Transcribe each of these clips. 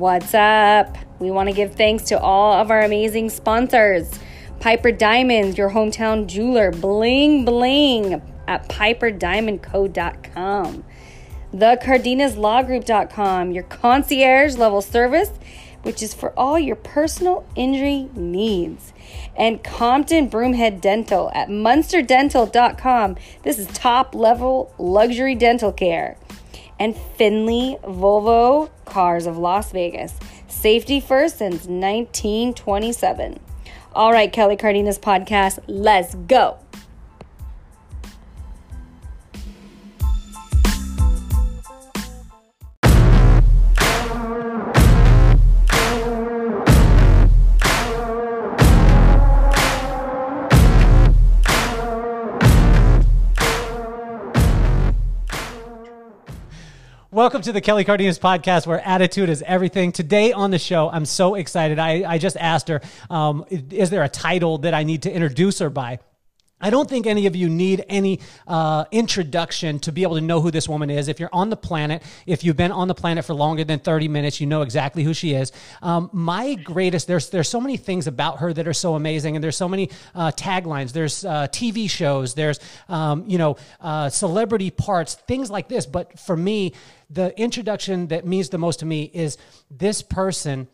What's up? We want to give thanks to all of our amazing sponsors Piper Diamonds, your hometown jeweler, bling bling at piperdiamondco.com. The CardenasLawGroup.com, your concierge level service, which is for all your personal injury needs. And Compton Broomhead Dental at MunsterDental.com. This is top level luxury dental care and Findlay Volvo Cars of Las Vegas. Safety first since 1927. All right, Kelly Cardenas podcast, let's go. Welcome to the Kelly Cardenas podcast, where attitude is everything. Today on the show, I'm so excited. I, I just asked her, um, is there a title that I need to introduce her by? I don't think any of you need any uh, introduction to be able to know who this woman is. If you're on the planet, if you've been on the planet for longer than 30 minutes, you know exactly who she is. Um, my greatest, there's there's so many things about her that are so amazing, and there's so many uh, taglines. There's uh, TV shows, there's um, you know uh, celebrity parts, things like this. But for me, the introduction that means the most to me is this person.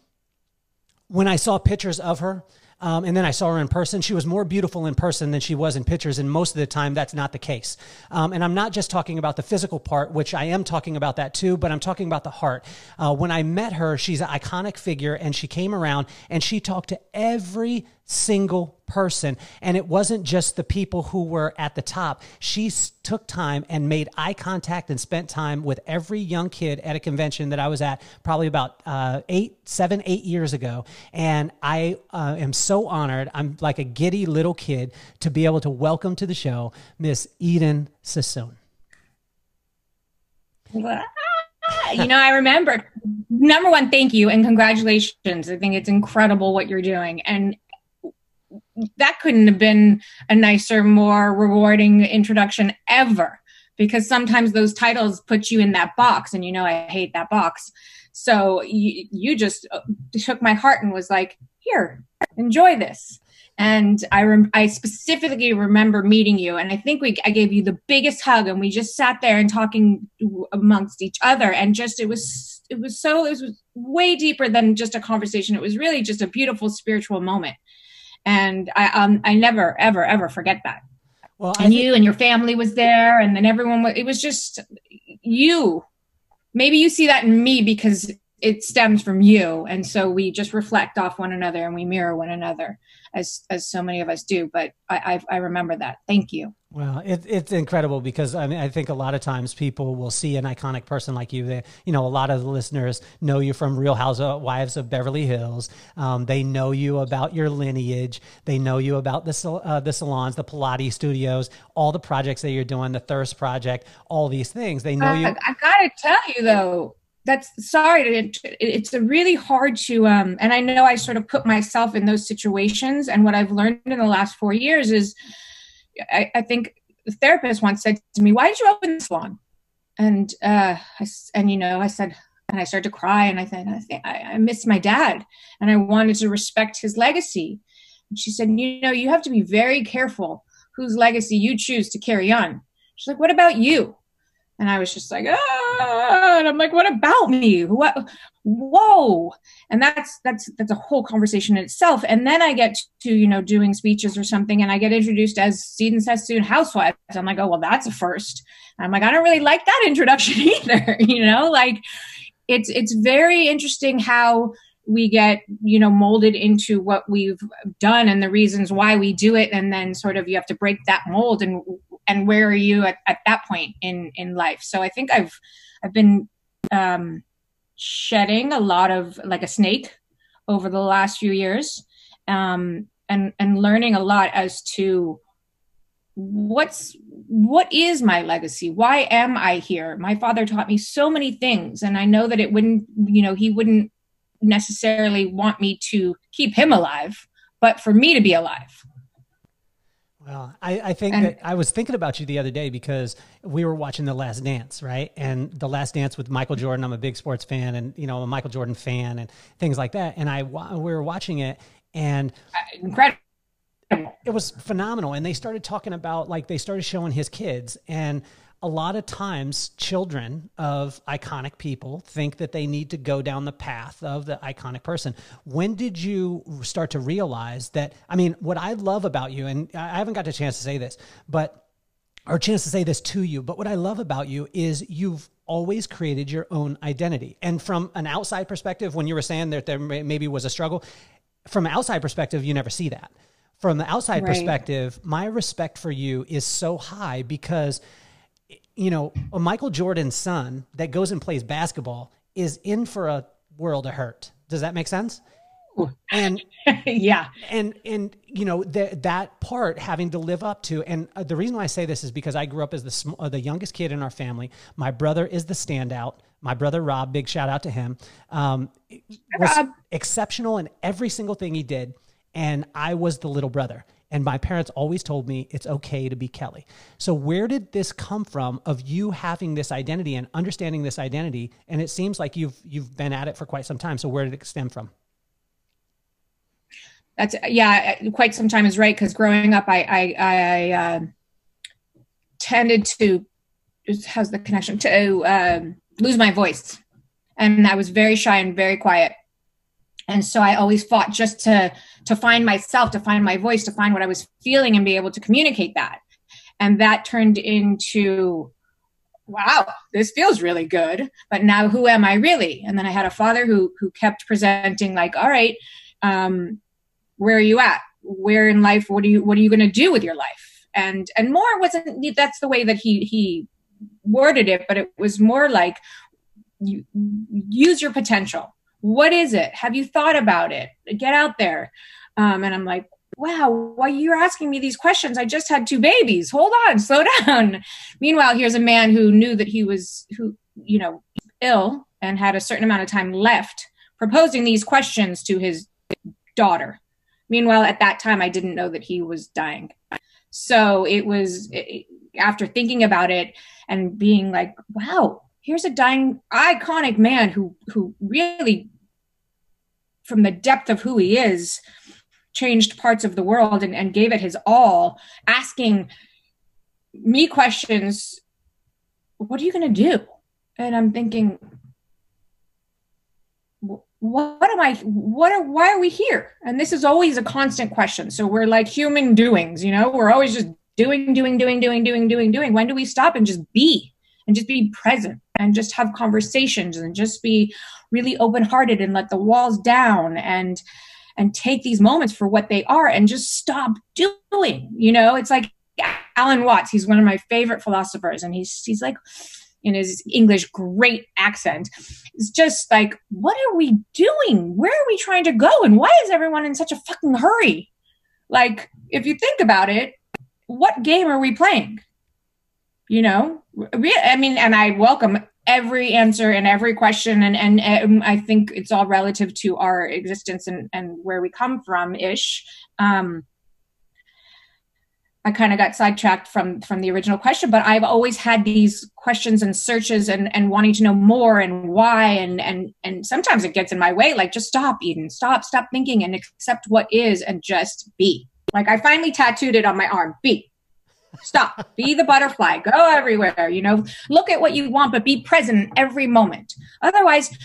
When I saw pictures of her, um, and then I saw her in person. She was more beautiful in person than she was in pictures. And most of the time, that's not the case. Um, and I'm not just talking about the physical part, which I am talking about that too, but I'm talking about the heart. Uh, when I met her, she's an iconic figure and she came around and she talked to every single person. And it wasn't just the people who were at the top. She took time and made eye contact and spent time with every young kid at a convention that I was at probably about uh, eight, seven, eight years ago. And I uh, am so honored. I'm like a giddy little kid to be able to welcome to the show Miss Eden Sassoon. you know, I remember number one, thank you and congratulations. I think it's incredible what you're doing. And that couldn't have been a nicer, more rewarding introduction ever because sometimes those titles put you in that box and you know I hate that box. So you, you just uh, took my heart and was like, here, enjoy this. And I rem- I specifically remember meeting you, and I think we I gave you the biggest hug, and we just sat there and talking amongst each other, and just it was it was so it was way deeper than just a conversation. It was really just a beautiful spiritual moment and I um I never ever ever forget that. Well, and you and your family was there, and then everyone was. It was just you. Maybe you see that in me because it stems from you, and so we just reflect off one another and we mirror one another, as as so many of us do. But I I, I remember that. Thank you. Well, it, it's incredible because I mean I think a lot of times people will see an iconic person like you. They, you know, a lot of the listeners know you from Real Housewives of Beverly Hills. Um, they know you about your lineage. They know you about the uh, the salons, the Pilates studios, all the projects that you're doing, the Thirst Project, all these things. They know uh, you. I gotta tell you though, that's sorry it's a really hard to um and i know i sort of put myself in those situations and what i've learned in the last four years is I, I think the therapist once said to me, "Why did you open the salon?" And uh, I, and you know, I said, and I started to cry, and I said, I think I, I miss my dad, and I wanted to respect his legacy. And she said, you know, you have to be very careful whose legacy you choose to carry on. She's like, what about you? And I was just like, ah, and I'm like, what about me? What? Whoa! And that's that's that's a whole conversation in itself. And then I get to you know doing speeches or something, and I get introduced as Eden Sassoon housewife. I'm like, oh well, that's a first. I'm like, I don't really like that introduction either. you know, like it's it's very interesting how we get you know molded into what we've done and the reasons why we do it and then sort of you have to break that mold and and where are you at, at that point in in life? So i think i've i've been um shedding a lot of like a snake over the last few years um and and learning a lot as to what's what is my legacy? Why am i here? My father taught me so many things and i know that it wouldn't you know he wouldn't necessarily want me to keep him alive but for me to be alive Well, I, I think and, that I was thinking about you the other day because we were watching The Last Dance, right? And The Last Dance with Michael Jordan. I'm a big sports fan, and you know, I'm a Michael Jordan fan, and things like that. And I we were watching it, and uh, incredible. It was phenomenal, and they started talking about like they started showing his kids, and a lot of times children of iconic people think that they need to go down the path of the iconic person. When did you start to realize that? I mean, what I love about you, and I haven't got a chance to say this, but or a chance to say this to you, but what I love about you is you've always created your own identity. And from an outside perspective, when you were saying that there maybe was a struggle, from an outside perspective, you never see that. From the outside right. perspective, my respect for you is so high because you know, a Michael Jordan's son that goes and plays basketball is in for a world of hurt. Does that make sense? And yeah, and and you know that that part having to live up to, and uh, the reason why I say this is because I grew up as the sm- uh, the youngest kid in our family. My brother is the standout. My brother Rob, big shout out to him, um, was Rob. exceptional in every single thing he did, and I was the little brother. And my parents always told me it's okay to be Kelly. So where did this come from of you having this identity and understanding this identity? And it seems like you've you've been at it for quite some time. So where did it stem from? That's yeah, quite some time is right because growing up, I I, I uh, tended to has the connection to um, lose my voice, and I was very shy and very quiet and so i always fought just to to find myself to find my voice to find what i was feeling and be able to communicate that. And that turned into wow this feels really good but now who am i really? And then i had a father who who kept presenting like all right um where are you at? Where in life what are you what are you going to do with your life? And and more wasn't that's the way that he he worded it but it was more like you use your potential what is it? Have you thought about it? Get out there. Um, and I'm like, wow, why you're asking me these questions? I just had two babies. Hold on, slow down. Meanwhile, here's a man who knew that he was who, you know, ill and had a certain amount of time left proposing these questions to his daughter. Meanwhile, at that time, I didn't know that he was dying. So it was it, after thinking about it and being like, wow, here's a dying iconic man who who really from the depth of who he is, changed parts of the world and, and gave it his all, asking me questions, what are you going to do? And I'm thinking, what am I, what are, why are we here? And this is always a constant question. So we're like human doings, you know, we're always just doing, doing, doing, doing, doing, doing, doing. When do we stop and just be and just be present and just have conversations and just be really open hearted and let the walls down and and take these moments for what they are and just stop doing you know? It's like alan watts he's one of my favorite philosophers and he's he's like in his english great accent it's just like what are we doing? Where are we trying to go? And why is everyone in such a fucking hurry? Like if you think about it what game are we playing you know i mean and i welcome every answer and every question and, and, and i think it's all relative to our existence and, and where we come from ish um, i kind of got sidetracked from from the original question but i've always had these questions and searches and and wanting to know more and why and and and sometimes it gets in my way like just stop eden stop stop thinking and accept what is and just be. Like i finally tattooed it on my arm be Stop. Be the butterfly. Go everywhere. You know, look at what you want, but be present every moment. Otherwise,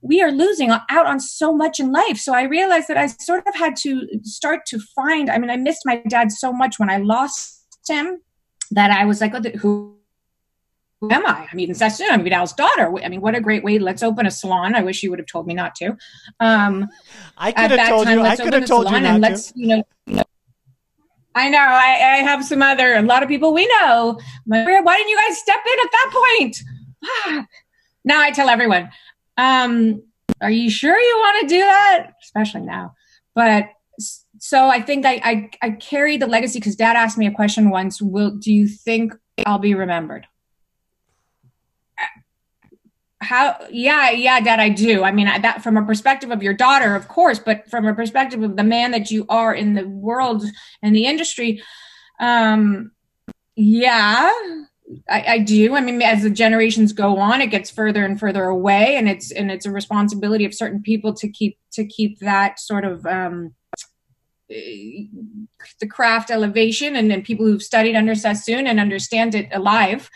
we are losing out on so much in life. So I realized that I sort of had to start to find. I mean, I missed my dad so much when I lost him that I was like, who who am I? I mean, that's I'm Vidal's daughter. I mean, what a great way. Let's open a salon. I wish you would have told me not to. Um, I could have told time, you. I could have told you not and let's, You know, you know, I know. I, I, have some other, a lot of people we know. Why didn't you guys step in at that point? now I tell everyone, um, are you sure you want to do that? Especially now. But so I think I, I, I carry the legacy because dad asked me a question once. Will, do you think I'll be remembered? How yeah yeah dad i do i mean that from a perspective of your daughter of course but from a perspective of the man that you are in the world and the industry Um, yeah, I, I, do. I mean, as the generations go on, it gets further and further away, and it's and it's a responsibility of certain people to keep to keep that sort of um, the craft elevation, and, and people who've studied under Sassoon and understand it alive.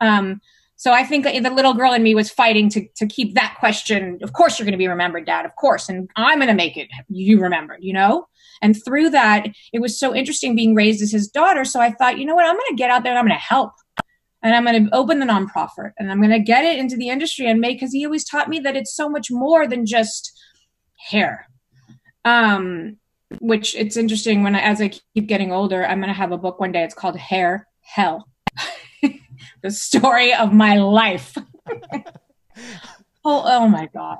Um, so I think the little girl in me was fighting to to keep that question. Of course, you're going to be remembered, Dad. Of course, and I'm going to make it you remembered. You know. And through that, it was so interesting being raised as his daughter. So I thought, you know what, I'm going to get out there and I'm going to help. And I'm going to open the nonprofit and I'm going to get it into the industry and make, because he always taught me that it's so much more than just hair. Um, which it's interesting when I, as I keep getting older, I'm going to have a book one day. It's called Hair Hell, the story of my life. oh, oh my God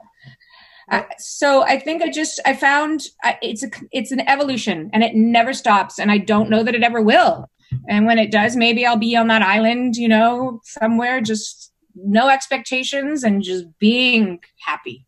so I think I just I found it's a it's an evolution and it never stops and I don't know that it ever will. And when it does, maybe I'll be on that island, you know, somewhere just no expectations and just being happy.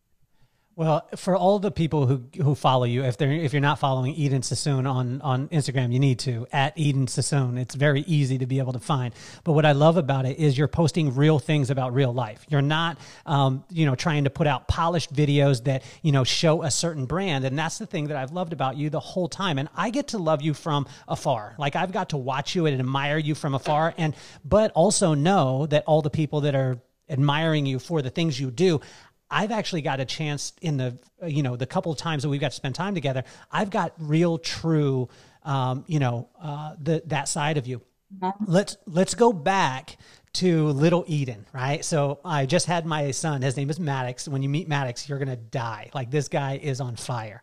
Well, for all the people who who follow you, if they're if you're not following Eden Sassoon on on Instagram, you need to at Eden Sassoon. It's very easy to be able to find. But what I love about it is you're posting real things about real life. You're not, um, you know, trying to put out polished videos that you know show a certain brand, and that's the thing that I've loved about you the whole time. And I get to love you from afar. Like I've got to watch you and admire you from afar, and but also know that all the people that are admiring you for the things you do I've actually got a chance in the you know the couple of times that we've got to spend time together. I've got real, true, um, you know, uh, the that side of you. Mm-hmm. Let's let's go back to Little Eden, right? So I just had my son. His name is Maddox. When you meet Maddox, you're gonna die. Like this guy is on fire,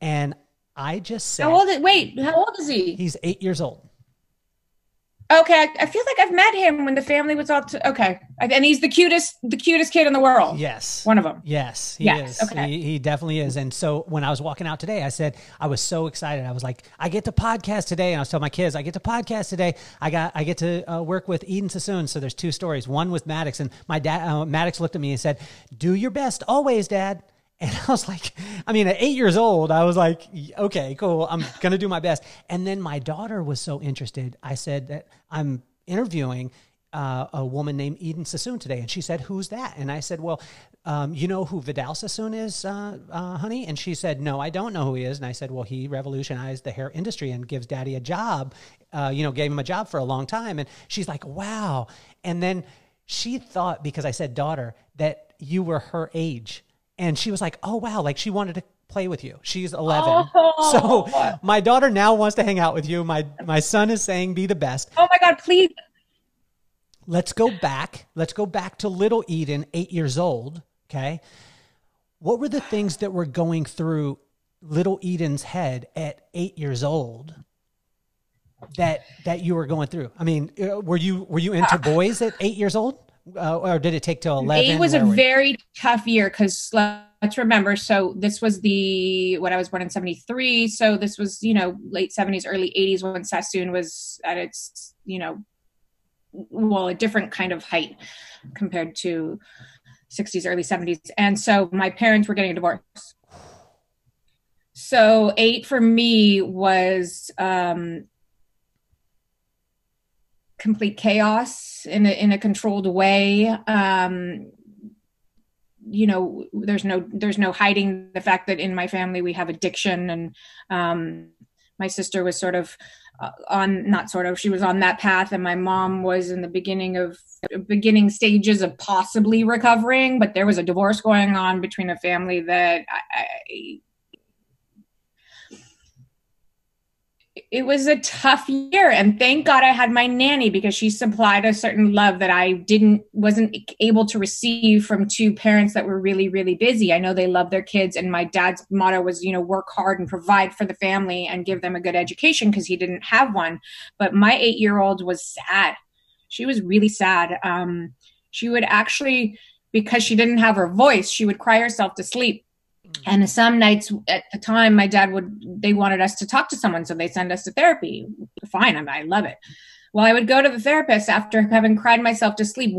and I just said, "How old? Is, wait, how old is he?" He's eight years old. Okay, I feel like I've met him when the family was all to, okay, and he's the cutest, the cutest kid in the world. Yes, one of them. Yes, he yes. is. Okay. He, he, definitely is. And so when I was walking out today, I said I was so excited. I was like, I get to podcast today, and I was telling my kids, I get to podcast today. I got, I get to uh, work with Eden Sassoon. So there's two stories. One with Maddox, and my dad, uh, Maddox looked at me and said, "Do your best always, Dad." And I was like, I mean, at eight years old, I was like, okay, cool. I'm going to do my best. And then my daughter was so interested. I said that I'm interviewing uh, a woman named Eden Sassoon today. And she said, Who's that? And I said, Well, um, you know who Vidal Sassoon is, uh, uh, honey? And she said, No, I don't know who he is. And I said, Well, he revolutionized the hair industry and gives daddy a job, uh, you know, gave him a job for a long time. And she's like, Wow. And then she thought, because I said daughter, that you were her age and she was like, "Oh wow!" Like she wanted to play with you. She's 11. Oh. So my daughter now wants to hang out with you. My my son is saying be the best. Oh my god, please. Let's go back. Let's go back to little Eden, 8 years old, okay? What were the things that were going through little Eden's head at 8 years old? That that you were going through. I mean, uh, were you were you into boys at 8 years old? Uh, or did it take till 11 eight was a very tough year because let's remember so this was the when i was born in 73 so this was you know late 70s early 80s when sassoon was at its you know well a different kind of height compared to 60s early 70s and so my parents were getting a divorce. So eight for me was um complete chaos in a, in a controlled way. Um, you know, there's no there's no hiding the fact that in my family we have addiction, and um, my sister was sort of uh, on not sort of she was on that path, and my mom was in the beginning of beginning stages of possibly recovering, but there was a divorce going on between a family that I, it was a tough year and thank god i had my nanny because she supplied a certain love that i didn't wasn't able to receive from two parents that were really really busy. I know they love their kids and my dad's motto was you know work hard and provide for the family and give them a good education because he didn't have one. But my eight year old was sad. She was really sad. Um, she would actually because she didn't have her voice she would cry herself to sleep and some nights at the time my dad would they wanted us to talk to someone so they send us to therapy. Fine I, I love it. Well i would go to the therapist after having cried myself to sleep.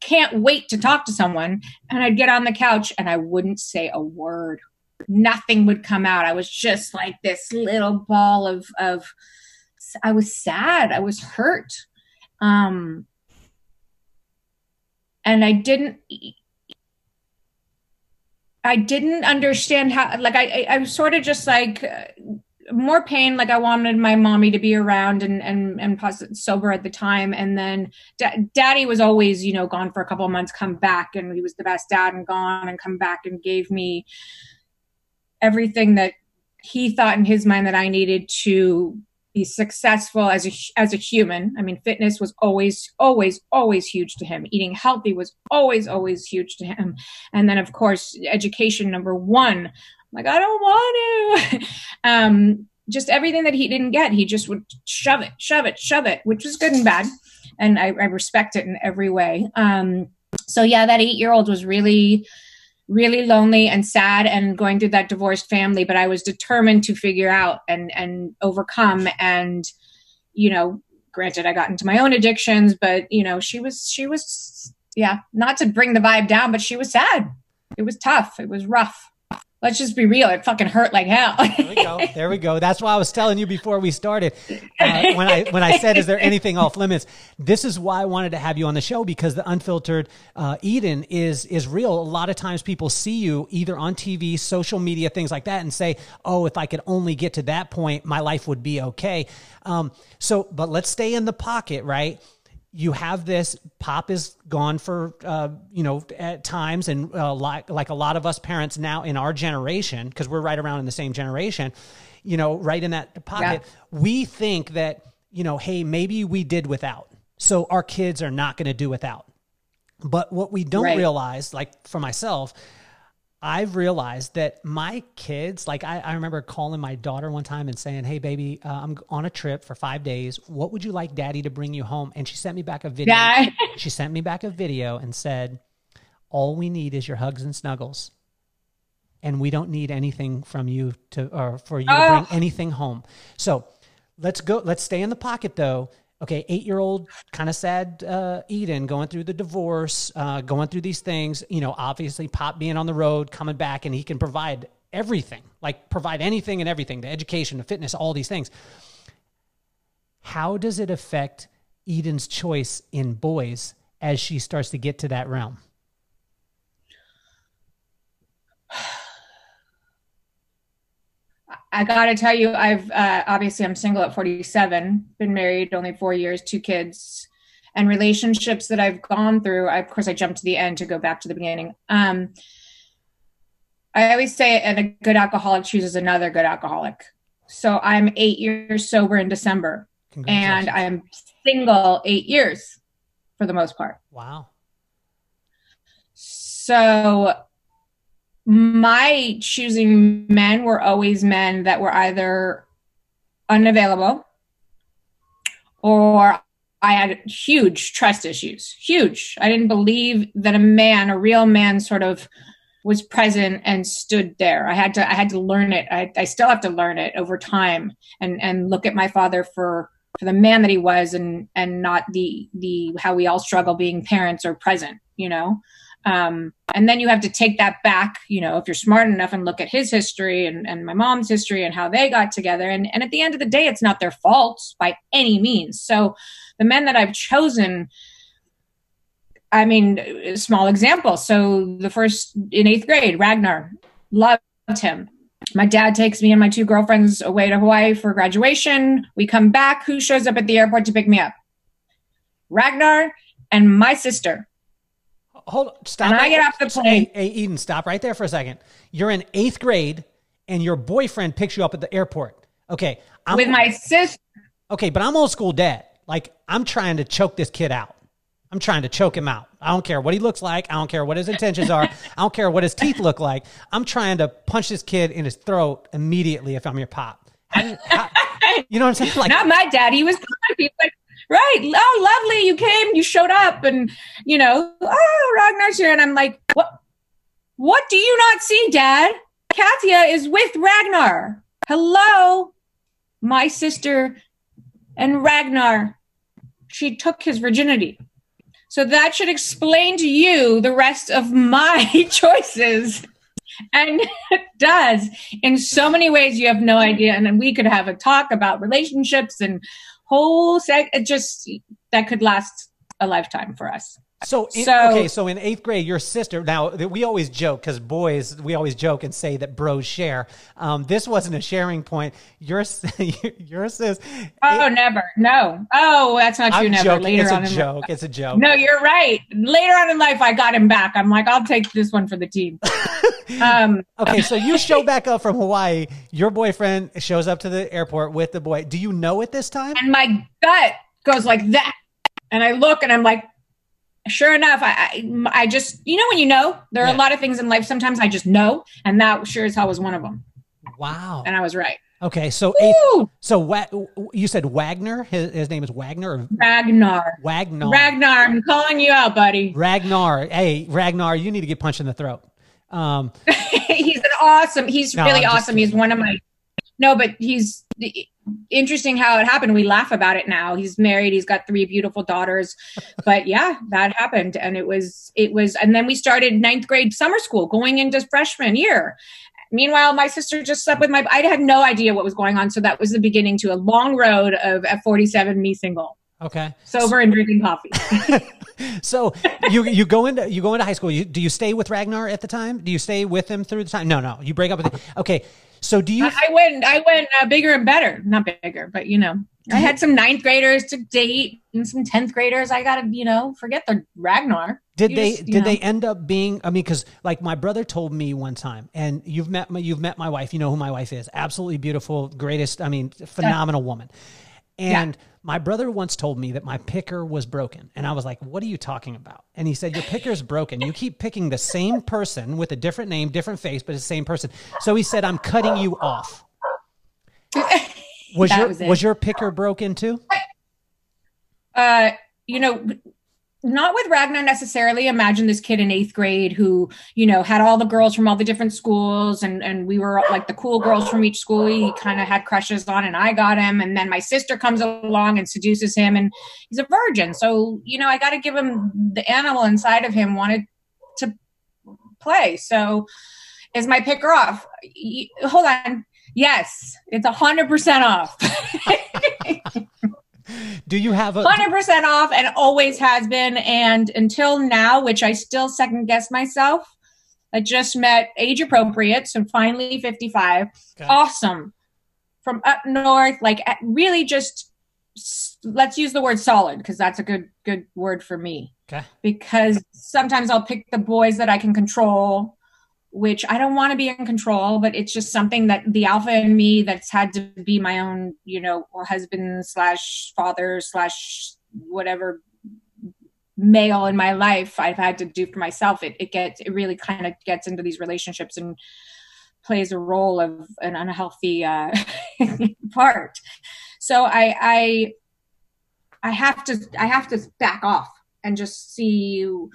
Can't wait to talk to someone. And i'd get on the couch and i wouldn't say a word. Nothing would come out. I was just like this little ball of of I was sad. I was hurt. Um, and I didn't I didn't understand how like I I, was sort of just like uh, more pain like I wanted my mommy to be around and and and positive, sober at the time. And then da- daddy was always you know gone for a couple months come back and he was the best dad and gone and come back and gave me everything that he thought in his mind that I needed to be successful as a as a human. I mean, fitness was always always always huge to him. Eating healthy was always always huge to him. And then of course, education number 1. I'm like I don't want to. um just everything that he didn't get, he just would shove it, shove it, shove it, which was good and bad. And I, I respect it in every way. Um so yeah, that 8-year-old was really really lonely and sad and going through that divorced family but i was determined to figure out and and overcome. And you know granted i got into my own addictions but you know she was she was yeah not to bring the vibe down but she was sad. It was tough. It was rough let's just be real it fucking hurt like hell. There we go. There we go. That's why i was telling you before we started. Uh, when i when i said is there anything off limits? This is why i wanted to have you on the show because the unfiltered uh, eden is is real. A lot of times people see you either on tv social media things like that and say oh if i could only get to that point my life would be okay. Um, so but let's stay in the pocket right you have this pop is gone for uh, you know at times and uh, like like a lot of us parents now in our generation because we're right around in the same generation you know right in that pocket yeah. we think that you know hey maybe we did without so our kids are not going to do without but what we don't right. realize like for myself I've realized that my kids, like I, I, remember calling my daughter one time and saying, Hey, baby, uh, I'm on a trip for five days. What would you like daddy to bring you home? And she sent me back a video. Yeah. she sent me back a video and said, All we need is your hugs and snuggles. And we don't need anything from you to, or for you oh. to bring anything home. So let's go, let's stay in the pocket though okay, eight year old, kind of sad uh, Eden going through the divorce, uh, going through these things, you know, obviously Pop being on the road, coming back, and he can provide everything, like provide anything and everything the education, the fitness, all these things. How does it affect Eden's choice in boys as she starts to get to that realm? I got to tell you, I've uh, obviously I'm single at 47, been married only four years, two kids, and relationships that I've gone through. I, of course, I jumped to the end to go back to the beginning. Um, I always say, and a good alcoholic chooses another good alcoholic. So I'm eight years sober in December, and I'm single eight years for the most part. Wow. So my choosing men were always men that were either unavailable or I had huge trust issues, huge. I didn't believe that a man, a real man, sort of was present and stood there. I had to, I had to learn it. I, I still have to learn it over time and and look at my father for for the man that he was and and not the the how we all struggle being parents or present. You know, um, and then you have to take that back, you know, if you're smart enough and look at his history and, and my mom's history and how they got together. And, and at the end of the day, it's not their fault by any means. So the men that I've chosen, I mean, small example. So the first in eighth grade, Ragnar, loved him. My dad takes me and my two girlfriends away to Hawaii for graduation. We come back. Who shows up at the airport to pick me up? Ragnar and my sister hold on. stop. And right I get off the plane. Hey, hey, Eden, stop right there for a second. You're in eighth grade, and your boyfriend picks you up at the airport. Okay, I'm, with my sister. Okay, but I'm old school dad. Like I'm trying to choke this kid out. I'm trying to choke him out. I don't care what he looks like. I don't care what his intentions are. I don't care what his teeth look like. I'm trying to punch this kid in his throat immediately if I'm your pop. How, how, you know what I'm saying? Like, not my dad. He was, he was right. Oh, lovely. You came, you showed up and, you know, oh, Ragnar's here. And I'm like, what, what do you not see, dad? Catya is with Ragnar. Hello, my sister and Ragnar. She took his virginity. So that should explain to you the rest of my choices and it does in so many ways you have no idea. And then we could have a talk about relationships and whole seg- it just that could last a lifetime for us. So, in, so, okay, so in eighth grade, your sister. Now we always joke because boys, we always joke and say that bros share. Um, this wasn't a sharing point. Your your sis. Oh, it, never. No. Oh, that's not true. I'm never. Joking. Later it's on, a joke. Life. It's a joke. No, you're right. Later on in life, I got him back. I'm like, I'll take this one for the team. um, okay, so you show back up from Hawaii. Your boyfriend shows up to the airport with the boy. Do you know it this time? And my gut goes like that, and I look and I'm like sure enough, I, I, I just you know when you know there are yeah. a lot of things in life. Sometimes I just know, and that sure as hell was one of them. Wow, and I was right. Okay, so eighth, so Wa- you said Wagner. His, his name is Wagner. Or Ragnar. Wagner. Ragnar. I'm calling you out, buddy. Ragnar. Hey, Ragnar, you need to get punched in the throat. Um, he's an awesome. He's no, really awesome. He's one of my. No, but he's interesting how it happened. We laugh about it now. He's married. He's got three beautiful daughters. but yeah, that happened, and it was it was. And then we started ninth grade summer school, going into freshman year. Meanwhile, my sister just slept with my. I had no idea what was going on, so that was the beginning to a long road of at forty seven me single. Okay. Sober and drinking coffee. so you you go into you go into high school. You, do you stay with Ragnar at the time? Do you stay with him through the time? No, no. You break up with him. Okay. So do you? I, I went. I went uh, bigger and better. Not bigger, but you know, I had some ninth graders to date and some tenth graders. I gotta, you know, forget the Ragnar. Did you they? Just, did know. they end up being? I mean, because like my brother told me one time, and you've met my, you've met my wife. You know who my wife is. Absolutely beautiful, greatest. I mean, phenomenal yeah. woman. And yeah. My brother once told me that my picker was broken. And I was like, what are you talking about? And he said, your picker's broken. You keep picking the same person with a different name, different face, but it's the same person. So he said, I'm cutting you off. Was your was, was your picker broken too? Uh, you know, not with Ragnar necessarily. Imagine this kid in eighth grade who, you know, had all the girls from all the different schools, and and we were like the cool girls from each school. He kind of had crushes on, and I got him. And then my sister comes along and seduces him, and he's a virgin. So you know, I got to give him the animal inside of him wanted to play. So is my picker off? Hold on. Yes, it's a hundred percent off. Do you have a 100% off and always has been? And until now, which I still second guess myself, I just met age appropriate, so finally 55. Okay. Awesome. From up north, like really just let's use the word solid because that's a good good word for me. Okay. Because sometimes I'll pick the boys that I can control which I don't want to be in control, but it's just something that the alpha in me that's had to be my own, you know, husband slash father slash whatever male in my life I've had to do for myself. It, it gets, it really kind of gets into these relationships and plays a role of an unhealthy uh, part. So I, I, I have to, I have to back off and just see you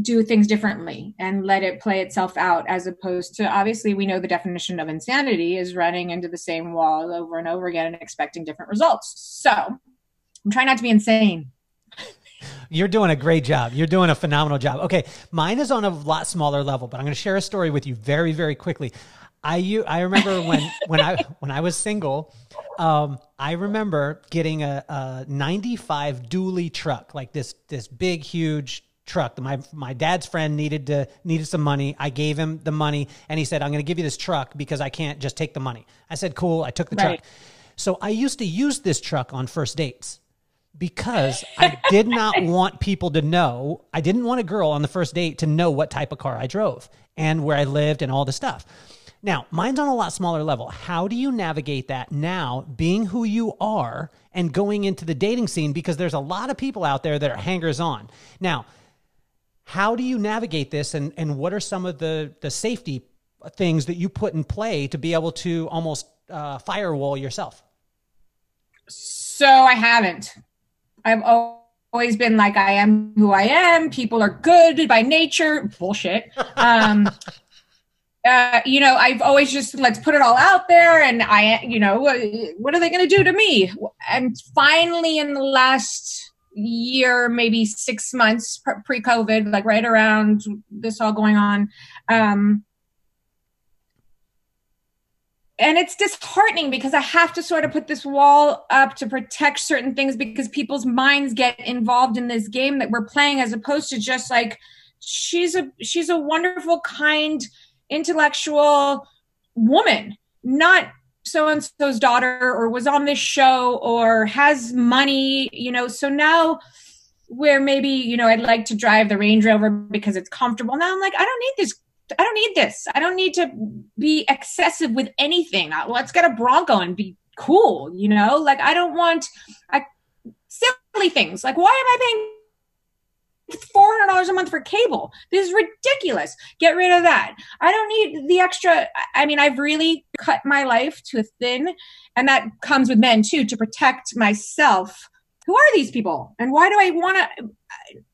do things differently and let it play itself out as opposed to obviously we know the definition of insanity is running into the same wall over and over again and expecting different results. So i'm trying not to be insane. You're doing a great job. You're doing a phenomenal job. Okay mine is on a lot smaller level but i'm going to share a story with you very very quickly. I you I remember when when I when I was single, um, I remember getting a, a 95 dually truck, like this this big huge truck. My my dad's friend needed to needed some money. I gave him the money, and he said, "I'm going to give you this truck because I can't just take the money." I said, "Cool." I took the right. truck. So I used to use this truck on first dates because I did not want people to know. I didn't want a girl on the first date to know what type of car I drove and where I lived and all the stuff. Now, mine's on a lot smaller level. How do you navigate that now, being who you are and going into the dating scene? Because there's a lot of people out there that are hangers on. Now, how do you navigate this, and, and what are some of the, the safety things that you put in play to be able to almost uh, firewall yourself? So I haven't. I've always been like I am who I am. People are good by nature. Bullshit. Um, uh, you know, I've always just let's put it all out there, and I, you know, what are they going to do to me? And finally, in the last year, maybe six months pre COVID, like right around this all going on. Um, and it's disheartening because I have to sort of put this wall up to protect certain things because people's minds get involved in this game that we're playing as opposed to just like she's a she's a wonderful kind intellectual woman not so and so's daughter or was on this show or has money you know so now where maybe you know I'd like to drive the Range Rover because it's comfortable now I'm like I don't need this I don't need this. I don't need to be excessive with anything. Let's get a Bronco and be cool, you know? Like I don't want I, silly things. Like why am I paying four hundred dollars a month for cable? This is ridiculous. Get rid of that. I don't need the extra. I mean, I've really cut my life to a thin, and that comes with men too to protect myself. Who are these people, and why do I want to?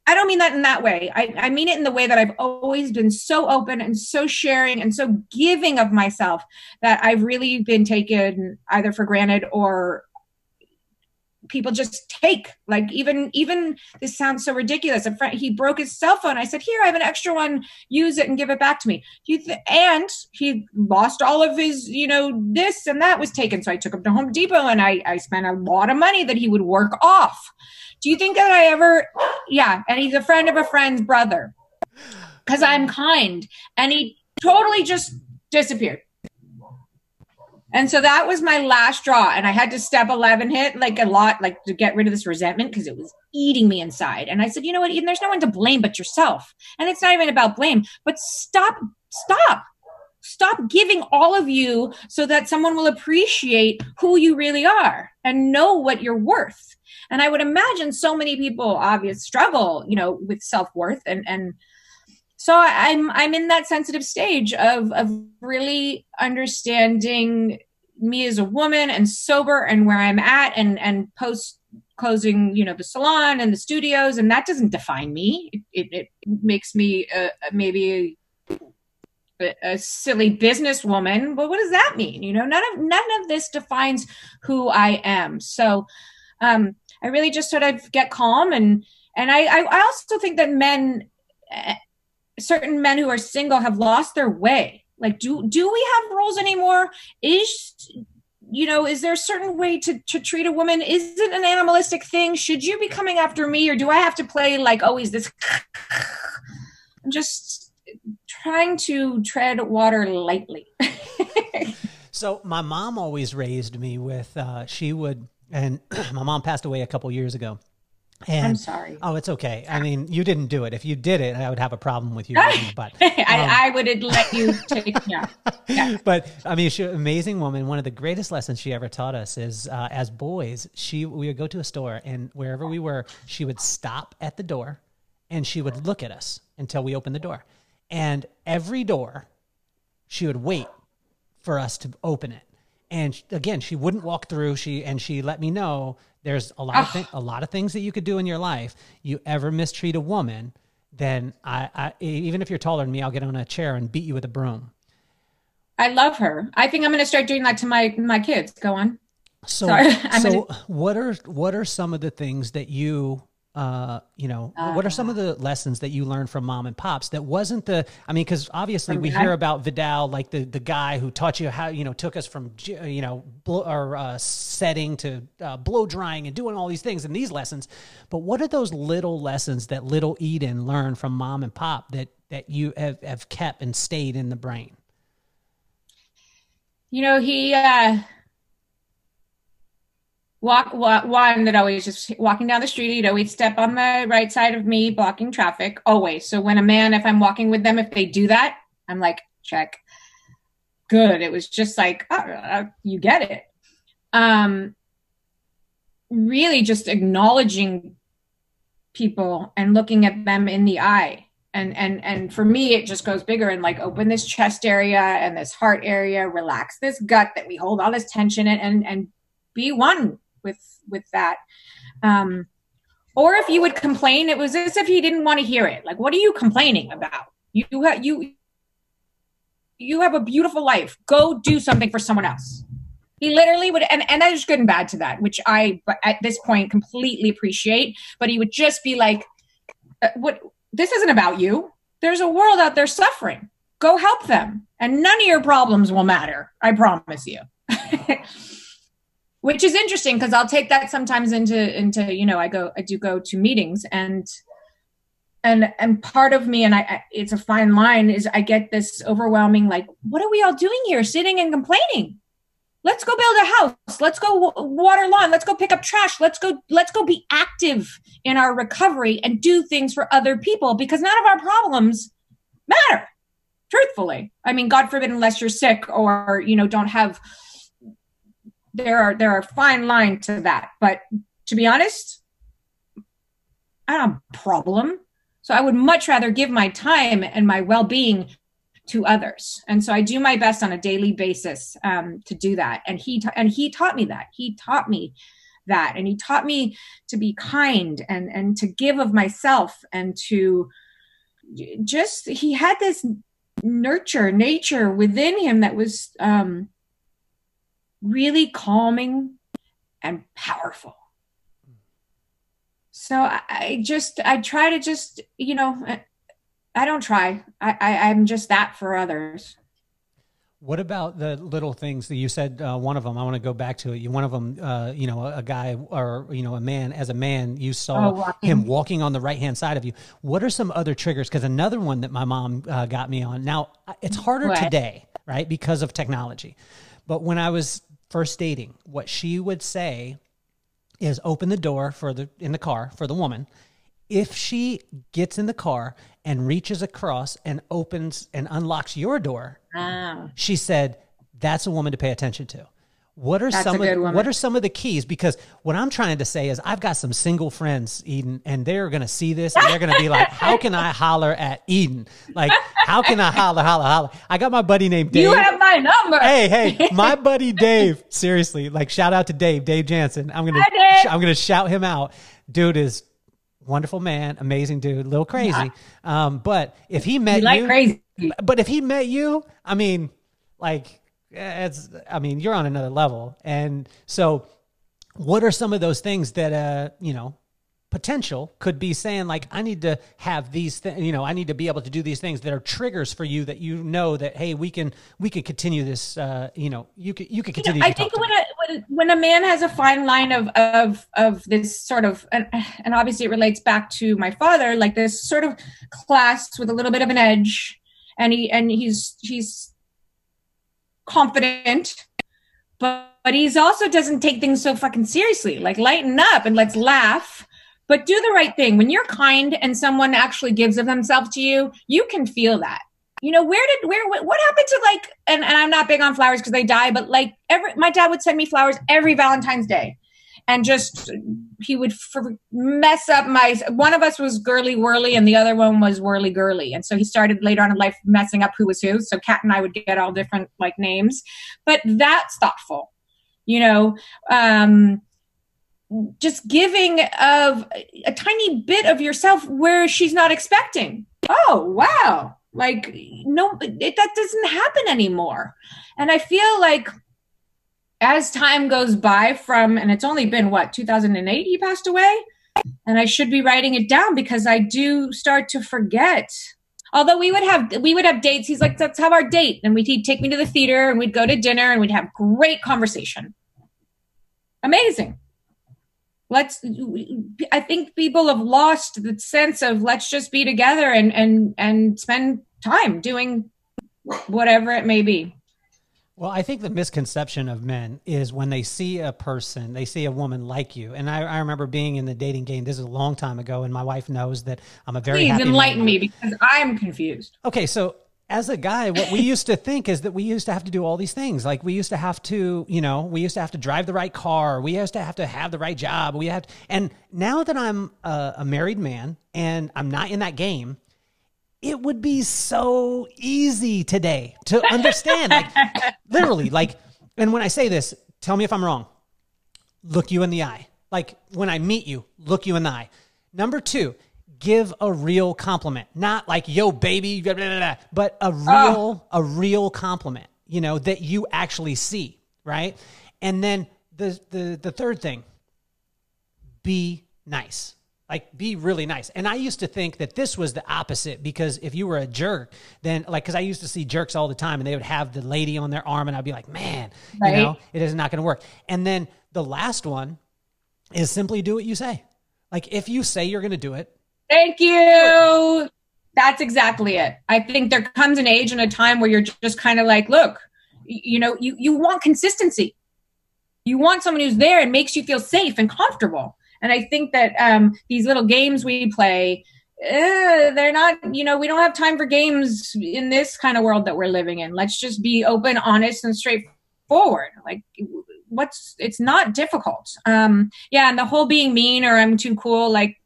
I don't mean that in that way. I, I mean it in the way that I've always been so open and so sharing and so giving of myself that I've really been taken either for granted or people just take like even even this sounds so ridiculous. A friend he broke his cell phone. I said here i have an extra one. Use it and give it back to me. He th- and he lost all of his you know this and that was taken. So i took him to home depot and i i spent a lot of money that he would work off. Do you think that I ever, yeah, and he's a friend of a friend's brother. Because I'm kind. And he totally just disappeared. And so that was my last draw. And I had to step 11 hit like a lot, like to get rid of this resentment because it was eating me inside. And I said, you know what, Eden, there's no one to blame but yourself. And it's not even about blame, but stop, stop. Stop giving all of you so that someone will appreciate who you really are and know what you're worth. And I would imagine so many people obviously struggle, you know, with self-worth and and so I'm I'm in that sensitive stage of of really understanding me as a woman and sober and where I'm at and and post closing you know the salon and the studios. And that doesn't define me. It, it, it makes me uh, maybe a, a silly businesswoman but what does that mean? You know none of none of this defines who i am. So um I really just sort of get calm and and I I also think that men eh, certain men who are single have lost their way. Like do do we have rules anymore? Is you know, is there a certain way to, to treat a woman? Is it an animalistic thing? Should you be coming after me or do I have to play like always this I'm just trying to tread water lightly. so my mom always raised me with uh, she would and my mom passed away a couple years ago. And, I'm sorry. Oh, it's okay. I mean, you didn't do it. If you did it, I would have a problem with you. but um, I, I, would let you take. Yeah. yeah. But I mean, she amazing woman. One of the greatest lessons she ever taught us is, uh, as boys, she we would go to a store, and wherever we were, she would stop at the door, and she would look at us until we opened the door, and every door, she would wait for us to open it and again she wouldn't walk through she and she let me know there's a lot of thi- a lot of things that you could do in your life. You ever mistreat a woman then I, I even if you're taller than me i'll get on a chair and beat you with a broom. I love her. I think i'm going to start doing that to my my kids. Go on. So so gonna... what are what are some of the things that you uh, you know, uh, what are some of the lessons that you learned from mom and pops that wasn't the, I mean, because obviously we hear about Vidal, like the, the guy who taught you how, you know, took us from, you know, blow, or uh, setting to uh, blow drying and doing all these things and these lessons. But what are those little lessons that little Eden learned from mom and pop that, that you have, have kept and stayed in the brain? You know, he, uh, walk, walk one that always just walking down the street he'd always step on the right side of me blocking traffic always. So when a man if i'm walking with them if they do that i'm like check. Good. It was just like oh, you get it. Um really just acknowledging people and looking at them in the eye. And and and for me it just goes bigger and like open this chest area and this heart area relax this gut that we hold all this tension in and and be one with with that. Um or if you would complain it was as if he didn't want to hear it. Like what are you complaining about? You have you you have a beautiful life. Go do something for someone else. He literally would and, and there's good and bad to that which i at this point completely appreciate. But he would just be like uh, what this isn't about you. There's a world out there suffering. Go help them. And none of your problems will matter i promise you which is interesting because i'll take that sometimes into into you know i go i do go to meetings and and and part of me and I, it's a fine line is i get this overwhelming like what are we all doing here? Sitting and complaining. Let's go build a house. Let's go water lawn. Let's go pick up trash. Let's go let's go be active in our recovery and do things for other people because none of our problems matter truthfully. I mean god forbid unless you're sick or you know don't have there are there are fine line to that. But to be honest i don't have a problem. So i would much rather give my time and my well-being to others. And so i do my best on a daily basis um, to do that. And he ta- and he taught me that. He taught me that. And he taught me to be kind and and to give of myself and to just he had this nurture nature within him that was um really calming and powerful so I, I just i try to just you know I don't try. I, I am just that for others. What about the little things that you said? Uh, one of them, I want to go back to it. You, one of them, uh, you know, a, a, guy or you know, a man. As a man, you saw oh, walking. him walking on the right hand side of you. What are some other triggers? Because another one that my mom uh, got me on. Now it's harder what? today, right, because of technology. But when I was first dating, what she would say is, "Open the door for the in the car for the woman." If she gets in the car and reaches across and opens and unlocks your door, ah. she said, "That's a woman to pay attention to." What are That's some of, what are some of the keys? Because what I'm trying to say is I've got some single friends, Eden, and they're gonna see this and they're gonna be like, "How can I holler at Eden? Like, how can I holler, holler, holler?" I got my buddy named Dave. You have my number. Hey, hey, my buddy Dave. Seriously, like shout out to Dave, Dave Jansen. I'm gonna I'm gonna shout him out. Dude is wonderful man, amazing dude, a little crazy. Um, but if he met you, like you, crazy. But if he met you, I mean, like it's, I mean, you're on another level. And so, what are some of those things that, uh, you know, potential could be saying like i need to have these things you know i need to be able to do these things that are triggers for you that you know that hey we can we can continue this uh you know you can you can continue you know, i think when a, when, when a man has a fine line of of of this sort of and, and obviously it relates back to my father like this sort of class with a little bit of an edge and he and he's he's confident but but he's also doesn't take things so fucking seriously like lighten up and let's laugh but do the right thing. When you're kind and someone actually gives of themselves to you, you can feel that. You know, where did where what happened to like and, and I'm not big on flowers because they die, but like every my dad would send me flowers every Valentine's Day. And just he would mess up my one of us was girly whirly and the other one was whirly girly. And so he started later on in life messing up who was who. So Kat and I would get all different like names. But that's thoughtful. You know, um just giving of a tiny bit of yourself where she's not expecting. Oh, wow. Like, no, it, that doesn't happen anymore. And I feel like as time goes by from, and it's only been what, 2008 he passed away? And I should be writing it down because I do start to forget. Although we would have we would have dates. He's like, let's have our date. And we'd he'd take me to the theater and we'd go to dinner and we'd have great conversation. Amazing let's i think people have lost the sense of let's just be together and and and spend time doing whatever it may be well, I think the misconception of men is when they see a person, they see a woman like you. And I, I remember being in the dating game. This is a long time ago, and my wife knows that I'm a very please enlighten man. me because I'm confused. Okay, so as a guy, what we used to think is that we used to have to do all these things. Like we used to have to, you know, we used to have to drive the right car. We used to have to have the right job. We had, and now that I'm a, a married man and I'm not in that game, it would be so easy today to understand. like literally, like, and when I say this, tell me if I'm wrong. Look you in the eye. Like when I meet you, look you in the eye. Number two, give a real compliment, not like "yo, baby," blah, blah, blah, but a oh. real, oh. a real compliment. You know that you actually see, right? And then the the the third thing, be nice. Like be really nice. And i used to think that this was the opposite because if you were a jerk then like because i used to see jerks all the time and they would have the lady on their arm and i'd be like man right. you know it is not going to work. And then the last one is simply do what you say. Like if you say you're going to do it thank you. That's exactly it. I think there comes an age and a time where you're just kind of like look you know you you want consistency. You want someone who's there and makes you feel safe and comfortable and I think that um, these little games we play, eh, they're not, you know, we don't have time for games in this kind of world that we're living in. Let's just be open, honest, and straightforward. Like, what's, it's not difficult. Um, yeah. And the whole being mean or I'm too cool, like,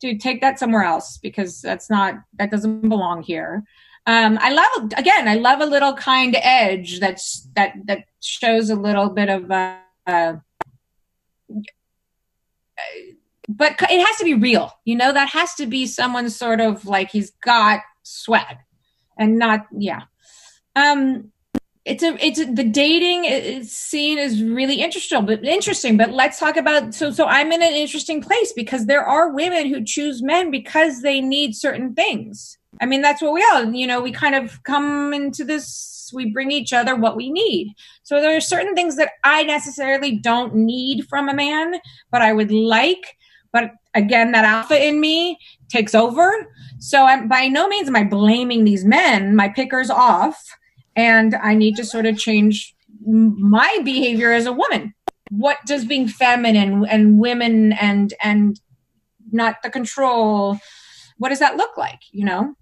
dude, take that somewhere else because that's not, that doesn't belong here. Um, I love again. I love a little kind edge that's that that shows a little bit of uh, uh, but it has to be real. You know, that has to be someone sort of like he's got swag and not, yeah. Um, it's a, it's a, the dating scene is really interesting, but interesting, but let's talk about, so, so I'm in an interesting place because there are women who choose men because they need certain things. I mean, that's what we all, you know, we kind of come into this, we bring each other what we need. So there are certain things that I necessarily don't need from a man, but I would like but again, that alpha in me takes over. So I'm by no means am I blaming these men, my pickers off, and I need to sort of change my behavior as a woman. What does being feminine and women and and not the control, what does that look like? You know,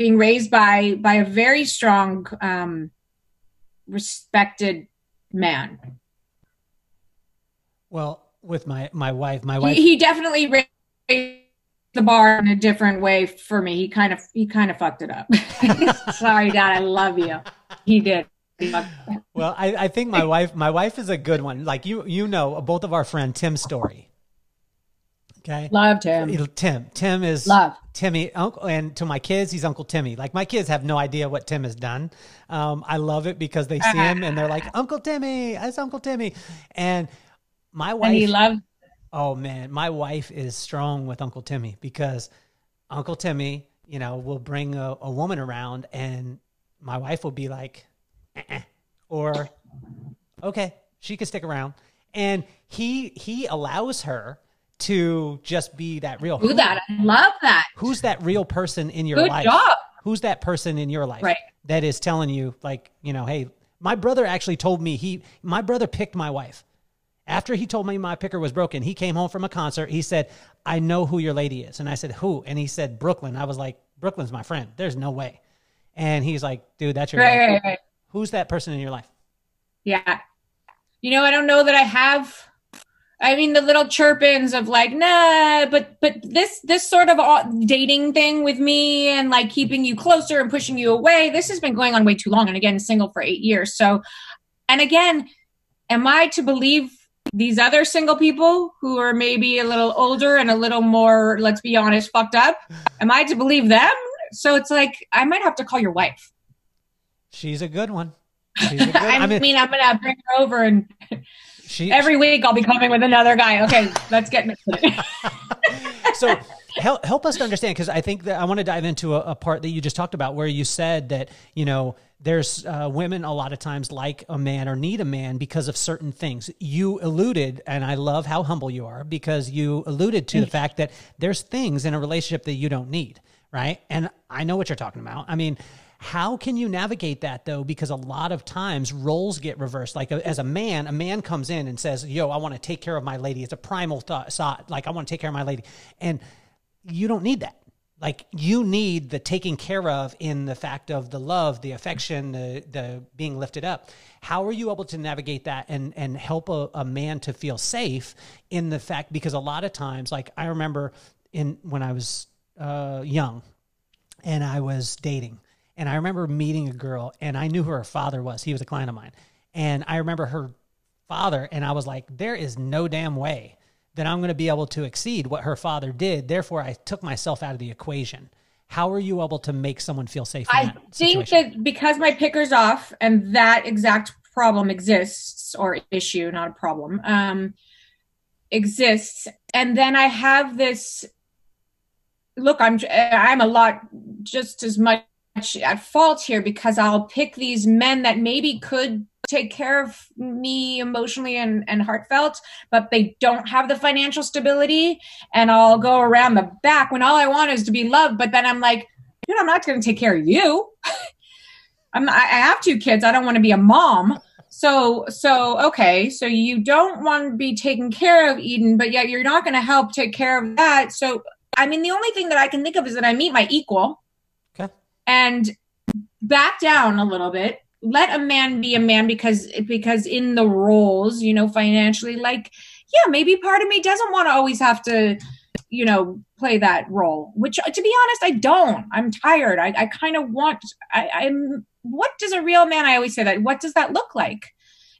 being raised by by a very strong, um, respected man. Well, with my my wife. My wife. He, he definitely raised the bar in a different way for me. He kind of he kind of fucked it up. Sorry, Dad. I love you. He did. well, I, I think my wife my wife is a good one. Like you you know both of our friend Tim's story. Okay. Love Tim. Tim. Tim is love Timmy. Uncle, and to my kids, he's Uncle Timmy. Like my kids have no idea what Tim has done. Um, I love it because they see him and they're like, Uncle Timmy, it's Uncle Timmy. And my wife. And he loved. Oh man, my wife is strong with Uncle Timmy because Uncle Timmy, you know, will bring a, a woman around, and my wife will be like, eh-eh, or okay, she can stick around, and he he allows her to just be that real. Do that. I love that. Who's that real person in your Good life? Job. Who's that person in your life right. that is telling you, like, you know, hey, my brother actually told me he, my brother picked my wife. After he told me my picker was broken, he came home from a concert. He said, I know who your lady is. And I said, Who? And he said, Brooklyn. I was like, Brooklyn's my friend. There's no way. And he's like, Dude, that's your right, right, right. Who's that person in your life? Yeah. You know, I don't know that I have. I mean, the little chirpings of like, nah, but but this this sort of dating thing with me and like keeping you closer and pushing you away. This has been going on way too long. And again, single for eight years. So, and again, am I to believe these other single people who are maybe a little older and a little more, let's be honest, fucked up, am I to believe them? So it's like, I might have to call your wife. She's a good one. She's a good, I, I mean, mean, I'm going to bring her over and she, every week I'll be coming with another guy. Okay, let's get into it. so help, help us to understand, because I think that I want to dive into a, a part that you just talked about where you said that, you know, there's uh, women a lot of times like a man or need a man because of certain things. You alluded, and I love how humble you are because you alluded to the fact that there's things in a relationship that you don't need, right? And I know what you're talking about. I mean, how can you navigate that though? Because a lot of times roles get reversed. Like as a man, a man comes in and says, "Yo, I want to take care of my lady." It's a primal thought. Like I want to take care of my lady, and you don't need that like you need the taking care of in the fact of the love the affection the the being lifted up how are you able to navigate that and and help a, a man to feel safe in the fact because a lot of times like i remember in when i was uh, young and i was dating and i remember meeting a girl and i knew who her father was he was a client of mine and i remember her father and i was like there is no damn way that I'm going to be able to exceed what her father did. Therefore, I took myself out of the equation. How are you able to make someone feel safe? I think situation? that because my picker's off and that exact problem exists or issue, not a problem. Um, exists and then i have this look i'm i'm a lot just as much at fault here because i'll pick these men that maybe could take care of me emotionally and, and heartfelt, but they don't have the financial stability. And I'll go around the back when all I want is to be loved. But then I'm like, dude, I'm not going to take care of you. I'm I have two kids. I don't want to be a mom. So so okay, so you don't want to be taken care of Eden, but yet you're not going to help take care of that. So I mean, the only thing that I can think of is that I meet my equal. And back down a little bit. Let a man be a man because because in the roles you know financially like yeah maybe part of me doesn't want to always have to you know play that role which to be honest i don't. I'm tired. I, I kind of want I, i'm what does a real man i always say that what does that look like?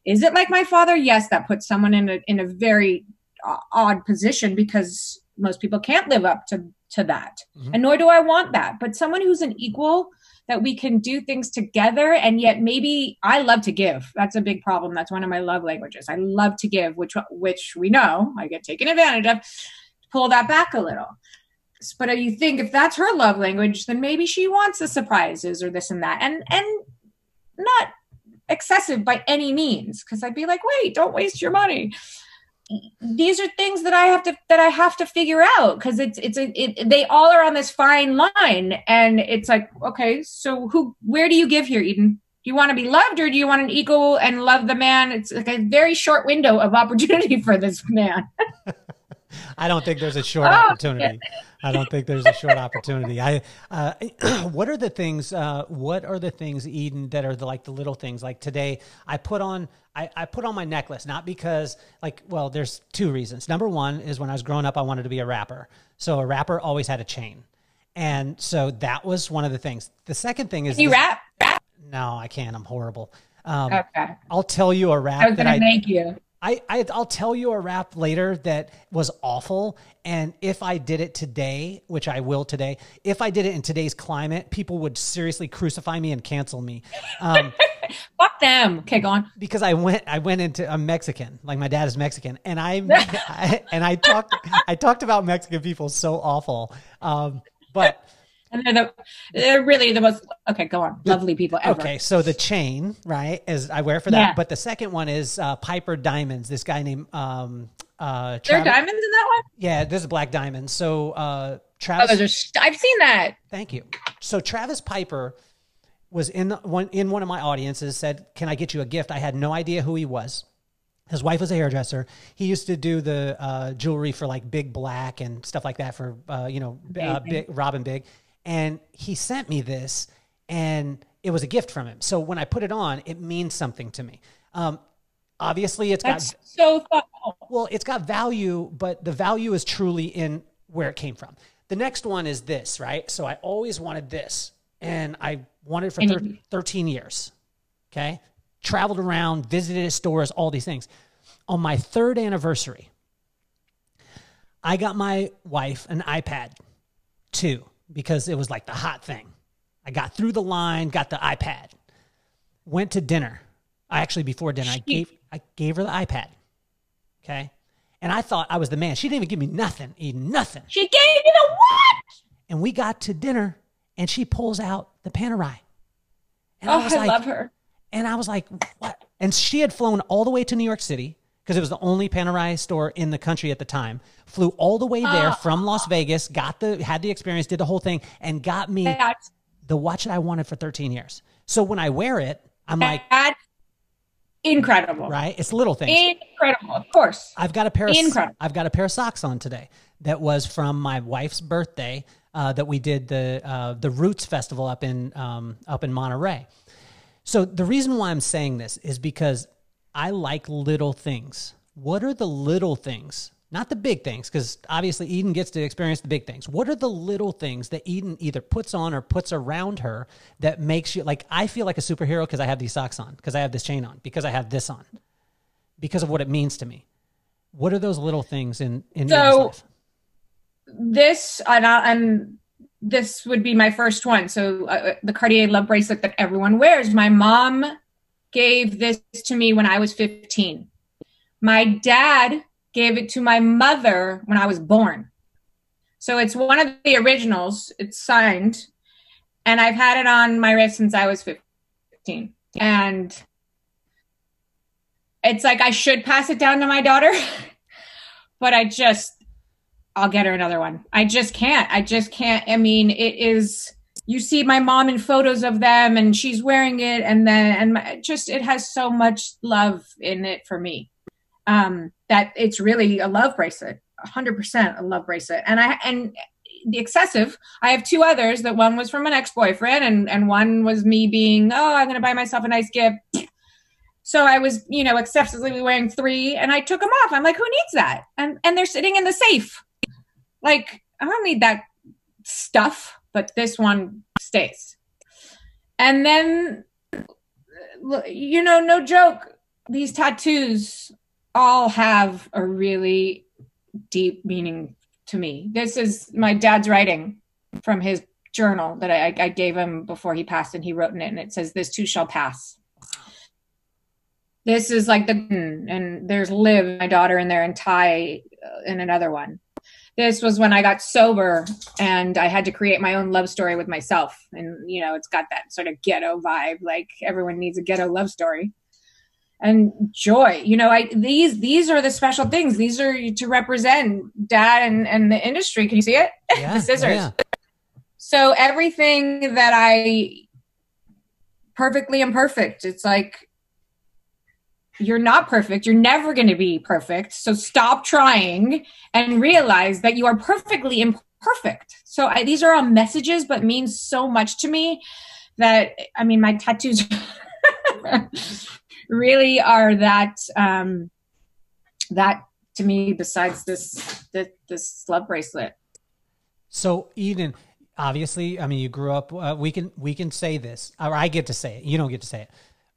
Is it like my father? Yes that puts someone in a in a very uh, odd position because most people can't live up to to that mm-hmm. and nor do i want that but someone who's an equal that we can do things together and yet maybe I love to give. That's a big problem. That's one of my love languages. I love to give, which which we know I get taken advantage of. Pull that back a little. But you think if that's her love language, then maybe she wants the surprises or this and that. And and not excessive by any means because I'd be like, "Wait, don't waste your money." These are things that I have to that I have to figure out because it's it's a, it, they all are on this fine line and it's like okay so who where do you give here Eden do you want to be loved or do you want an equal and love the man it's like a very short window of opportunity for this man I don't think there's a short oh, opportunity. Yeah. I don't think there's a short opportunity. I, uh, what are the things? Uh, what are the things, Eden, that are the, like the little things? Like today, I put on, I, I put on my necklace not because, like, well, there's two reasons. Number one is when I was growing up, I wanted to be a rapper, so a rapper always had a chain, and so that was one of the things. The second thing is Can you this, rap. Rap? No, I can't. I'm horrible. Um, okay. I'll tell you a rap I was gonna make you. I, I will tell you a rap later that was awful, and if I did it today, which I will today, if I did it in today's climate, people would seriously crucify me and cancel me. Um, Fuck them. Okay, go on. Because I went I went into I'm Mexican, like my dad is Mexican, and I, I and I talked I talked about Mexican people so awful, um, but and they're the they're really the most okay go on. Lovely people ever. Okay so the chain right is i wear for that. Yeah. but the second one is uh, piper diamonds this guy named um uh Travis, there are diamonds in that one? Yeah this is black diamonds so uh travis oh, those are, i've seen that. Thank you. So travis piper was in one in one of my audiences said can i get you a gift? I had no idea who he was. His wife was a hairdresser. He used to do the uh, jewelry for like Big Black and stuff like that for uh, you know uh, Big, Rob and Big and he sent me this and it was a gift from him. So when i put it on it means something to me. Um, obviously it's That's got so thoughtful. well it's got value but the value is truly in where it came from. The next one is this right? So i always wanted this and i wanted it for thir- 13 years okay? Traveled around visited stores all these things. On my third anniversary i got my wife an ipad 2 because it was like the hot thing. I got through the line, got the iPad, went to dinner. I actually before dinner, I gave I gave her the iPad. Okay. And I thought I was the man. She didn't even give me nothing, even nothing. She gave me the what? And we got to dinner and she pulls out the Panerai. And oh, I, was I like, love her. And I was like, what? And she had flown all the way to New York City because it was the only Panerai store in the country at the time. Flew all the way there uh, from Las Vegas, got the had the experience, did the whole thing, and got me the watch that I wanted for 13 years. So when I wear it, I'm like incredible. Right? It's little things. Incredible, of course. I've got a pair of incredible. I've got a pair of socks on today that was from my wife's birthday uh, that we did the uh, the Roots Festival up in um, up in Monterey. So the reason why I'm saying this is because I like little things. What are the little things? Not the big things, because obviously Eden gets to experience the big things. What are the little things that Eden either puts on or puts around her that makes you like, I feel like a superhero because I have these socks on, because I have this chain on, because I have this on, because of what it means to me. What are those little things in, in so, life? This, and, I, and this would be my first one. So uh, the Cartier love bracelet that everyone wears. My mom gave this to me when I was 15. My dad gave it to my mother when I was born. So it's one of the originals. It's signed, and I've had it on my wrist since I was 15. And it's like I should pass it down to my daughter, but I just I'll get her another one. I just can't. I just can't. I mean, it is you see my mom in photos of them and she's wearing it and then and my, just it has so much love in it for me. Um that it's really a love bracelet 100% a love bracelet. And i and the excessive i have two others that one was from an ex-boyfriend and and one was me being oh i'm going to buy myself a nice gift. So i was you know excessively wearing three and i took them off. I'm like who needs that? And and they're sitting in the safe. Like i don't need that stuff but this one stays. And then, you know, no joke, these tattoos all have a really deep meaning to me. This is my dad's writing from his journal that I, I gave him before he passed, and he wrote in it, and it says, This too shall pass. This is like the, and there's live my daughter, in there, and Ty uh, in another one this was when I got sober and I had to create my own love story with myself. And, you know, it's got that sort of ghetto vibe, like everyone needs a ghetto love story. And joy, you know, I these these are the special things. These are to represent dad and, and the industry. Can you see it? Yeah, the scissors. Yeah. So everything that I perfectly imperfect. It's like you're not perfect. You're never going to be perfect. So stop trying and realize that you are perfectly imperfect. So I, these are all messages, but means so much to me that I mean, my tattoos really are that um, that to me. Besides this this, this love bracelet. So Eden, obviously, I mean, you grew up. Uh, we can we can say this, or I get to say it. You don't get to say it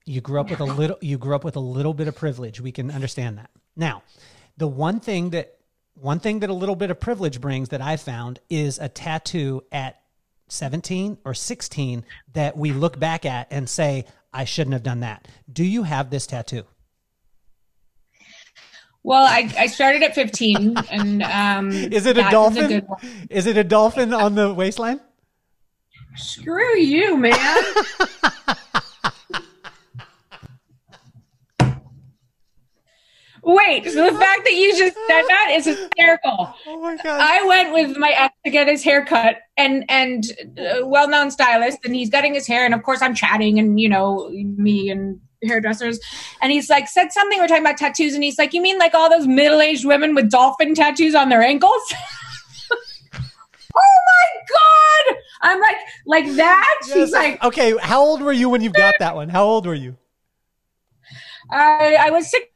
you grew up with a little you grew up with a little bit of privilege we can understand that now the one thing that one thing that a little bit of privilege brings that i found is a tattoo at 17 or 16 that we look back at and say i shouldn't have done that do you have this tattoo well, I, I started at 15 and um Is it a dolphin? A is it a dolphin on the waistline? Screw you, man. Wait, so the fact that you just said that is hysterical. Oh my god! I went with my ex to get his hair cut, and and uh, well-known stylist, and he's getting his hair, and of course I'm chatting, and you know me and hairdressers, and he's like said something. We're talking about tattoos, and he's like, "You mean like all those middle-aged women with dolphin tattoos on their ankles?" oh my god! I'm like, like that. Yes. She's like, okay. How old were you when you got that one? How old were you? I I was six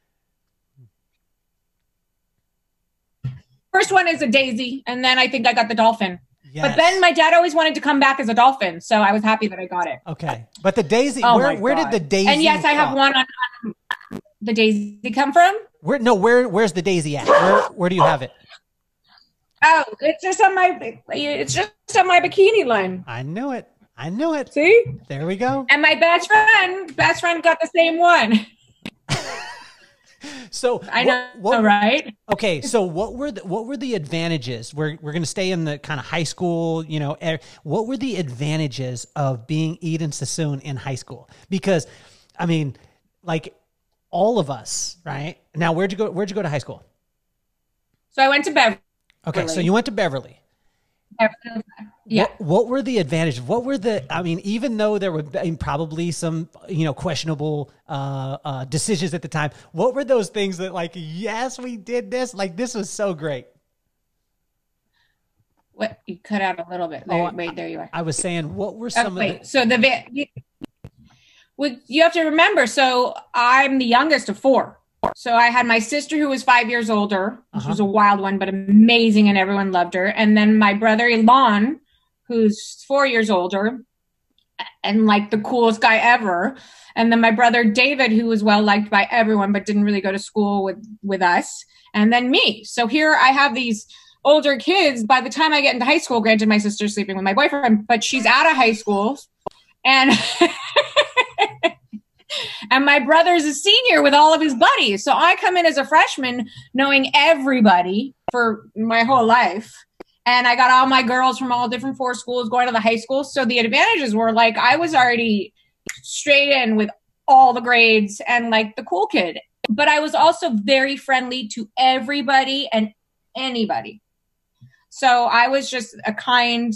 First one is a daisy, and then I think I got the dolphin. Yes. But then my dad always wanted to come back as a dolphin, so I was happy that I got it. Okay, but the daisy. Oh where where did the daisy? And yes, I have one on, on the daisy come from. Where no where where's the daisy at? Where where do you have it? Oh, it's just on my it's just on my bikini line. I knew it. I knew it. See? There we go. And my best friend, best friend got the same one. so I know, what, what, right? Okay, so what were the what were the advantages? We're we're going to stay in the kind of high school, you know. Er, what were the advantages of being Eden Sassoon in high school? Because, I mean, like all of us, right? Now, where'd you go? Where'd you go to high school? So I went to Beverly. Okay, so you went to Beverly. Yeah. What, what, were the advantages? What were the? I mean, even though there were probably some, you know, questionable uh, uh, decisions at the time, what were those things that, like, yes, we did this. Like, this was so great. What you cut out a little bit. There, oh, wait, there you are. I was saying, what were some oh, wait, of the? So the well, you have to remember. So I'm the youngest of four. So I had my sister who was five years older, which uh-huh. was a wild one, but amazing, and everyone loved her. And then my brother Elan, who's four years older, and like the coolest guy ever. And then my brother David, who was well liked by everyone, but didn't really go to school with with us. And then me. So here I have these older kids. By the time I get into high school, granted my sister's sleeping with my boyfriend, but she's out of high school, and And my brother's a senior with all of his buddies. So I come in as a freshman knowing everybody for my whole life. And I got all my girls from all different four schools going to the high school. So the advantages were like I was already straight in with all the grades and like the cool kid. But I was also very friendly to everybody and anybody. So I was just a kind,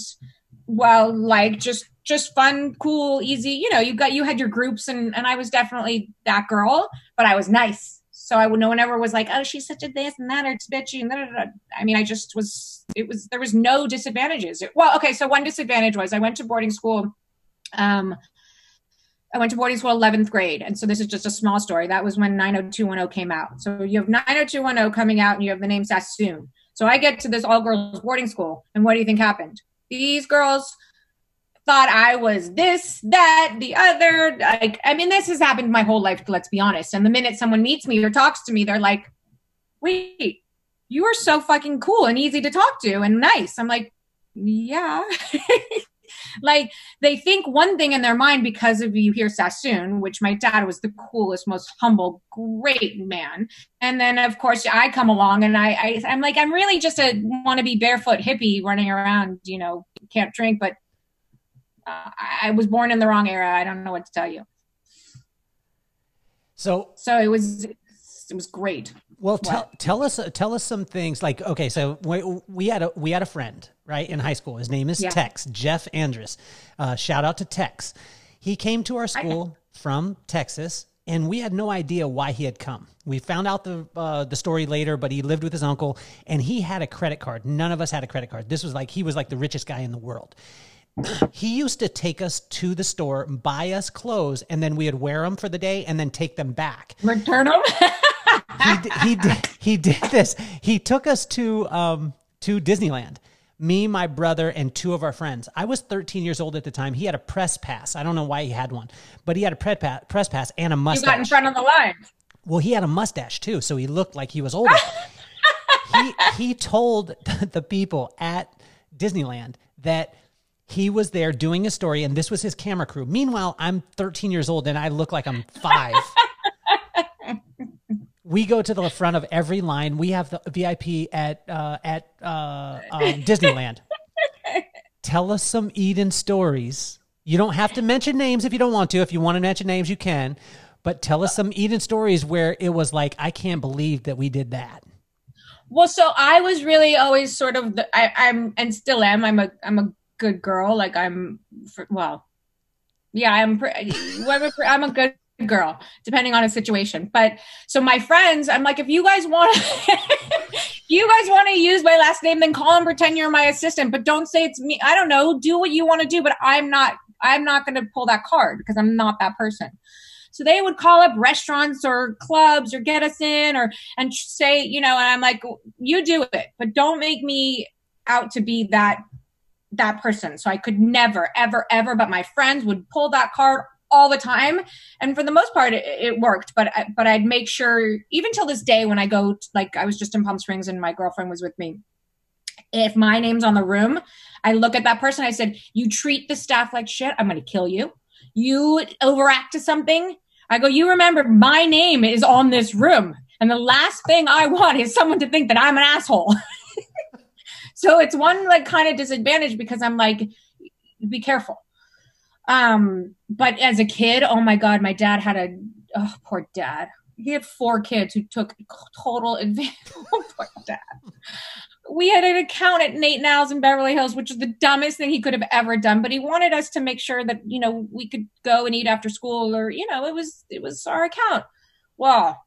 well, like just just fun, cool, easy. You know, you got you had your groups, and and I was definitely that girl, but I was nice. So I would no one ever was like, oh, she's such a this and that, or it's bitchy. And da, da, da. I mean, I just was. It was there was no disadvantages. Well, okay, so one disadvantage was I went to boarding school. Um, I went to boarding school 11th grade. And so this is just a small story. That was when 90210 came out. So you have 90210 coming out and you have the name Sassoon. So I get to this all girls boarding school. And what do you think happened? These girls thought I was this, that, the other. Like, I mean, this has happened my whole life, let's be honest. And the minute someone meets me or talks to me, they're like, wait, you are so fucking cool and easy to talk to and nice. I'm like, yeah. like they think one thing in their mind because of you hear Sassoon, which my dad was the coolest, most humble, great man. And then of course I come along and I, I I'm like, I'm really just a wannabe barefoot hippie running around, you know, can't drink, but uh, I was born in the wrong era. I don't know what to tell you. So, so it was, it was great. Well, tell, tell us tell us some things like okay, so we, we had a we had a friend right in high school. His name is yeah. Tex Jeff Andrus. Uh, shout out to Tex. He came to our school I, from Texas, and we had no idea why he had come. We found out the uh, the story later, but he lived with his uncle, and he had a credit card. None of us had a credit card. This was like he was like the richest guy in the world. he used to take us to the store, buy us clothes, and then we'd wear them for the day and then take them back. Return them. he, he, did, he did this. He took us to um, to Disneyland. Me, my brother, and two of our friends. I was 13 years old at the time. He had a press pass. I don't know why he had one, but he had a press pass and a mustache. You got in front of the line. Well, he had a mustache too, so he looked like he was older. he he told the people at Disneyland that he was there doing a story, and this was his camera crew. Meanwhile, I'm 13 years old and I look like I'm five. we go to the front of every line. We have the VIP at uh, at uh, um, Disneyland. Tell us some Eden stories. You don't have to mention names if you don't want to. If you want to mention names, you can. But tell us some Eden stories where it was like, I can't believe that we did that. Well, so I was really always sort of the, I, I'm and still am. I'm a I'm a good girl. Like I'm, well, yeah, I'm. I'm a good girl, depending on a situation. But so my friends, I'm like, if you guys want, you guys want to use my last name, then call and pretend you're my assistant. But don't say it's me. I don't know. Do what you want to do, but I'm not. I'm not going to pull that card because I'm not that person. So they would call up restaurants or clubs or get us in or and say, you know, and I'm like, you do it, but don't make me out to be that that person. So I could never, ever, ever, but my friends would pull that card all the time. And for the most part, it, it worked, but, but I'd make sure even till this day when I go, to, like I was just in Palm Springs and my girlfriend was with me. If my name's on the room, I look at that person. I said, you treat the staff like shit. I'm to kill you. You overact to something. I go, you remember my name is on this room. And the last thing I want is someone to think that I'm an asshole. so it's one like kind of disadvantage because I'm like, be careful. Um, but as a kid, oh my god, my dad had a oh, poor dad. He had four kids who took total advantage. oh, poor dad. We had an account at Nate 'n Al's in Beverly Hills, which is the dumbest thing he could have ever done. But he wanted us to make sure that you know we could go and eat after school, or you know, it was it was our account. Well,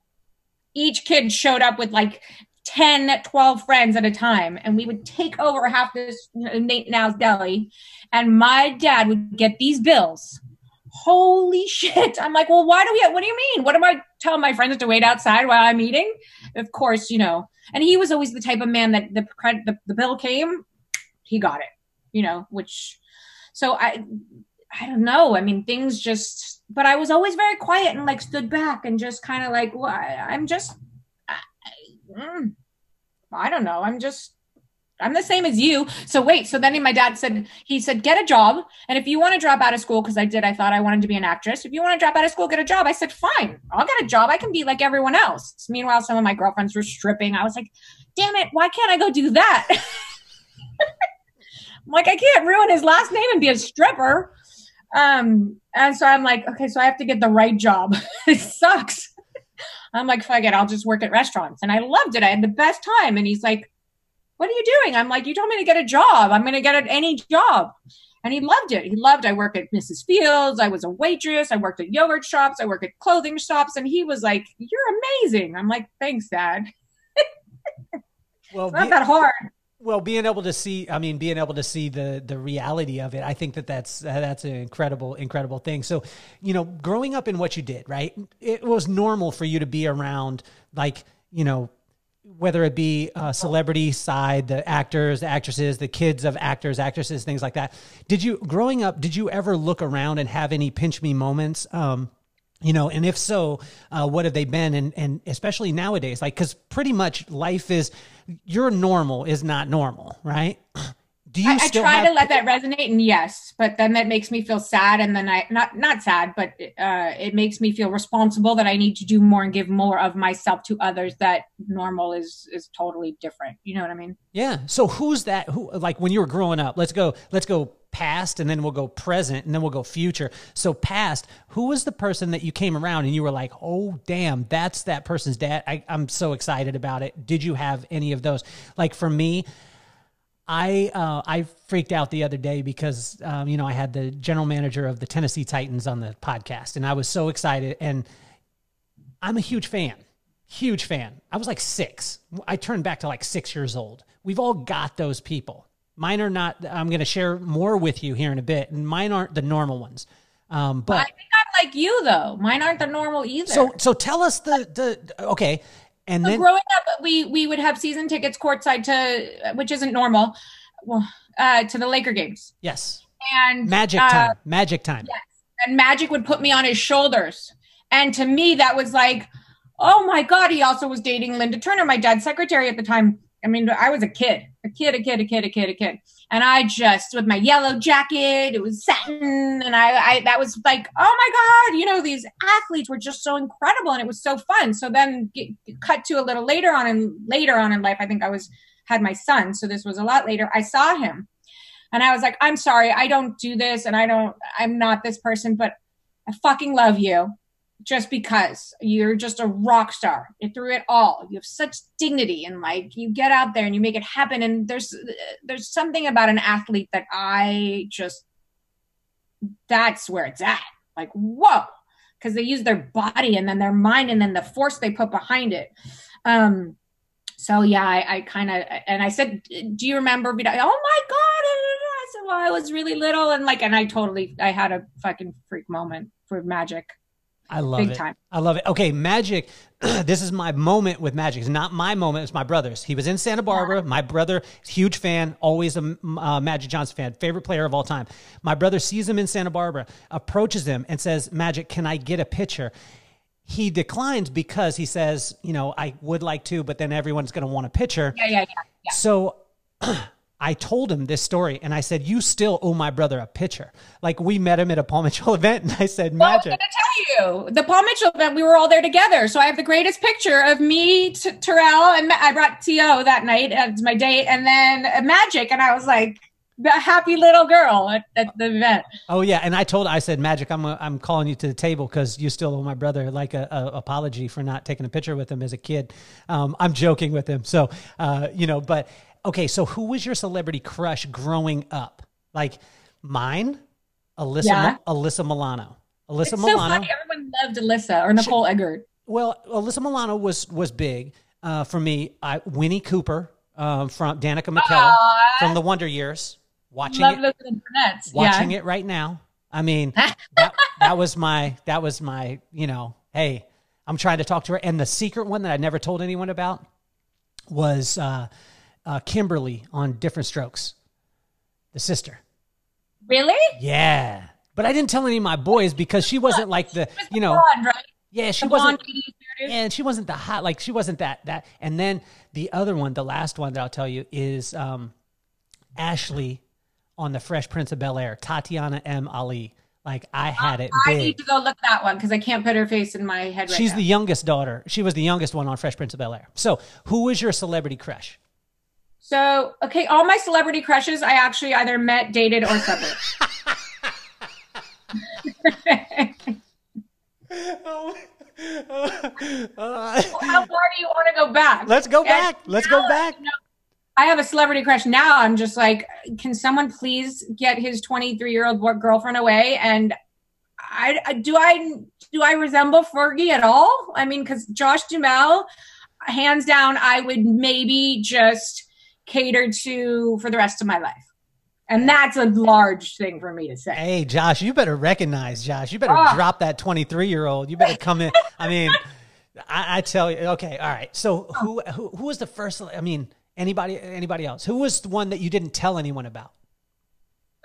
each kid showed up with like 10, 12 friends at a time. And we would take over half this uh, Nate 'n Al's deli. And my dad would get these bills. Holy shit. I'm like, well, why do we, have, what do you mean? What am I telling my friends to wait outside while I'm eating? Of course, you know. And he was always the type of man that the credit, the, the bill came, he got it, you know, which, so I, I don't know. I mean, things just, but I was always very quiet and like stood back and just kind of like, well, I, I'm just, mm, I don't know. I'm just I'm the same as you. So wait. So then my dad said, he said, get a job. And if you want to drop out of school, because I did, I thought I wanted to be an actress. If you want to drop out of school, get a job. I said, fine, I'll get a job. I can be like everyone else. Meanwhile, some of my girlfriends were stripping. I was like, damn it, why can't I go do that? I'm like, I can't ruin his last name and be a stripper. Um, and so I'm like, okay, so I have to get the right job. it sucks. I'm like, fuck it, I'll just work at restaurants. And I loved it. I had the best time. And he's like, what are you doing? I'm like, you told me to get a job. I'm going to get any job. And he loved it. He loved, I work at Mrs. Fields. I was a waitress. I worked at yogurt shops. I work at clothing shops. And he was like, you're amazing. I'm like, thanks, dad. well, it's not be- that hard well being able to see i mean being able to see the the reality of it i think that that's that's an incredible incredible thing so you know growing up in what you did right it was normal for you to be around like you know whether it be a celebrity side, the actors, the actresses, the kids of actors, actresses, things like that. Did you, growing up, did you ever look around and have any pinch me moments? Um, you know, and if so, uh, what have they been? And, and especially nowadays, like, cause pretty much life is, your normal is not normal, right? do you I, I try have- to let that resonate and yes but then that makes me feel sad and then i not not sad but uh, it makes me feel responsible that i need to do more and give more of myself to others that normal is is totally different. You know what i mean? Yeah. So who's that? Who like when you were growing up let's go let's go past and then we'll go present and then we'll go future. So past who was the person that you came around and you were like oh damn that's that person's dad. I, i'm so excited about it. Did you have any of those? Like for me I uh, I freaked out the other day because um, you know I had the general manager of the Tennessee Titans on the podcast, and I was so excited. And I'm a huge fan, huge fan. I was like six. I turned back to like six years old. We've all got those people. Mine are not. I'm going to share more with you here in a bit, and mine aren't the normal ones. Um, but I think I'm like you though. Mine aren't the normal either. So so tell us the the okay. And so then growing up, we we would have season tickets courtside to, which isn't normal, well, uh, to the Laker games. Yes. And magic uh, time. Magic time. Yes. And Magic would put me on his shoulders, and to me that was like, oh my god. He also was dating Linda Turner, my dad's secretary at the time. I mean, I was a kid, a kid, a kid, a kid, a kid, a kid. And I just, with my yellow jacket, it was satin. And I, I, that was like, oh my God, you know, these athletes were just so incredible and it was so fun. So then get, cut to a little later on and later on in life, I think I was, had my son. So this was a lot later. I saw him and I was like, I'm sorry, I don't do this and I don't, I'm not this person, but I fucking love you just because. You're just a rock star. Through it all. You have such dignity and like you get out there and you make it happen. And there's there's something about an athlete that i just that's where it's at. Like whoa. Because they use their body and then their mind and then the force they put behind it. Um so yeah i, I kind of and i said do you remember oh my god i said well i was really little. And like and i totally i had a fucking freak moment for magic I love Big it. Time. I love it. Okay, Magic. this is my moment with Magic. It's not my moment. It's my brother's. He was in Santa Barbara. My brother, huge fan, always a uh, Magic Johnson fan, favorite player of all time. My brother sees him in Santa Barbara, approaches him, and says, "Magic, can I get a picture?" He declines because he says, "You know, I would like to, but then everyone's going to want a picture." Yeah, yeah, yeah. yeah. So. I told him this story and I said, You still owe my brother a picture. Like we met him at a Paul Mitchell event and I said, Magic. Well, I was going to tell you, the Paul Mitchell event, we were all there together. So I have the greatest picture of me, T- Terrell, and I brought T.O. that night as my date, and then uh, Magic. And I was like, the happy little girl at, at, the event. Oh yeah, and I told I said Magic, I'm a, I'm calling you to the table because you still owe my brother like a, a, apology for not taking a picture with him as a kid. Um, I'm joking with him, so uh, you know, but okay, so who was your celebrity crush growing up? Like mine, Alyssa yeah. Alyssa Milano. Alyssa it's Milano. So funny. Everyone loved Alyssa or Nicole she, Eggert. Well, Alyssa Milano was was big uh, for me. I, Winnie Cooper um, from Danica McKellar from the Wonder Years. Watching Love it, watching yeah. it right now. I mean, that, that was my that was my you know. Hey, I'm trying to talk to her. And the secret one that I never told anyone about was uh, uh, Kimberly on Diff'rent Strokes, the sister. Really? Yeah. But I didn't tell any of my boys because she wasn't like the, you know, blonde, right? Yeah, she The wasn't. blonde lady who And she wasn't the hot, like she wasn't that that. And then the other one, the last one that I'll tell you is um, Ashley on the Fresh Prince of Bel Air, Tatiana M. Ali. Like I had it I big. need to go look that one because I can't put her face in my head right She's now. the youngest daughter. She was the youngest one on Fresh Prince of Bel Air. So, who was your celebrity crush? So okay, all my celebrity crushes I actually either met, dated, or slept with. How far do you want to go back? Let's go And back. Let's go back. you know, I have a celebrity crush now. I'm just like, can someone please get his 23 year old girlfriend away? And I, I do I do I resemble Fergie at all? I mean, because Josh Duhamel, hands down, I would maybe just cater to for the rest of my life, and that's a large thing for me to say. Hey, Josh, you better recognize Josh. You better Ah. drop that 23 year old. You better come in. I mean, I, I tell you. Okay, all right. So, who who who was the first? I mean, anybody anybody else? Who was the one that you didn't tell anyone about?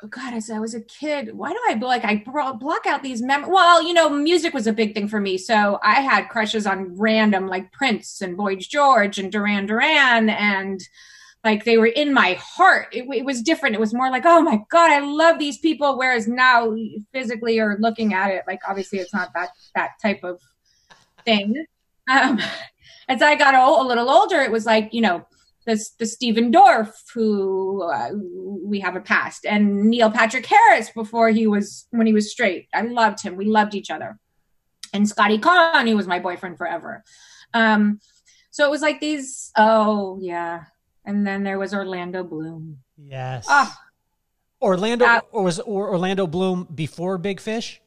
oh God, as I was a kid, why do I like I block out these mem? Well, you know, music was a big thing for me, so I had crushes on random like Prince and Boy George and Duran Duran, and like they were in my heart. It, it was different. It was more like, oh my God, I love these people. Whereas now, physically or looking at it, like obviously it's not that that type of thing. Um, as I got old, a little older, it was like you know the, the Stephen Dorff, who uh, we have a past, and Neil Patrick Harris before he was when he was straight. I loved him. We loved each other. And Scotty Caan, who was my boyfriend forever. Um, so it was like these. Oh yeah, and then there was Orlando Bloom. Yes. Ah. Orlando Uh, or was or Orlando Bloom before Big Fish?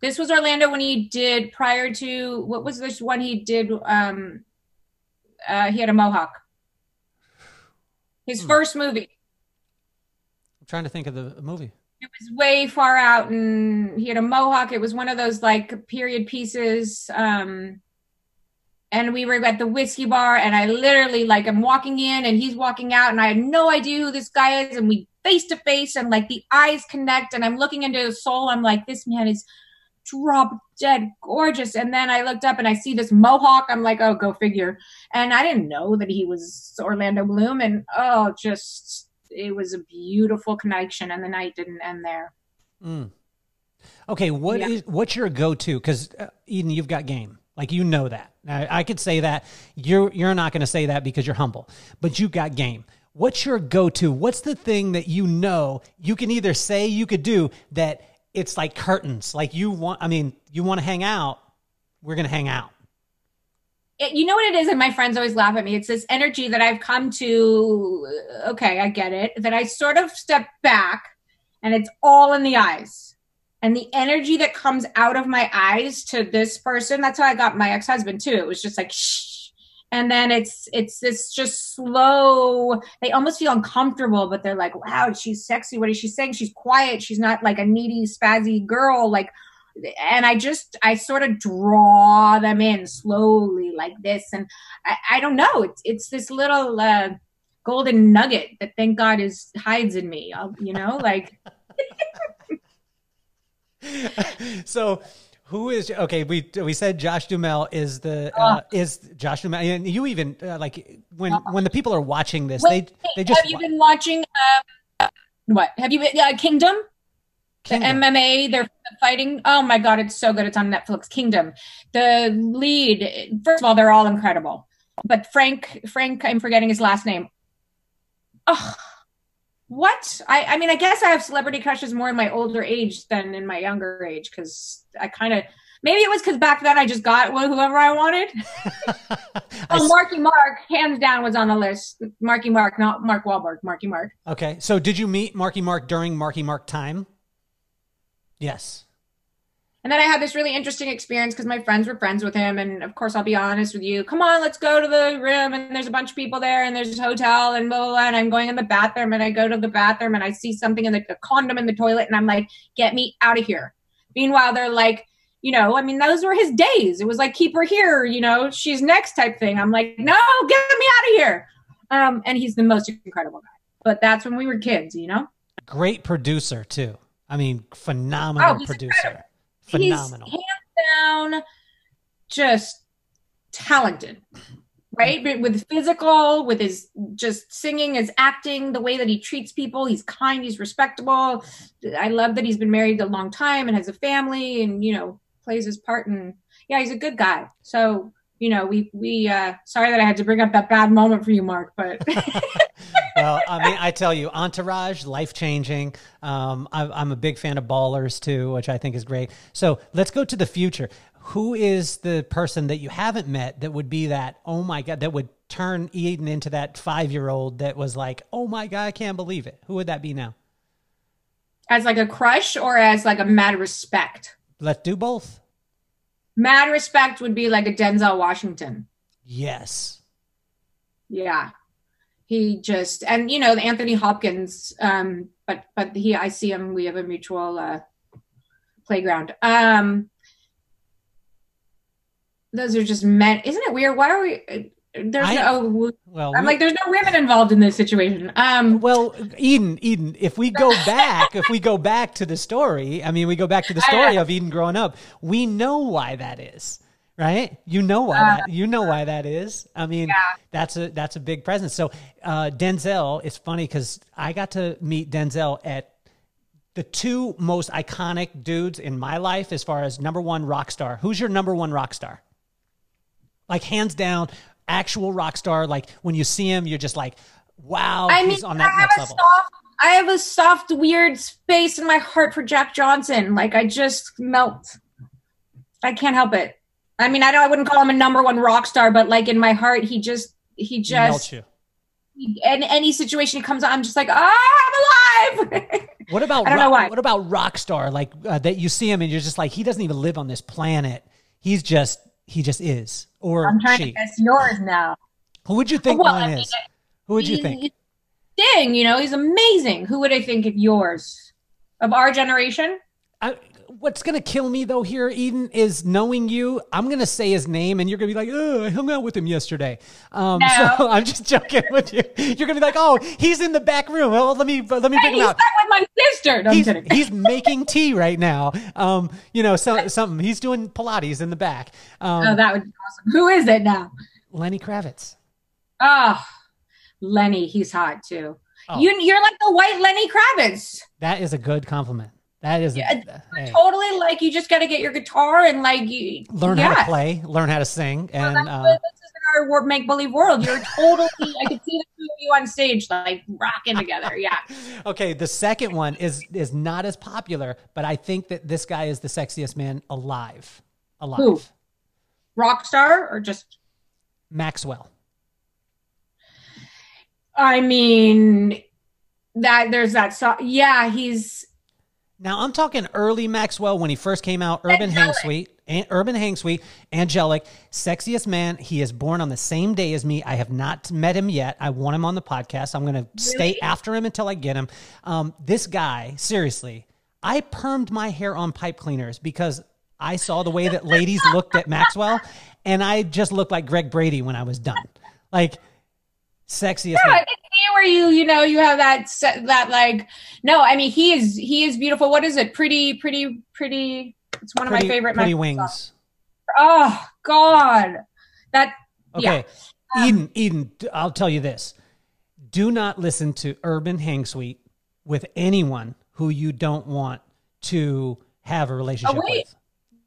This was Orlando when he did prior to what was this one he did? Um, uh, he had a mohawk. His Hmm. first movie. I'm trying to think of the movie. it was way far out and he had a mohawk it was one of those like period pieces um and we were at the whiskey bar and i literally like i'm walking in and he's walking out and i had no idea who this guy is and we face to face and like the eyes connect and i'm looking into his soul i'm like this man is drop dead gorgeous and then i looked up and i see this mohawk i'm like oh go figure and i didn't know that he was orlando bloom and oh just it was a beautiful connection and the night didn't end there Mm. Okay, what is Yeah. what's your go to? Because uh, Eden, you've got game. Like you know that. Now, I could say that you're you're not going to say that because you're humble, but you got game. What's your go to? What's the thing that you know you can either say you could do that it's like curtains. Like you want. I mean, you want to hang out. We're going to hang out. it, you know what it is and my friends always laugh at me it's this energy that i've come to okay i get it that i sort of step back and it's all in the eyes and the energy that comes out of my eyes to this person that's how i got my ex-husband too. It was just like shh. And then it's it's this just slow. They almost feel uncomfortable but they're like wow she's sexy. What is she saying? She's quiet. She's not like a needy spazzy girl. Like and I just I sort of draw them in slowly like this, and I, I don't know. It's it's this little uh, golden nugget that thank God is hides in me. I'll, you know, like so who is okay we we said josh Duhamel is the uh, is josh Duhamel and you even uh, like when when the people are watching this Wait, they they just have you been watching? Uh, what have you been? Uh, Kingdom, Kingdom. the MMA. They're fighting. Oh my God, it's so good. It's on Netflix. Kingdom. The lead. First of all, they're all incredible. But Frank, Frank, I'm forgetting his last name. Oh, what? I, I mean, I guess I have celebrity crushes more in my older age than in my younger age because I kind of maybe it was because back then I just got whoever I wanted. Oh, Marky Mark, hands down, was on the list. Marky Mark, not Mark Wahlberg. Marky Mark. okay so did you meet marky mark during marky mark time yes And then I had this really interesting experience because my friends were friends with him. And of course, I'll be honest with you. Come on, let's go to the room. And there's a bunch of people there, and there's a hotel, and blah, blah, blah. And I'm going in the bathroom, and I go to the bathroom, and I see something in the a condom in the toilet, and I'm like, get me out of here. Meanwhile, they're like, you know, I mean, those were his days. It was like, keep her here, you know, she's next type thing. I'm like, no, get me out of here. Um, and he's the most incredible guy. But that's when we were kids, you know? great producer too i mean phenomenal Oh, producer incredible. Phenomenal He's hands down just talented right? But with physical with his just singing his acting the way that he treats people. He's kind he's respectable. I love that he's been married a long time and has a family and you know plays his part and yeah he's a good guy. So you know we we uh sorry that i had to bring up that bad moment for you mark but well, I mean, I tell you, Entourage, life changing. Um, I'm a big fan of Ballers too, which I think is great. So let's go to the future. Who is the person that you haven't met that would be that, oh my God, that would turn Eden into that five year old that was like, oh my God, I can't believe it? Who would that be now? As like a crush or as like a mad respect? Let's do both. Mad respect would be like a Denzel Washington. Yes. Yeah he just and you know Anthony Hopkins, um, but but he I see him. We have a mutual uh, playground. Um, those are just men. Isn't it weird? Why are we? There's I, no. Well, I'm we, like, there's no women involved in this situation. Um, well, Eden, Eden. If we go back, if we go back to the story, I mean, we go back to the story of Eden growing up. We know why that is right? You know why uh, that, you know why that is. I mean, yeah. that's a that's a big presence. So uh, Denzel, it's funny because I got to meet Denzel at the two most iconic dudes in my life as far as number one rock star. Who's your number one rock star? Like hands down, actual rock star. Like when you see him, you're just like, wow, I he's mean, on that I next level. Soft, I have a soft, weird space in my heart for Jack Johnson. Like I just melt. I can't help it. I mean, I don't. I wouldn't call him a number one rock star, but like in my heart, he just he just. He in any situation he comes on, I'm just like, oh, I'm alive. What about I don't rock, know why. What about rock star? Like uh, that you see him and you're just like, he doesn't even live on this planet. He's just he just is. Or I'm trying she. to guess yours now. Who would you think well, mine I mean, is? Who would you think? Ding, you know, he's amazing. Who would I think of yours? Of our generation? I, what's gonna kill me though here, Eden, is knowing you. I'm gonna say his name, and you're gonna be like, "Oh, I hung out with him yesterday." Um, no. So I'm just joking with you. You're gonna be like, "Oh, he's in the back room. Well, let me let me hey, bring him out." with my sister. No, he's, he's making tea right now. Um, you know, so, something. He's doing Pilates in the back. Um, oh, that would be awesome. Who is it now? Lenny Kravitz. Oh, Lenny, he's hot too. Oh. You, you're like the white Lenny Kravitz. That is a good compliment. That is yeah, a, hey. totally like you just got to get your guitar and like you learn yeah. how to play, learn how to sing, and well, uh, this is our make believe world. You're totally. I could see the two of you on stage like rocking together. Yeah. okay, the second one is is not as popular, but I think that this guy is the sexiest man alive. Alive. Who? Rock star or just Maxwell? I mean, that there's that song. Yeah, he's now I'm talking early Maxwell when he first came out. Urban Hang Suite, Urban Hang Suite, angelic, sexiest man. He is born on the same day as me. I have not met him yet. I want him on the podcast. I'm going to really? stay after him until I get him. Um, this guy, seriously, I permed my hair on pipe cleaners because I saw the way that ladies looked at Maxwell, and I just looked like Greg Brady when I was done. Like sexiest. Yeah, man where you you know you have that that like no i mean he is he is beautiful what is it pretty pretty pretty it's one pretty, of my favorite pretty wings songs. oh god that okay yeah. eden eden i'll tell you this do not listen to urban hang suite with anyone who you don't want to have a oh, relationship oh, with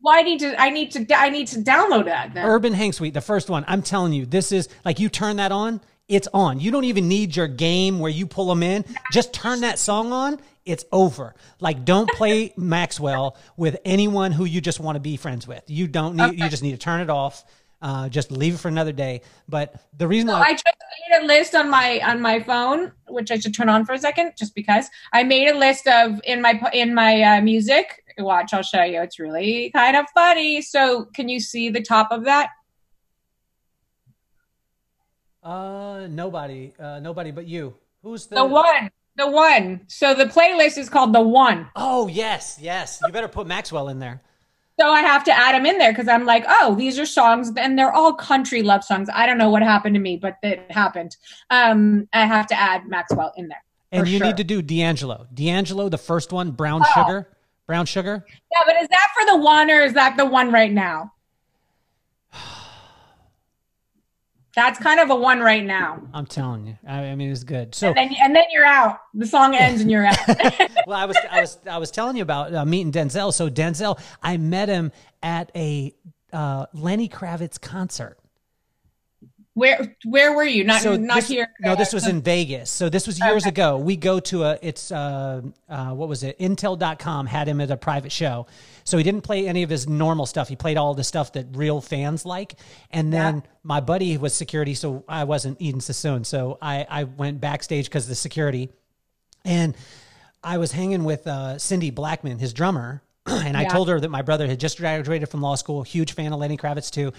well, I need to, I need to, I need to download that. Then. Urban Hang Suite, the first one. I'm telling you, this is like you turn that on, it's on. You don't even need your game where you pull them in. Just turn that song on. It's over. Like, don't play Maxwell with anyone who you just want to be friends with. You don't need. Okay. You just need to turn it off. Uh, just leave it for another day. But the reason so why I just made a list on my on my phone, which I should turn on for a second, just because I made a list of in my in my uh, music. Watch, I'll show you. It's really kind of funny. So, can you see the top of that? Uh, nobody. Uh, nobody but you. Who's the the one? The one. So the playlist is called the one. Oh yes, yes. You better put Maxwell in there. So I have to add him in there because I'm like, oh, these are songs, and they're all country love songs. I don't know what happened to me, but it happened. Um, I have to add Maxwell in there. And you sure. need to do D'Angelo. D'Angelo, the first one, Brown oh. Sugar. Brown Sugar. Yeah, but is that for the one or is that the one right now? That's kind of a one right now. I'm telling you. I, I mean, it's good. So and then, and then you're out. The song ends and you're out. well, I was I was I was telling you about uh, meeting Denzel. So Denzel, I met him at a uh, Lenny Kravitz concert. Where where were you? Not so not this, here. No, this was in Vegas. So this was years okay. ago. We go to a it's uh, uh what was it? Intel.com had him at a private show. So he didn't play any of his normal stuff. He played all the stuff that real fans like. And then yeah. my buddy was security, so I wasn't Eden Sassoon. So I I went backstage because of the security. And I was hanging with uh, Cindy Blackman, his drummer, and yeah. I told her that my brother had just graduated from law school, huge fan of Lenny Kravitz too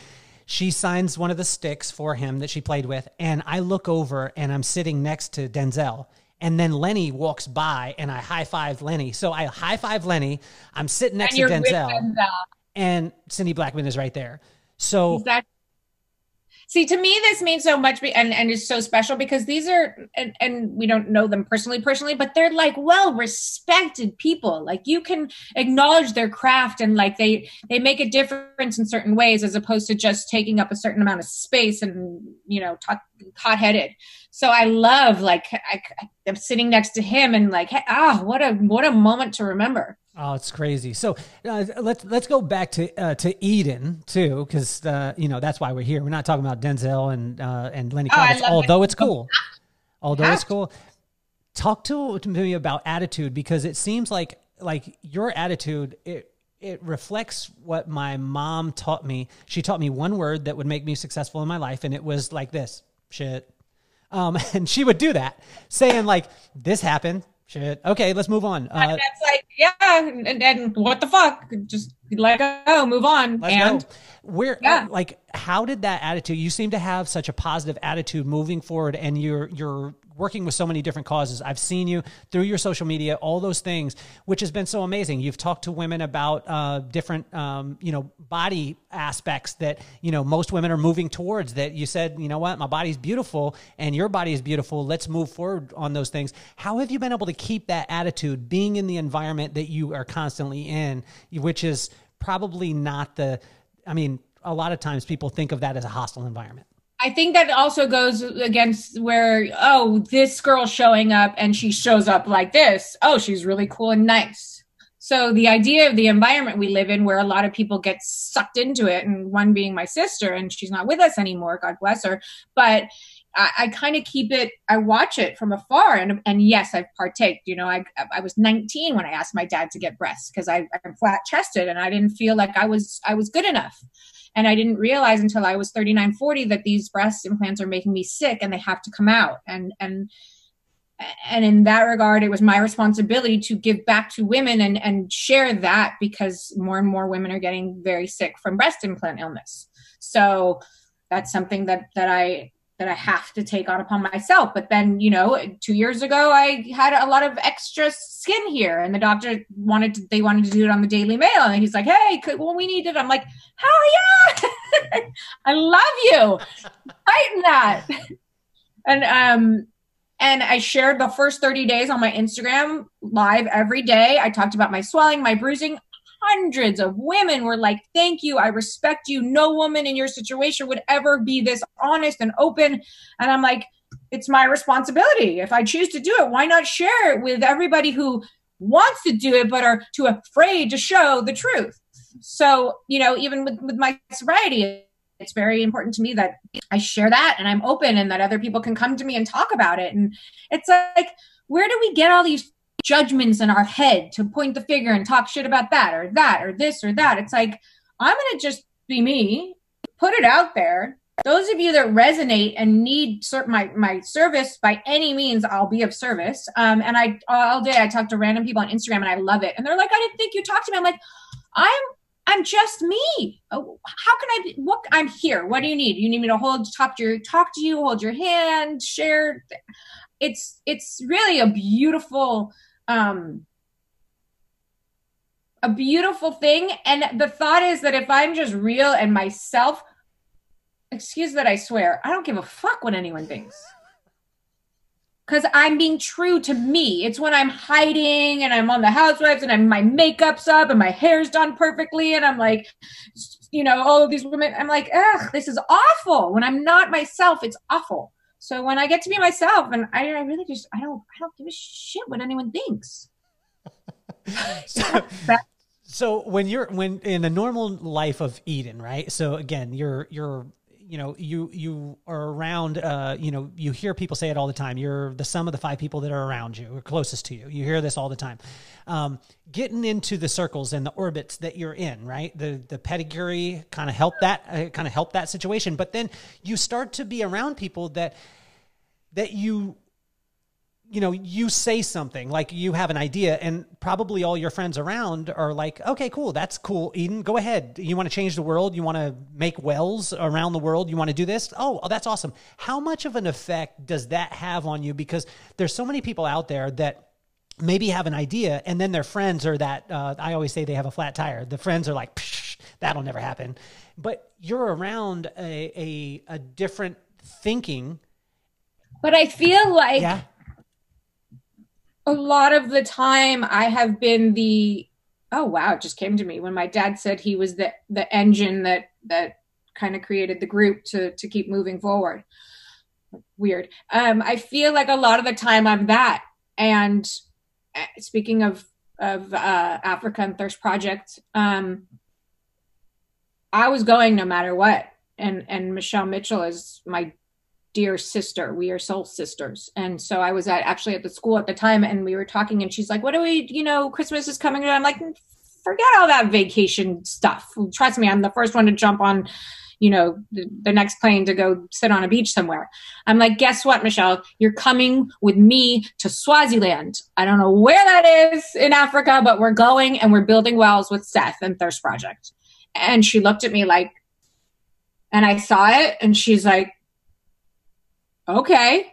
she signs one of the sticks for him that she played with, and I look over and I'm sitting next to Denzel. And then Lenny walks by and I high five Lenny. So I high five Lenny. I'm sitting next to Denzel, Denzel, and Cindy Blackman is right there. So exactly. See, to me, this means so much and, and is so special because these are, and, and we don't know them personally, personally, but they're like well respected people. Like you can acknowledge their craft and like they, they make a difference in certain ways as opposed to just taking up a certain amount of space and, you know, hot headed. So I love like, I, I'm sitting next to him and like, ah, what a, what a moment to remember. Oh, it's crazy. So uh, let's let's go back to uh, to Eden too, because uh, you know that's why we're here. We're not talking about Denzel and uh, and Lenny oh, Kravitz, oh, although it's cool. Although it's cool. Talk to, to me about attitude because it seems like like your attitude it it reflects what my mom taught me. She taught me one word that would make me successful in my life, and it was like this: shit. Um, and she would do that, saying like, "This happened, Shit. Okay, let's move on. Uh, that's like, yeah, and, and what the fuck? Just let go, move on. and go. where, yeah. Like, how did that attitude? You seem to have such a positive attitude moving forward, and you're you're working with so many different causes. I've seen you through your social media, all those things, which has been so amazing. You've talked to women about uh, different, um, you know, body aspects that you know most women are moving towards. That you said, you know what, my body's beautiful and your body is beautiful. Let's move forward on those things. How have you been able to keep that attitude, being in the environment that you are constantly in, which is probably not the. I mean, a lot of times people think of that as a hostile environment. I think that also goes against where, oh, this girl's showing up and she shows up like this. Oh, she's really cool and nice. So the idea of the environment we live in where a lot of people get sucked into it, and one being my sister, and she's not with us anymore, God bless her. But I, I kind of keep it, I watch it from afar. And, and yes, I've partaked. You know, I, I was 19 when I asked my dad to get breasts because I'm flat chested and I didn't feel like I was, I was good enough. And I didn't realize until I was 39, 40 that these breast implants are making me sick and they have to come out. And, and, and in that regard, it was my responsibility to give back to women and, and share that because more and more women are getting very sick from breast implant illness. So that's something that, that I, that I have to take on upon myself. But then, you know, two years ago, I had a lot of extra skin here, and the doctor wanted to, they wanted to do it on the Daily Mail, and he's like, "Hey, could, well, we need it." I'm like, "Hell yeah, I love you, fighting that." and um, and I shared the first 30 days on my Instagram live every day. I talked about my swelling, my bruising hundreds of women were like, Thank you. I respect you. No woman in your situation would ever be this honest and open. And I'm like, It's my responsibility. If I choose to do it, why not share it with everybody who wants to do it but are too afraid to show the truth? So, you know, even with, with my sobriety, it's very important to me that I share that and I'm open and that other people can come to me and talk about it. And it's like, where do we get all these judgments in our head to point the finger and talk shit about that or that or this or that. It's like, I'm going to just be me, put it out there. Those of you that resonate and need my, my service by any means, I'll be of service. Um, and I, all day I talk to random people on Instagram and I love it. And they're like, I didn't think you talked to me. I'm like, I'm, I'm just me. Oh, how can I be, what, I'm here. What do you need? You need me to hold, talk to your, talk to you, hold your hand, share. It's, it's really a beautiful, um a beautiful thing and the thought is that if i'm just real and myself excuse that i swear i don't give a fuck what anyone thinks because i'm being true to me it's when i'm hiding and i'm on the housewives and I'm, my makeup's up and my hair's done perfectly and i'm like you know, all of these women. I'm like, ugh, this is awful. When I'm not myself, it's awful. So when I get to be myself, and I, I really just, I don't, I don't give a shit what anyone thinks. so, so when you're when in the normal life of Eden, right? So again, you're you're you know you you are around uh you know you hear people say it all the time. You're the sum of the five people that are around you or closest to you. You hear this all the time. Um, getting into the circles and the orbits that you're in right? The the pedigree kind of help that uh, kind of help that situation. But then you start to be around people that that you you know, you say something like you have an idea, and probably all your friends around are like, okay, cool, that's cool, Eden, go ahead. You want to change the world? You want to make wells around the world? You want to do this? Oh, that's awesome. How much of an effect does that have on you? Because there's so many people out there that maybe have an idea, and then their friends are that, uh, I always say they have a flat tire. The friends are like, that'll never happen. But you're around a, a, a different thinking. But I feel like. Yeah a lot of the time I have been the oh wow, it just came to me when my dad said he was the the engine that that kind of created the group to to keep moving forward. Weird. Um, I feel like a lot of the time I'm that. And uh, speaking of of uh, Africa and Thirst Project, um, I was going no matter what. And and Michelle Mitchell is my dear sister. We are soul sisters. And so I was at actually at the school at the time and we were talking and she's like, what do we, you know, Christmas is coming. And I'm like, forget all that vacation stuff. Trust me, I'm the first one to jump on, you know, the, the next plane to go sit on a beach somewhere. I'm like, guess what, Michelle? You're coming with me to Swaziland. I don't know where that is in Africa, but we're going and we're building wells with Seth and Thirst Project. And she looked at me like, and I saw it and she's like, okay.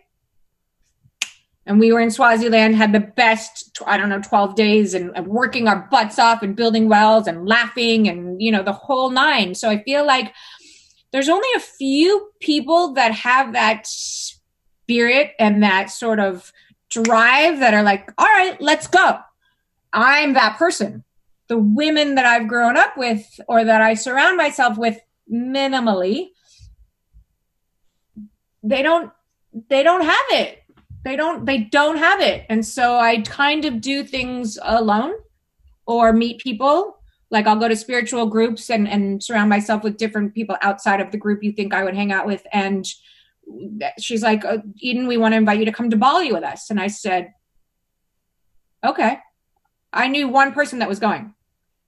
And we were in Swaziland, had the best, I don't know, 12 days and, working our butts off and building wells and laughing and, you know, the whole nine. So I feel like there's only a few people that have that spirit and that sort of drive that are like, all right, let's go. I'm that person. The women that I've grown up with or that I surround myself with minimally, they don't they don't have it. They don't they don't have it. And so i kind of do things alone or meet people. Like i'll go to spiritual groups and and surround myself with different people outside of the group you think i would hang out with. And she's like oh, eden we want to invite you to come to bali with us. And i said okay. I knew one person that was going.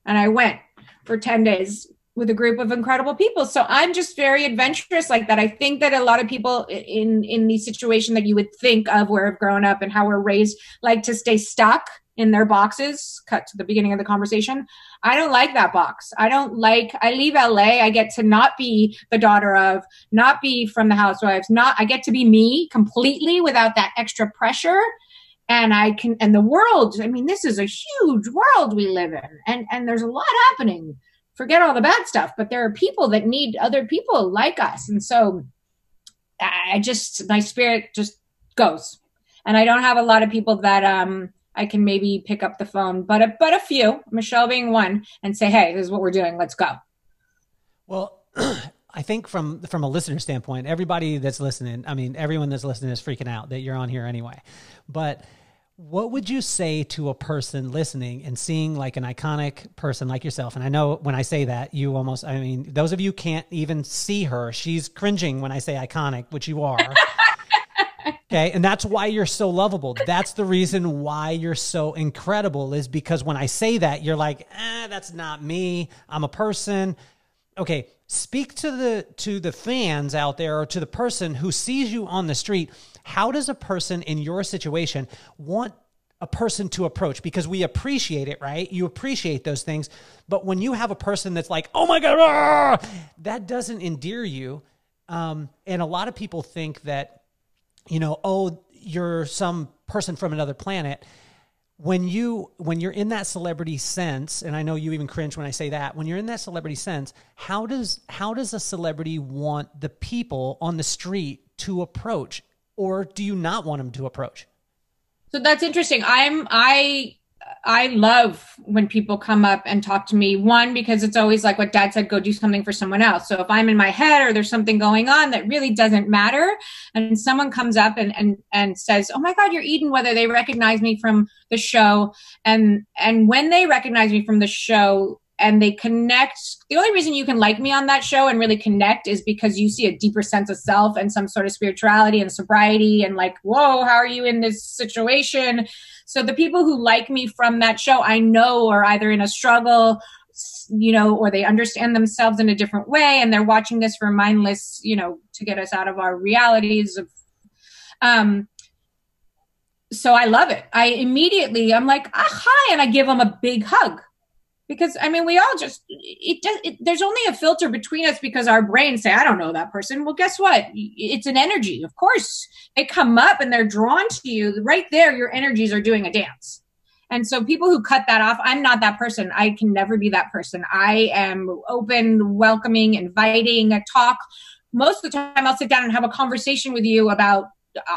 And i went for 10 days with a group of incredible people. So I'm just very adventurous like that. I think that a lot of people in in the situation that you would think of where I've grown up and how we're raised like to stay stuck in their boxes. Cut to the beginning of the conversation. I don't like that box. I don't like I leave LA, I get to not be the daughter of, not be from the housewives, not I get to be me completely without that extra pressure and I can and the world, I mean this is a huge world we live in and and there's a lot happening forget all the bad stuff, but there are people that need other people like us. And so I just, my spirit just goes. And I don't have a lot of people that, um, I can maybe pick up the phone, but a, but a few, Michelle being one, and say, "Hey, this is what we're doing. Let's go." Well, I think from from a listener standpoint, everybody that's listening, I mean, everyone that's listening is freaking out that you're on here anyway. But what would you say to a person listening and seeing like an iconic person like yourself? And I know when I say that, you almost, I mean, those of you can't even see her. She's cringing when I say iconic, which you are. okay. And that's why you're so lovable. That's the reason why you're so incredible, is because when I say that, you're like, eh, that's not me. I'm a person. Okay. Speak to the to the fans out there or to the person who sees you on the street how does a person in your situation want a person to approach because we appreciate it, right? You appreciate those things. But when you have a person that's like, oh my God, ah, that doesn't endear you. Um, and a lot of people think that, you know, oh, you're some person from another planet. When you when you're in that celebrity sense, and I know you even cringe when I say that, when you're in that celebrity sense, how does how does a celebrity want the people on the street to approach? or do you not want them to approach? So that's interesting. I'm I I love when people come up and talk to me. One, because it's always like what dad said, go do something for someone else. So if I'm in my head or there's something going on that really doesn't matter, and someone comes up and, and, and says, Oh my God, you're Eden, whether they recognize me from the show. And, and when they recognize me from the show, and they connect. The only reason you can like me on that show and really connect is because you see a deeper sense of self and some sort of spirituality and sobriety and like, whoa, how are you in this situation? So the people who like me from that show, I know are either in a struggle, you know, or they understand themselves in a different way and they're watching this for mindless, you know, to get us out of our realities of, um, so I love it. I immediately, I'm like, ah, hi, and I give them a big hug because I mean, we all just it does. It, there's only a filter between us because our brains say, "I don't know that person." Well, guess what? It's an energy. Of course, they come up and they're drawn to you. Right there, your energies are doing a dance. And so, people who cut that off, I'm not that person. I can never be that person. I am open, welcoming, inviting, a talk. Most of the time, I'll sit down and have a conversation with you about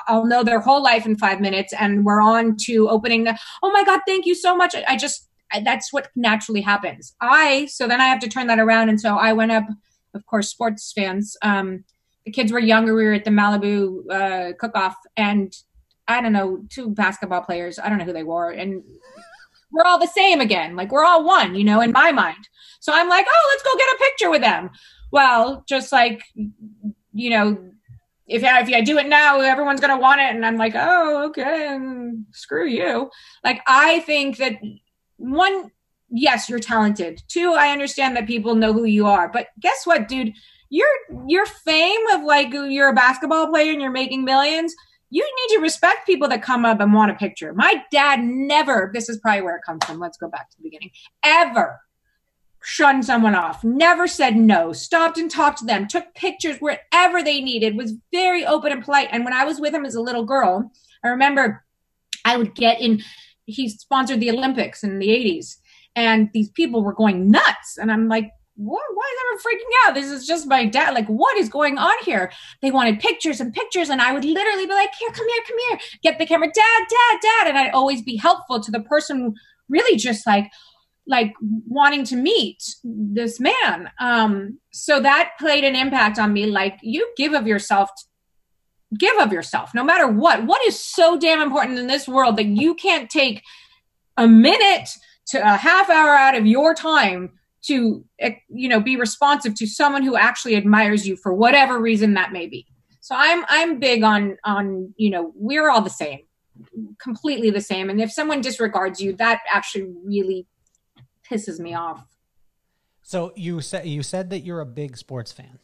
I'll know their whole life in five minutes, and we're on to opening the. Oh my God! Thank you so much. I just that's what naturally happens. I so then I have to turn that around, and so I went up. Of course, sports fans. Um, the kids were younger. We were at the Malibu uh, cook-off, and I don't know two basketball players. I don't know who they were, and we're all the same again. Like we're all one, you know, in my mind. So I'm like, oh, let's go get a picture with them. Well, just like you know, if I, if I do it now, everyone's gonna want it, and I'm like, oh, okay, screw you. Like I think that one, yes, you're talented. Two, I understand that people know who you are. But guess what, dude? Your your fame of like you're a basketball player and you're making millions. You need to respect people that come up and want a picture. My dad never, this is probably where it comes from. Let's go back to the beginning. Ever shunned someone off, never said no, stopped and talked to them, took pictures wherever they needed, was very open and polite. And when I was with him as a little girl, I remember I would get in he sponsored the Olympics in the 80s. And these people were going nuts. And I'm like, what? Why is everyone freaking out? This is just my dad. Like, what is going on here? They wanted pictures and pictures, and I would literally be like, here, come here, come here, get the camera, dad, dad, dad. And I'd always be helpful to the person really just like, like wanting to meet this man. Um, so that played an impact on me. Like, you give of yourself give of yourself no matter what. What is so damn important in this world that you can't take a minute to a half hour out of your time to eh, you know be responsive to someone who actually admires you for whatever reason that may be. So i'm i'm big on on you know we're all the same completely the same. And if someone disregards you that actually really pisses me off. So you said you said that you're a big sports fan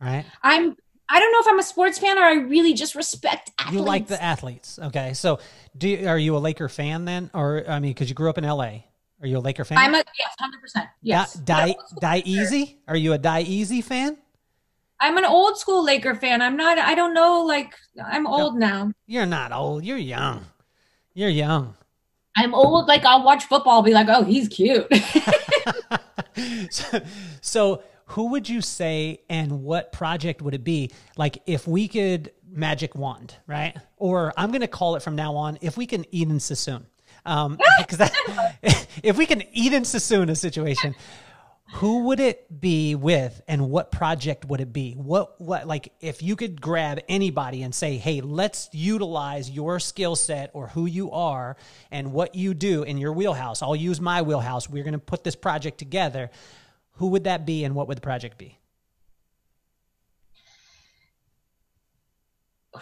right? I'm I don't know if I'm a sports fan or I really just respect athletes. You like the athletes. Okay. So do you, are you a Laker fan then? Or, I mean, because you grew up in LA. Are you a Laker fan? I'm a, yes, 100%. Yes. Die, die, die Easy? Are you a Die Easy fan? I'm an old school Laker fan. I'm not, I don't know, like, I'm old no, now. You're not old. You're young. You're young. I'm old. Like, I'll watch football, be like, oh, he's cute. so, so who would you say and what project would it be? Like if we could magic wand, right? Or I'm going to call it from now on, if we can Eden Sassoon. Um, because that, if we can Eden Sassoon a situation, who would it be with and what project would it be what what like if you could grab anybody and say hey let's utilize your skill set or who you are and what you do in your wheelhouse i'll use my wheelhouse we're going to put this project together who would that be and what would the project be?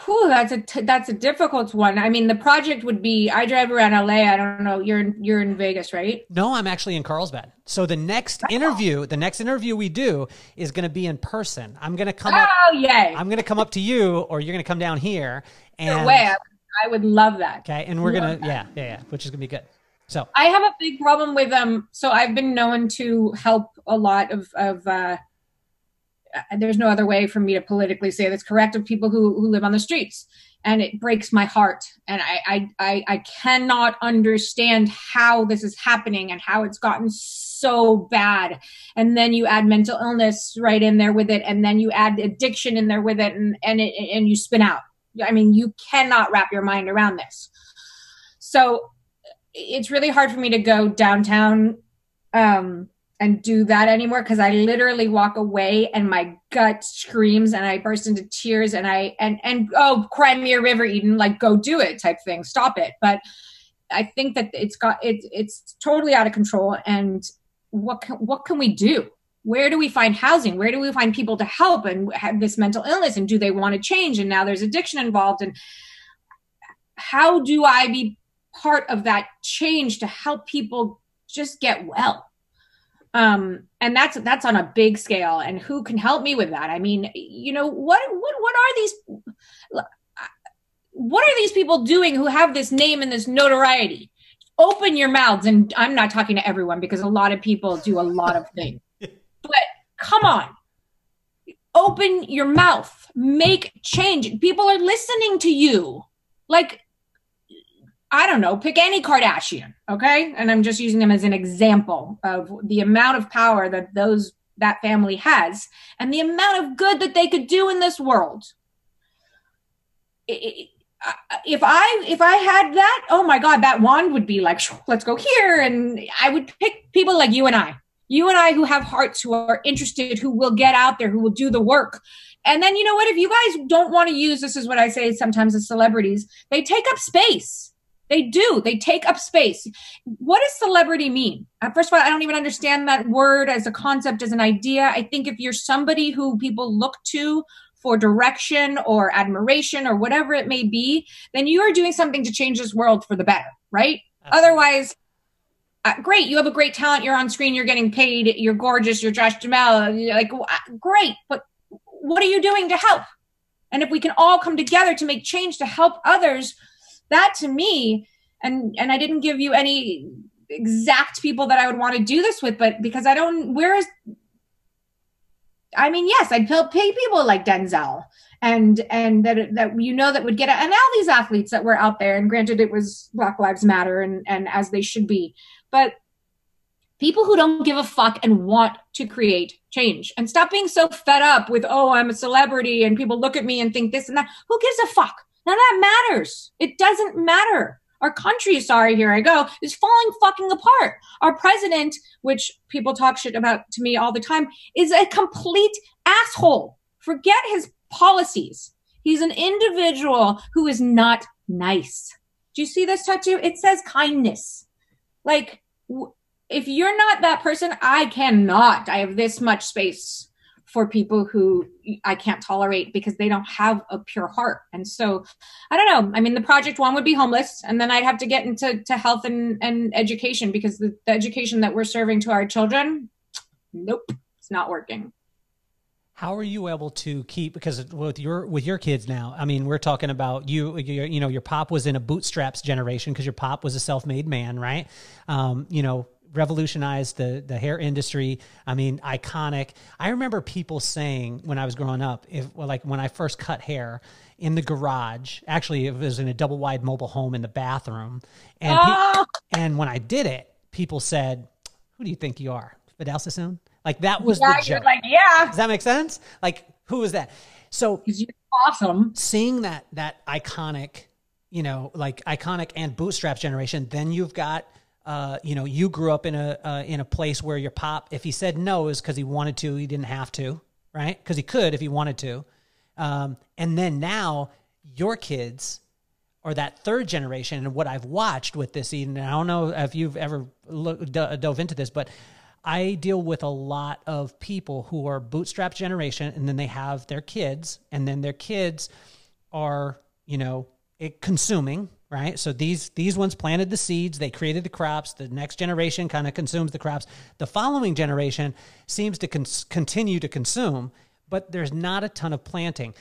Whew, that's a t- that's a difficult one. I mean, the project would be I drive around LA. I don't know. You're in, you're in Vegas, right? No, I'm actually in Carlsbad. So the next interview, the next interview we do is going to be in person. I'm going to come. Oh up, yay! I'm going to come up to you, or you're going to come down here. And no way, I, I would love that. Okay, and we're gonna yeah yeah yeah, which is gonna be good. So. I have a big problem with um. So I've been known to help a lot of of. uh there's no other way for me to politically say that's correct of people who, who live on the streets. And it breaks my heart. And I, I i i cannot understand how this is happening and how it's gotten so bad. And then you add mental illness right in there with it. And then you add addiction in there with it. And and it, and you spin out. I mean you cannot wrap your mind around this. So it's really hard for me to go downtown um, and do that anymore because I literally walk away and my gut screams and I burst into tears and I and and oh Crimea River Eden like go do it type thing. Stop it. But I think that it's got it's it's totally out of control. And what can, what can we do? Where do we find housing? Where do we find people to help and have this mental illness? And do they want to change? And now there's addiction involved. And how do I be part of that change to help people just get well. Um and that's that's on a big scale. And who can help me with that? I mean you know what what what are these what are these people doing who have this name and this notoriety? Open your mouths. And i'm not talking to everyone because a lot of people do a lot of things. But come on. Open your mouth. Make change. People are listening to you. Like I don't know, pick any Kardashian, okay? And I'm just using them as an example of the amount of power that those that family has and the amount of good that they could do in this world. If I if I had that, oh my god, that wand would be like, let's go here and I would pick people like you and I. You and I who have hearts who are interested, who will get out there, who will do the work. And then you know what, if you guys don't want to use this is what I say sometimes as celebrities, they take up space they do. They take up space. What does celebrity mean? Uh, first of all, I don't even understand that word as a concept, as an idea. I think if you're somebody who people look to for direction or admiration or whatever it may be, then you are doing something to change this world for the better, right? Absolutely. Otherwise, uh, great, you have a great talent, you're on screen, you're getting paid, you're gorgeous, you're Josh Duhamel, like great, but what are you doing to help? And if we can all come together to make change to help others, that to me and and i didn't give you any exact people that i would want to do this with but because i don't where is i mean yes i'd pay people like denzel and and that that you know that would get and all these athletes that were out there and granted it was black lives matter and and as they should be but people who don't give a fuck and want to create change. And stop being so fed up with oh i'm a celebrity and people look at me and think this and that. Who gives a fuck None of that matters. It doesn't matter. Our country, sorry, here I go, is falling fucking apart. Our president, which people talk shit about to me all the time, is a complete asshole. Forget his policies. He's an individual who is not nice. Do you see this tattoo? It says kindness. Like, if you're not that person, I cannot. I have this much space for people who I can't tolerate because they don't have a pure heart. And so I don't know. I mean, the project one would be homeless, and then I'd have to get into to health and, and education because the, the education that we're serving to our children, nope, it's not working. How are you able to keep because with your with your kids now? I mean, we're talking about you. You know, your pop was in a bootstraps generation because your pop was a self made man, right? Um, you know, revolutionized the the hair industry. I mean, iconic. I remember people saying when I was growing up, if well, like when I first cut hair in the garage, actually it was in a double wide mobile home in the bathroom, and oh! pe- and when I did it, people said, "Who do you think you are, Vidal Sassoon?" Like that was yeah, the joke. Like, yeah. Does that make sense? Like, who is that? So you're awesome. Seeing that that iconic, you know, like iconic and bootstraps generation, then you've got uh, you know, you grew up in a uh, in a place where your pop, if he said no, is because he wanted to, he didn't have to, right? Because he could if he wanted to. Um, and then now your kids or that third generation, and what I've watched with this, Eden, I don't know if you've ever look, dove into this, but I deal with a lot of people who are bootstrap generation, and then they have their kids, and then their kids are, you know, consuming right? So these these ones planted the seeds they created the crops the next generation kind of consumes the crops. The following generation seems to con- continue to consume but there's not a ton of planting.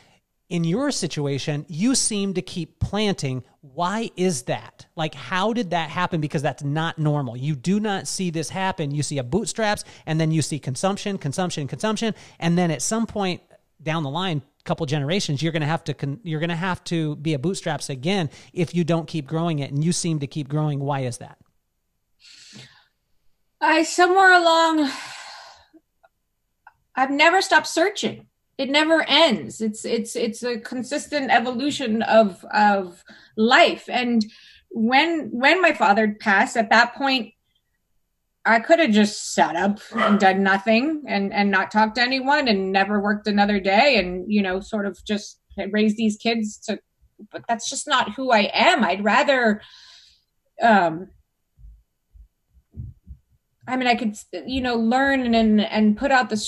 In your situation you seem to keep planting. Why is that? Like how did that happen? Because that's not normal. You do not see this happen. You see a bootstraps and then you see consumption consumption consumption and then at some point down the line couple generations you're going to have to con- you're going to have to be a bootstraps again if you don't keep growing it and you seem to keep growing. Why is that? I somewhere along i've never stopped searching. It never ends. It's it's it's a consistent evolution of of life. And when when my father passed at that point I could have just sat up and done nothing and and not talked to anyone and never worked another day and you know sort of just raise these kids to but that's just not who I am. I'd rather um I mean I could you know learn and and put out the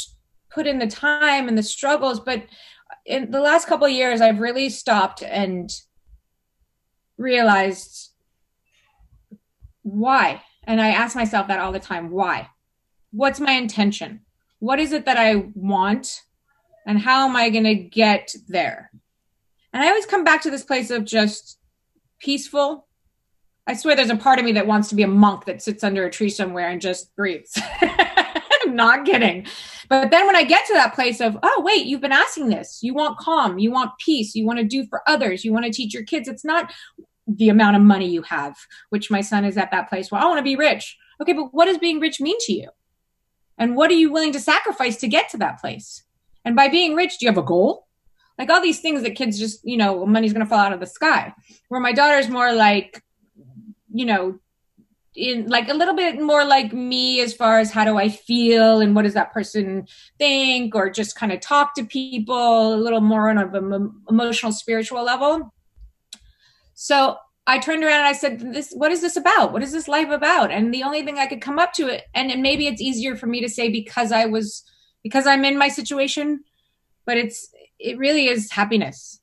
put in the time and the struggles but in the last couple years I've really stopped and realized why and I ask myself that all the time why? What's my intention? What is it that I want? And how am I going to get there? And I always come back to this place of just peaceful. I swear there's a part of me that wants to be a monk that sits under a tree somewhere and just breathes. I'm not kidding. But then when I get to that place of, oh, wait, you've been asking this. You want calm. You want peace. You want to do for others. You want to teach your kids. It's not the amount of money you have, which my son is at that place where I want to be rich. Okay, but what does being rich mean to you? And what are you willing to sacrifice to get to that place? And by being rich, do you have a goal? Like all these things that kids just, you know, money's going to fall out of the sky. Where my daughter's more like, you know, in like a little bit more like me as far as how do I feel and what does that person think or just kind of talk to people a little more on an um, emotional spiritual level so I turned around and I said, "This, what is this about? What is this life about?" And the only thing I could come up to it, and, maybe it's easier for me to say because I was, because I'm in my situation, but it's, it really is happiness.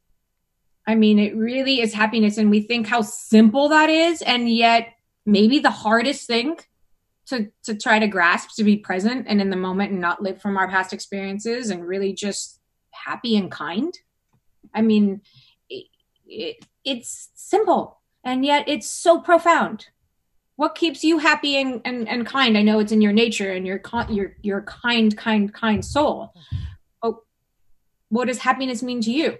I mean, it really is happiness, and we think how simple that is, and yet maybe the hardest thing to to try to grasp to be present and in the moment and not live from our past experiences and really just happy and kind. I mean, it, it's simple and yet it's so profound what keeps you happy and, and, and kind i know it's in your nature and your your your kind kind kind soul oh what does happiness mean to you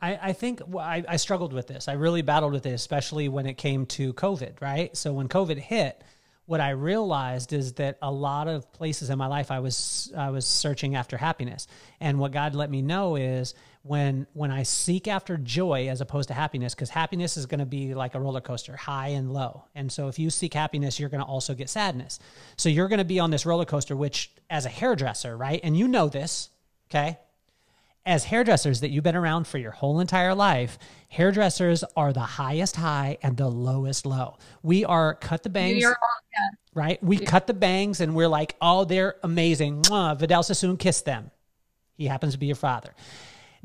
I, I think I, I struggled with this. I really battled with it, especially when it came to COVID, right? So when COVID hit, what I realized is that a lot of places in my life I was I was searching after happiness. And what God let me know is when when I seek after joy as opposed to happiness, because happiness is going to be like a roller coaster, high and low. And so if you seek happiness, you're going to also get sadness. So you're going to be on this roller coaster, which as a hairdresser, right? And you know this, okay? as hairdressers that you've been around for your whole entire life, hairdressers are the highest high and the lowest low. We are cut the bangs, right? We yeah. cut the bangs and we're like, oh, they're amazing. Mwah, Vidal Sassoon kissed them. He happens to be your father.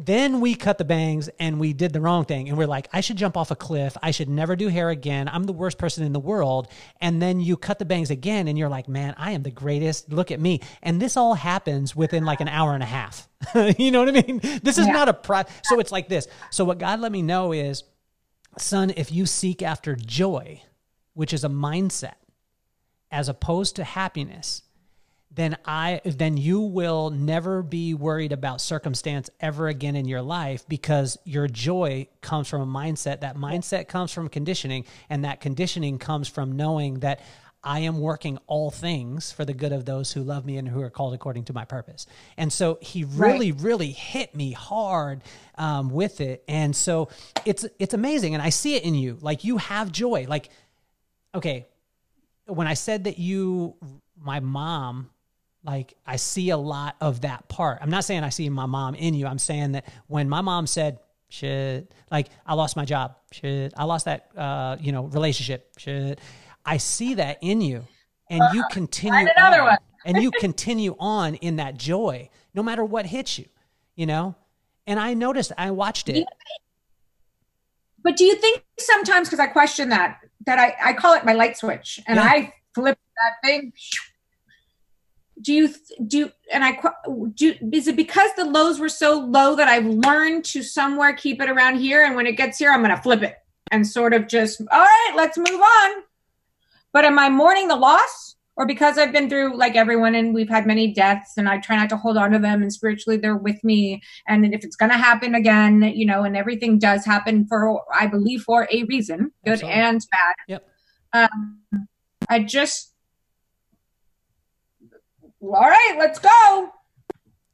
Then we cut the bangs and we did the wrong thing. And we're like, I should jump off a cliff. I should never do hair again. I'm the worst person in the world. And then you cut the bangs again and you're like, man, I am the greatest. Look at me. And this all happens within like an hour and a half. you know what I mean? This is yeah. not a pro. So it's like this. So what God let me know is, son, if you seek after joy, which is a mindset, as opposed to happiness, then I then you will never be worried about circumstance ever again in your life because your joy comes from a mindset. That mindset comes from conditioning, and that conditioning comes from knowing that I am working all things for the good of those who love me and who are called according to my purpose. And so he really, right. really hit me hard um, with it. And so it's it's amazing, and I see it in you. Like you have joy. Like okay, when I said that you, my mom like I see a lot of that part. I'm not saying I see my mom in you. I'm saying that when my mom said, shit, like I lost my job, shit, I lost that, uh, you know, relationship, shit. I see that in you and you continue on, and you continue on in that joy, no matter what hits you, you know? And I noticed, I watched it. But do you think sometimes, because I question that, that I, I call it my light switch and yeah. I flip that thing do you do and i do is it because the lows were so low that i've learned to somewhere keep it around here? And when it gets here i'm going to flip it and sort of just all right let's move on. But am i mourning the loss? Or because i've been through like everyone and we've had many deaths and i try not to hold on to them and spiritually they're with me. And if it's going to happen again you know and everything does happen for i believe for a reason good Absolutely. and bad. Yep. Um, i just all right, let's go.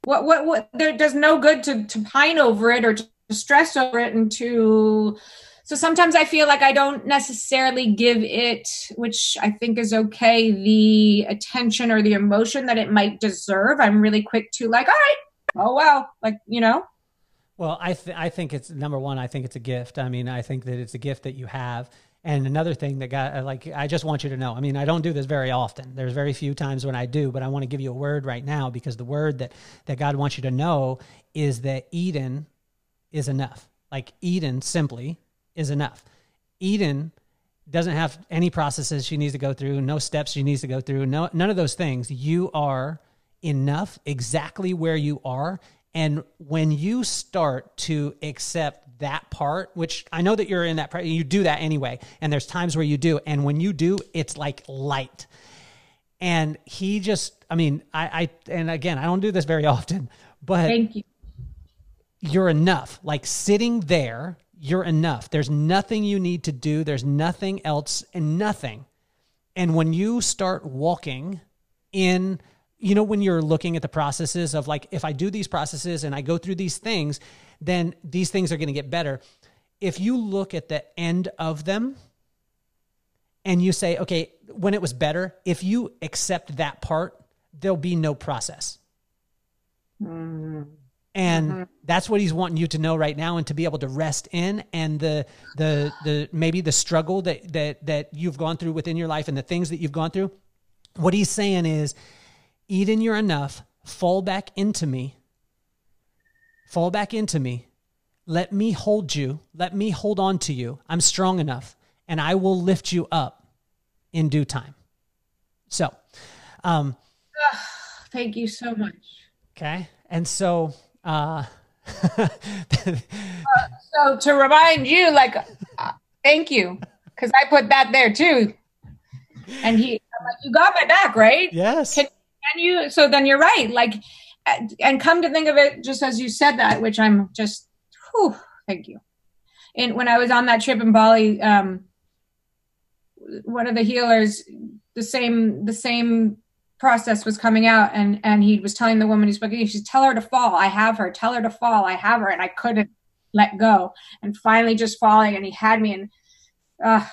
What, what, what, there does no good to, to pine over it or to stress over it and to so sometimes I feel like I don't necessarily give it, which I think is okay, the attention or the emotion that it might deserve. I'm really quick to like, all right, oh well, like you know. Well, I th- I think it's number one. I think it's a gift. I mean, I think that it's a gift that you have. And another thing that got uh, like I just want you to know. I mean, I don't do this very often. There's very few times when I do, but I want to give you a word right now because the word that that God wants you to know is that Eden is enough. Like Eden simply is enough. Eden doesn't have any processes she needs to go through, no steps she needs to go through, no none of those things. You are enough exactly where you are. And when you start to accept that part, which I know that you're in that part, you do that anyway. And there's times where you do. And when you do, it's like light. And he just, I mean, I, I and again, I don't do this very often, but Thank you. you're enough. Like sitting there, you're enough. There's nothing you need to do. There's nothing else and nothing. And when you start walking in, you know, when you're looking at the processes of like, if I do these processes and I go through these things, then these things are going to get better. If you look at the end of them and you say, okay, when it was better, if you accept that part, there'll be no process. Mm-hmm. And mm-hmm. that's what he's wanting you to know right now and to be able to rest in and the the the maybe the struggle that that that you've gone through within your life and the things that you've gone through. What he's saying is, Eden, you're enough. Fall back into me. Fall back into me. Let me hold you. Let me hold on to you. I'm strong enough and I will lift you up in due time. So, um, Thank you so much. okay. And so, uh, So to remind you, like, uh, thank you, because I put that there too. And he, like, you got my back, right? yes. Can, you? So then you're right. Like, and come to think of it, just as you said that, which I'm just, whew, thank you. And when I was on that trip in Bali, um, one of the healers, the same, the same process was coming out, and and he was telling the woman who spoke English, tell her to fall. I have her. Tell her to fall. I have her, and I couldn't let go, and finally just falling, and he had me, and uh,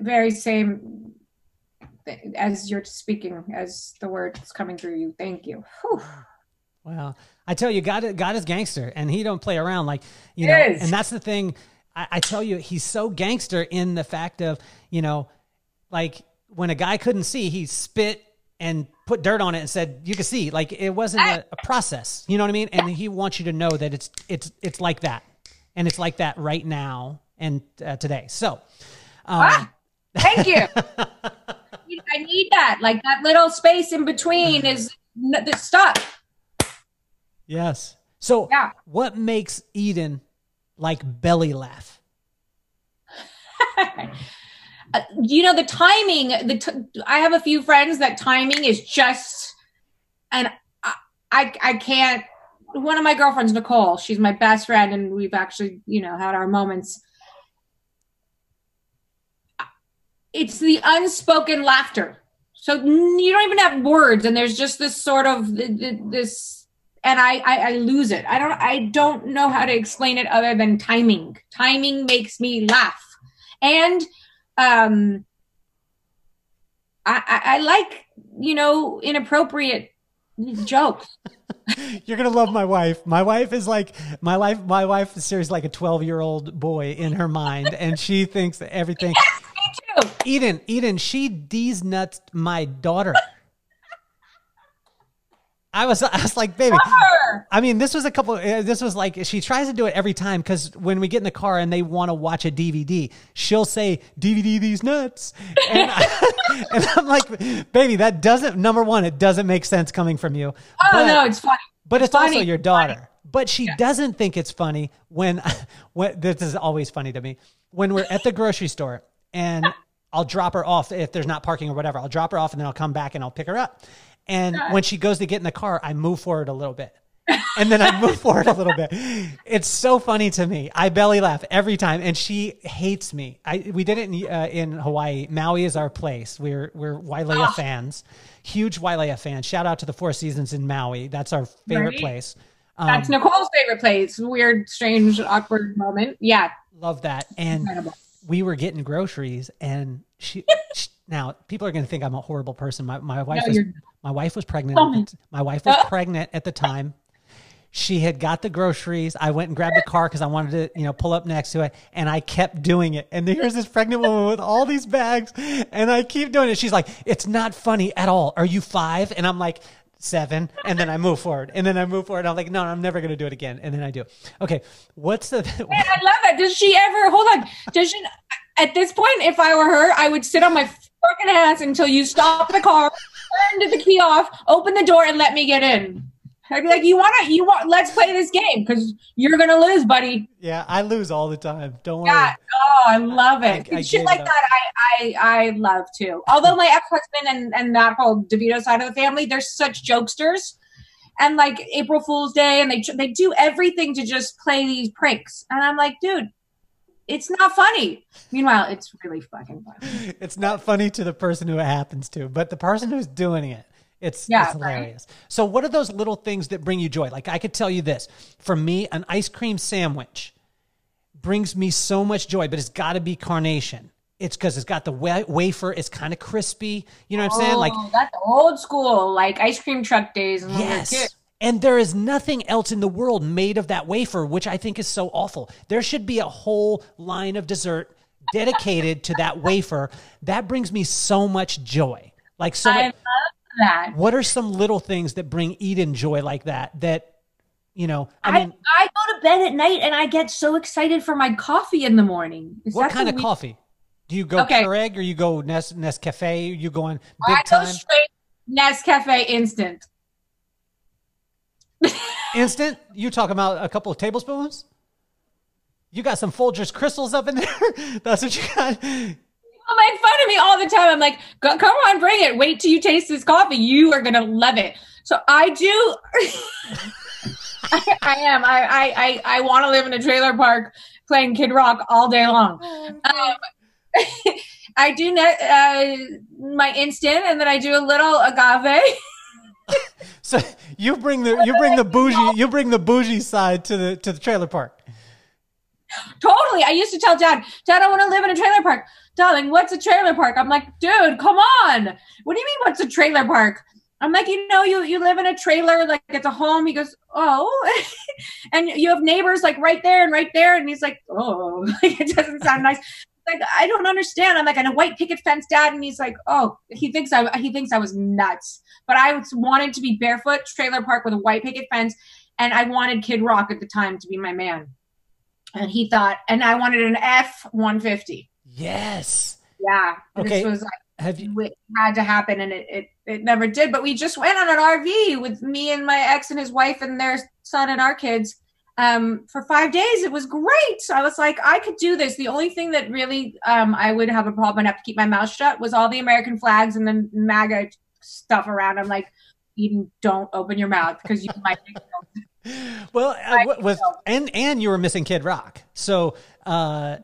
very same as you're speaking, as the word is coming through you. Thank you. Whew. Well, I tell you, God, God is gangster, and He don't play around. Like you He know, is. and that's the thing. I, I tell you, He's so gangster in the fact of you know, like when a guy couldn't see, he spit and put dirt on it and said, "You can see." Like it wasn't a, a process. You know what I mean? And He wants you to know that it's it's it's like that, and it's like that right now and uh, today. So. Um, Ah, thank you. I need that. Like that little space in between is the stuff. Yes. So, Yeah. what makes Eden like belly laugh? Uh, you know the timing. The t- I have a few friends that timing is just, and I, I I can't. One of my girlfriends, Nicole, she's my best friend, and we've actually you know had our moments. It's the unspoken laughter. So you don't even have words, and there's just this sort of th- th- this, and I, I I lose it. I don't I don't know how to explain it other than timing. Timing makes me laugh, and um, I, I, I like you know inappropriate jokes. You're gonna love my wife. My wife is like my life. My wife is seriously like a 12 year old boy in her mind, and she thinks that everything. Me too. Eden, Eden, she D's nuts my daughter. I was, I was like, baby. I mean, this was a couple. Uh, this was like she tries to do it every time because when we get in the car and they want to watch a DVD, she'll say DVD these nuts, and, I, and I'm like, baby, that doesn't. Number one, it doesn't make sense coming from you. Oh but, no, it's funny. but it's also funny. your daughter. But she doesn't think it's funny when, when this is always funny to me when we're at the grocery store and I'll drop her off if there's not parking or whatever. I'll drop her off and then I'll come back and I'll pick her up. And when she goes to get in the car, I move forward a little bit. and then I move forward a little bit. It's so funny to me. I belly laugh every time, and she hates me. I we did it in uh, in Hawaii. Maui is our place. We're we're Wailea fans, huge Wailea fans. Shout out to the Four Seasons in Maui. That's our favorite Right. place. Um, That's Nicole's favorite place. Weird, strange, awkward moment. Yeah. love that. And Incredible. We were getting groceries, and she. she now people are going to think I'm a horrible person. My my wife No, was my wife was pregnant. Tell at the my wife was pregnant at the time. She had got the groceries. I went and grabbed the car because I wanted to, you know, pull up next to it, and I kept doing it. And here's this pregnant woman with all these bags, and I keep doing it. She's like, "It's not funny at all. Are you five? And I'm like, seven. And then I move forward, and then I move forward. I'm like, "No, I'm never going to do it again." And then I do. Okay, what's the? I love that. Does she ever hold on? Does she at this point, if I were her, I would sit on my fucking ass until you stop the car, turn the key off, open the door, and let me get in. I'd be like, you want to, you want, let's play this game because you're going to lose, buddy. Yeah, I lose all the time. Don't worry. Yeah. Oh, I love it. I- I Shit like it that, I, I, I love too. Although my ex husband and, and that whole DeVito side of the family, they're such jokesters. And like April Fool's Day, and they they do everything to just play these pranks. And I'm like, dude, it's not funny. Meanwhile, it's really fucking funny. it's not funny to the person who it happens to, but the person who's doing it, it's, Yeah, it's hilarious. So, what are those little things that bring you joy? Like, I could tell you this for me, an ice cream sandwich brings me so much joy, but it's got to be carnation. It's because it's got the wa- wafer, it's kind of crispy. You know what I'm saying? Like, Oh, that's old school, like ice cream truck days. when we were Yes. And there is nothing else in the world made of that wafer, which I think is so awful. There should be a whole line of dessert dedicated to that wafer. That brings me so much joy. Like so I much, that. what are some little things that bring Eden joy like that that you know, I I, mean, I go to bed at night and I get so excited for my coffee in the morning. Is what kind of weird- coffee? Do you go Okay. Keurig or you go Nes Nescafe? You going big I go time? straight Nescafe instant. Instant? You talking about a couple of tablespoons? You got some Folgers crystals up in there? That's what you got? People make fun of me all the time. I'm like, "Go- come on, bring it. Wait till you taste this coffee. You are gonna love it. So I do. I, I am. I I I, I want to live in a trailer park playing Kid Rock all day long. Um, I do ne- uh, my instant, and then I do a little agave. So you bring the you bring the bougie you bring the bougie side to the to the trailer park. Totally. I used to tell dad, Dad, I want to live in a trailer park. Darling, what's a trailer park? I'm like, dude, come on. What do you mean what's a trailer park? I'm like, you know, you you live in a trailer, like it's a home. He goes, oh, and you have neighbors like right there and right there, and he's like, oh, like it doesn't sound nice. Like I don't understand. I'm like, and a white picket fence, dad, and he's like, oh, he thinks I he thinks I was nuts. But I wanted to be barefoot, trailer park with a white picket fence, and I wanted Kid Rock at the time to be my man. And he thought, and I wanted an F 150. Yes. Yeah. Okay. This was like, Have you it had to happen and it, it, it never did. But we just went on an RV with me and my ex and his wife and their son and our kids um, for five days. It was great. So I was like, I could do this. The only thing that really um, I would have a problem and have to keep my mouth shut was all the American flags and the MAGA stuff around. I'm like, Eden, don't open your mouth because you might. well uh, was and and you were missing Kid Rock. So uh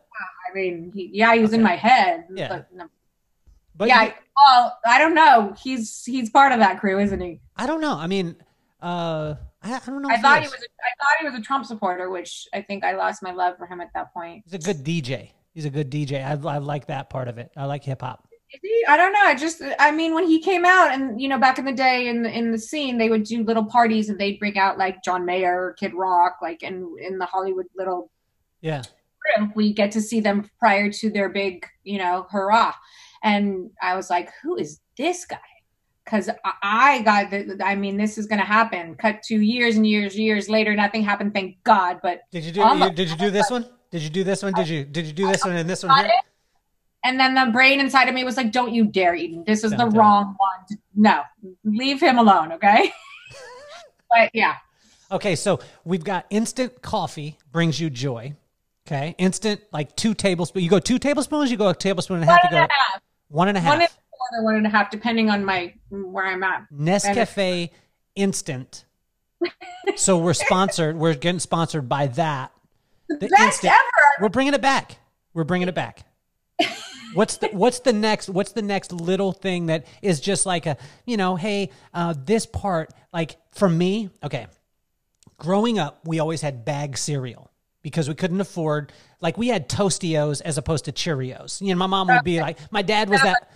mean, he, yeah, he was in my head. Yeah. But, no. but yeah. you- I- well, I don't know. He's he's part of that crew, isn't he? I don't know. I mean uh I, I don't know. I thought is. he was. A, I thought he was a Trump supporter, which I think I lost my love for him at that point. He's a good DJ. He's a good DJ. I, I like that part of it. I like hip hop. I don't know. I just. I mean, when he came out, and you know, back in the day in the in the scene, they would do little parties, and they'd bring out like John Mayer, Kid Rock, like in in the Hollywood little Yeah. We get to see them prior to their big, you know, hurrah. And I was like, who is this guy? Because I got the, I mean, this is going to happen. Cut two years and years, years later, nothing happened, thank God. But, Did you do Um, you, did you do this one? Did you do this one? Did you did you do this one and this one here? and then the brain inside of me was like, don't you dare, Eden. This is Don't the do it. wrong one. No, leave him alone, okay? but yeah. Okay, so we've got instant coffee brings you joy. Okay, instant like two tablespoons. You go two tablespoons. You go a tablespoon and a half. One You and go a half. one and a half. One and a quarter, one and a half, depending on my where I'm at. Nescafe instant. so we're sponsored. We're getting sponsored by that. The Best ever. We're bringing it back. We're bringing it back. What's the What's the next What's the next little thing that is just like a you know hey uh, this part like for me okay growing up, we always had bag cereal because we couldn't afford like we had Tostios as opposed to Cheerios. You know, my mom would be like, my dad was that.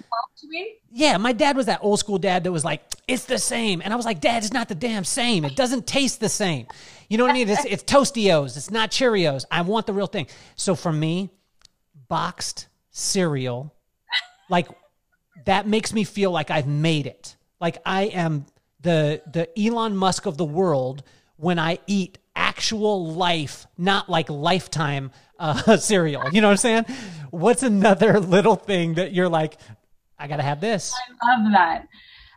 Yeah, my dad was that old school dad that was like, it's the same, and I was like, Dad, it's not the damn same. It doesn't taste the same. You know what I mean? It's, it's Tostios. It's not Cheerios. I want the real thing. So for me, boxed cereal, like that makes me feel like I've made it. Like I am the the Elon Musk of the world when I eat actual life, not like lifetime uh, cereal. You know what I'm saying? What's another little thing that you're like, I gotta have this? I love that.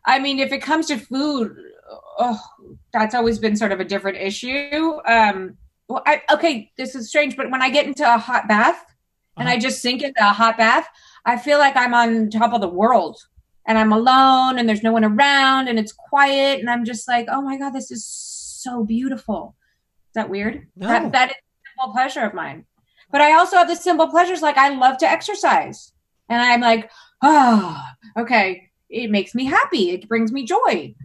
I mean, if it comes to food, oh, that's always been sort of a different issue. Um, well, I, okay, this is strange, but when I get into a hot bath and uh-huh. I just sink into a hot bath, I feel like I'm on top of the world and I'm alone and there's no one around and it's quiet and I'm just like, oh my god, this is so beautiful. Is that weird? No. That, that is a simple pleasure of mine. But I also have the simple pleasures like I love to exercise. And I'm like, oh, okay, it makes me happy. It brings me joy.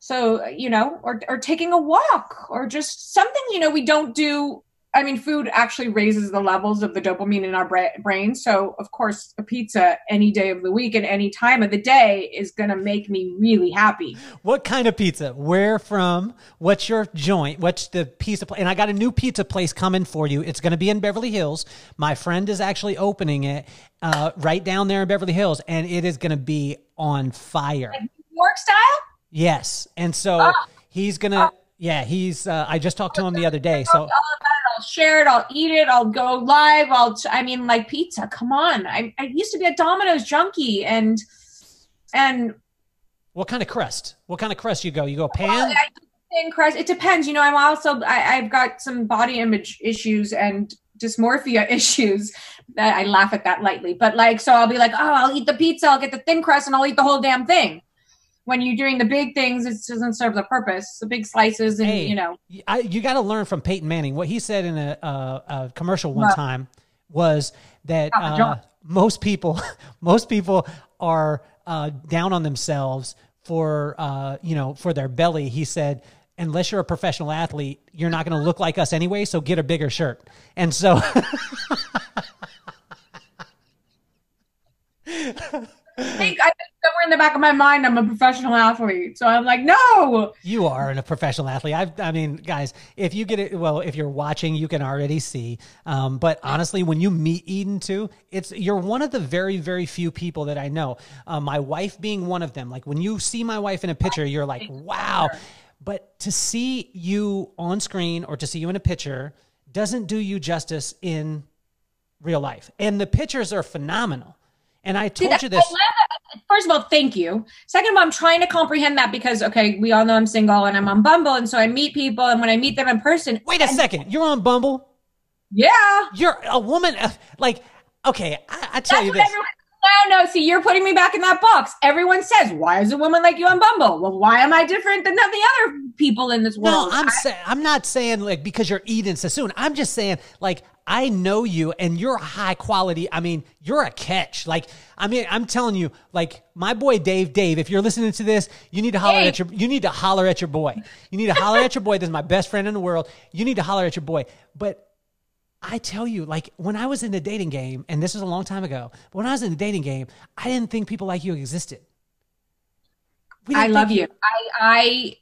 So, you know, or or taking a walk or just something, you know, we don't do I mean, food actually raises the levels of the dopamine in our bra- brain. So, of course, a pizza any day of the week and any time of the day is going to make me really happy. What kind of pizza? Where from? What's your joint? What's the pizza place? And I got a new pizza place coming for you. It's going to be in Beverly Hills. My friend is actually opening it uh, right down there in Beverly Hills, and it is going to be on fire. Like New York style? Yes. And so oh. he's going to. Oh. Yeah, he's. Uh, I just talked to him the other day. So I'll share it. I'll eat it. I'll go live. I'll. I mean, like pizza. Come on. I, I used to be a Domino's junkie, and and. What kind of crust? What kind of crust you go? You go pan. Well, thin crust. It depends. You know, I'm also. I, I've got some body image issues and dysmorphia issues. I laugh at that lightly, but like, so I'll be like, oh, I'll eat the pizza. I'll get the thin crust, and I'll eat the whole damn thing when you're doing the big things, it doesn't serve the purpose. The big slices, and hey, you know, I, you got to learn from Peyton Manning. What he said in a, a, a commercial one time was that uh, most people, most people are uh, down on themselves for uh, you know for their belly. He said. Unless you're a professional athlete, you're not going to look like us anyway. So get a bigger shirt. And so, think I somewhere in the back of my mind I'm a professional athlete. So I'm like, no. You are a professional athlete. I've, I mean, guys, if you get it, well, if you're watching, you can already see. Um, but honestly, when you meet Eden too, it's you're one of the very, very few people that I know. Uh, my wife being one of them. Like when you see my wife in a picture, you're like, wow. But to see you on screen or to see you in a picture doesn't do you justice in real life. And the pictures are phenomenal. And I told you this. First of all, thank you. Second of all, I'm trying to comprehend that because, okay, we all know I'm single and I'm on Bumble. And so I meet people. And when I meet them in person. Wait a second. You're on Bumble? Yeah. You're a woman. Uh, like, okay, I, I tell That's you this. Everyone, no, no. See, you're putting me back in that box. Everyone says, "Why is a woman like you on Bumble?" Well, why am I different than the other people in this world? No, I'm saying I'm not saying like because you're Eden Sassoon. I'm just saying like I know you and you're high quality. I mean, you're a catch. Like, I mean, I'm telling you, like my boy Dave, Dave, if you're listening to this, you need to holler hey. at your you need to holler at your boy. You need to holler at your boy. This is my best friend in the world. You need to holler at your boy. But I tell you, like when I was in the dating game, and this was a long time ago, but when I was in the dating game, I didn't think people like you existed. I love you. I I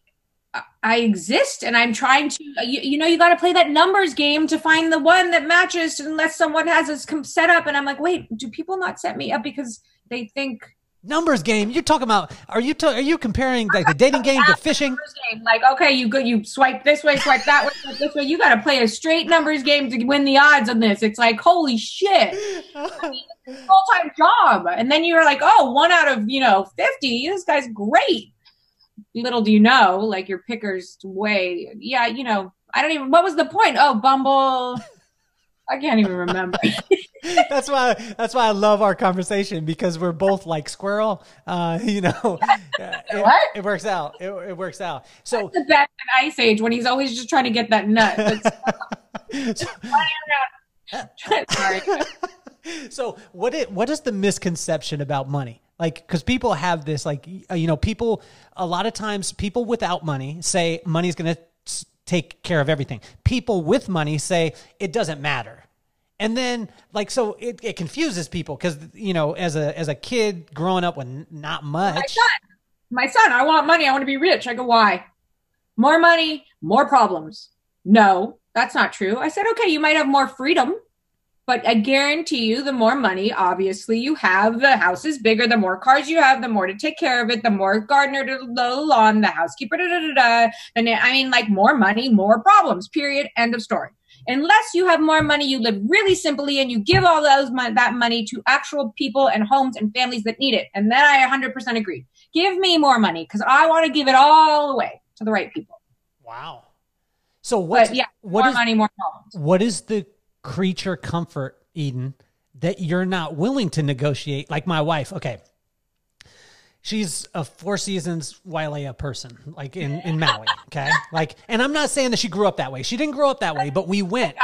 I exist and I'm trying to, you, you know, you got to play that numbers game to find the one that matches unless someone has this set up. And I'm like, wait, do people not set me up because they think numbers game? You're talking about, are you, are you comparing like the dating game to fishing? Game. Like, okay, you go, you swipe this way, swipe that way, swipe this way. You got to play a straight numbers game to win the odds on this. It's like, holy shit. I mean, full time job. And then you're like, oh, one out of, you know, 50. This guy's great little do you know, like your picker's way. Yeah, you know, I don't even. What was the point? Oh, Bumble. I can't even remember. that's why. That's why I love our conversation because we're both like squirrel. Uh, you know, it, what? it works out. It, it works out. So that's the best in Ice Age when he's always just trying to get that nut. so, Sorry. so what? It, what is the misconception about money? Like because people have this like uh, you know people a lot of times people without money say money's going to take care of everything. People with money say it doesn't matter. And then like so it, it confuses people because you know as a as a kid growing up with not much. My son, my son, I want money. I want to be rich. I go, why? More money, more problems. No, that's not true. I said, okay, you might have more freedom, but I guarantee you, the more money, obviously, you have, the house is bigger, the more cars you have, the more to take care of it, the more gardener to the lawn, the housekeeper, da, da, da, da. And I mean, like more money, more problems, period. End of story. Unless you have more money, you live really simply and you give all those that money to actual people and homes and families that need it. And then I 100% agree. Give me more money because I want to give it all away to the right people. Wow. So what? Yeah, what more is money, more problems. what is the creature comfort, Eden, that you're not willing to negotiate? Like my wife. Okay. She's a Four Seasons Wailea person, like in, in Maui. Okay. Like, and I'm not saying that she grew up that way. She didn't grow up that way, but we went.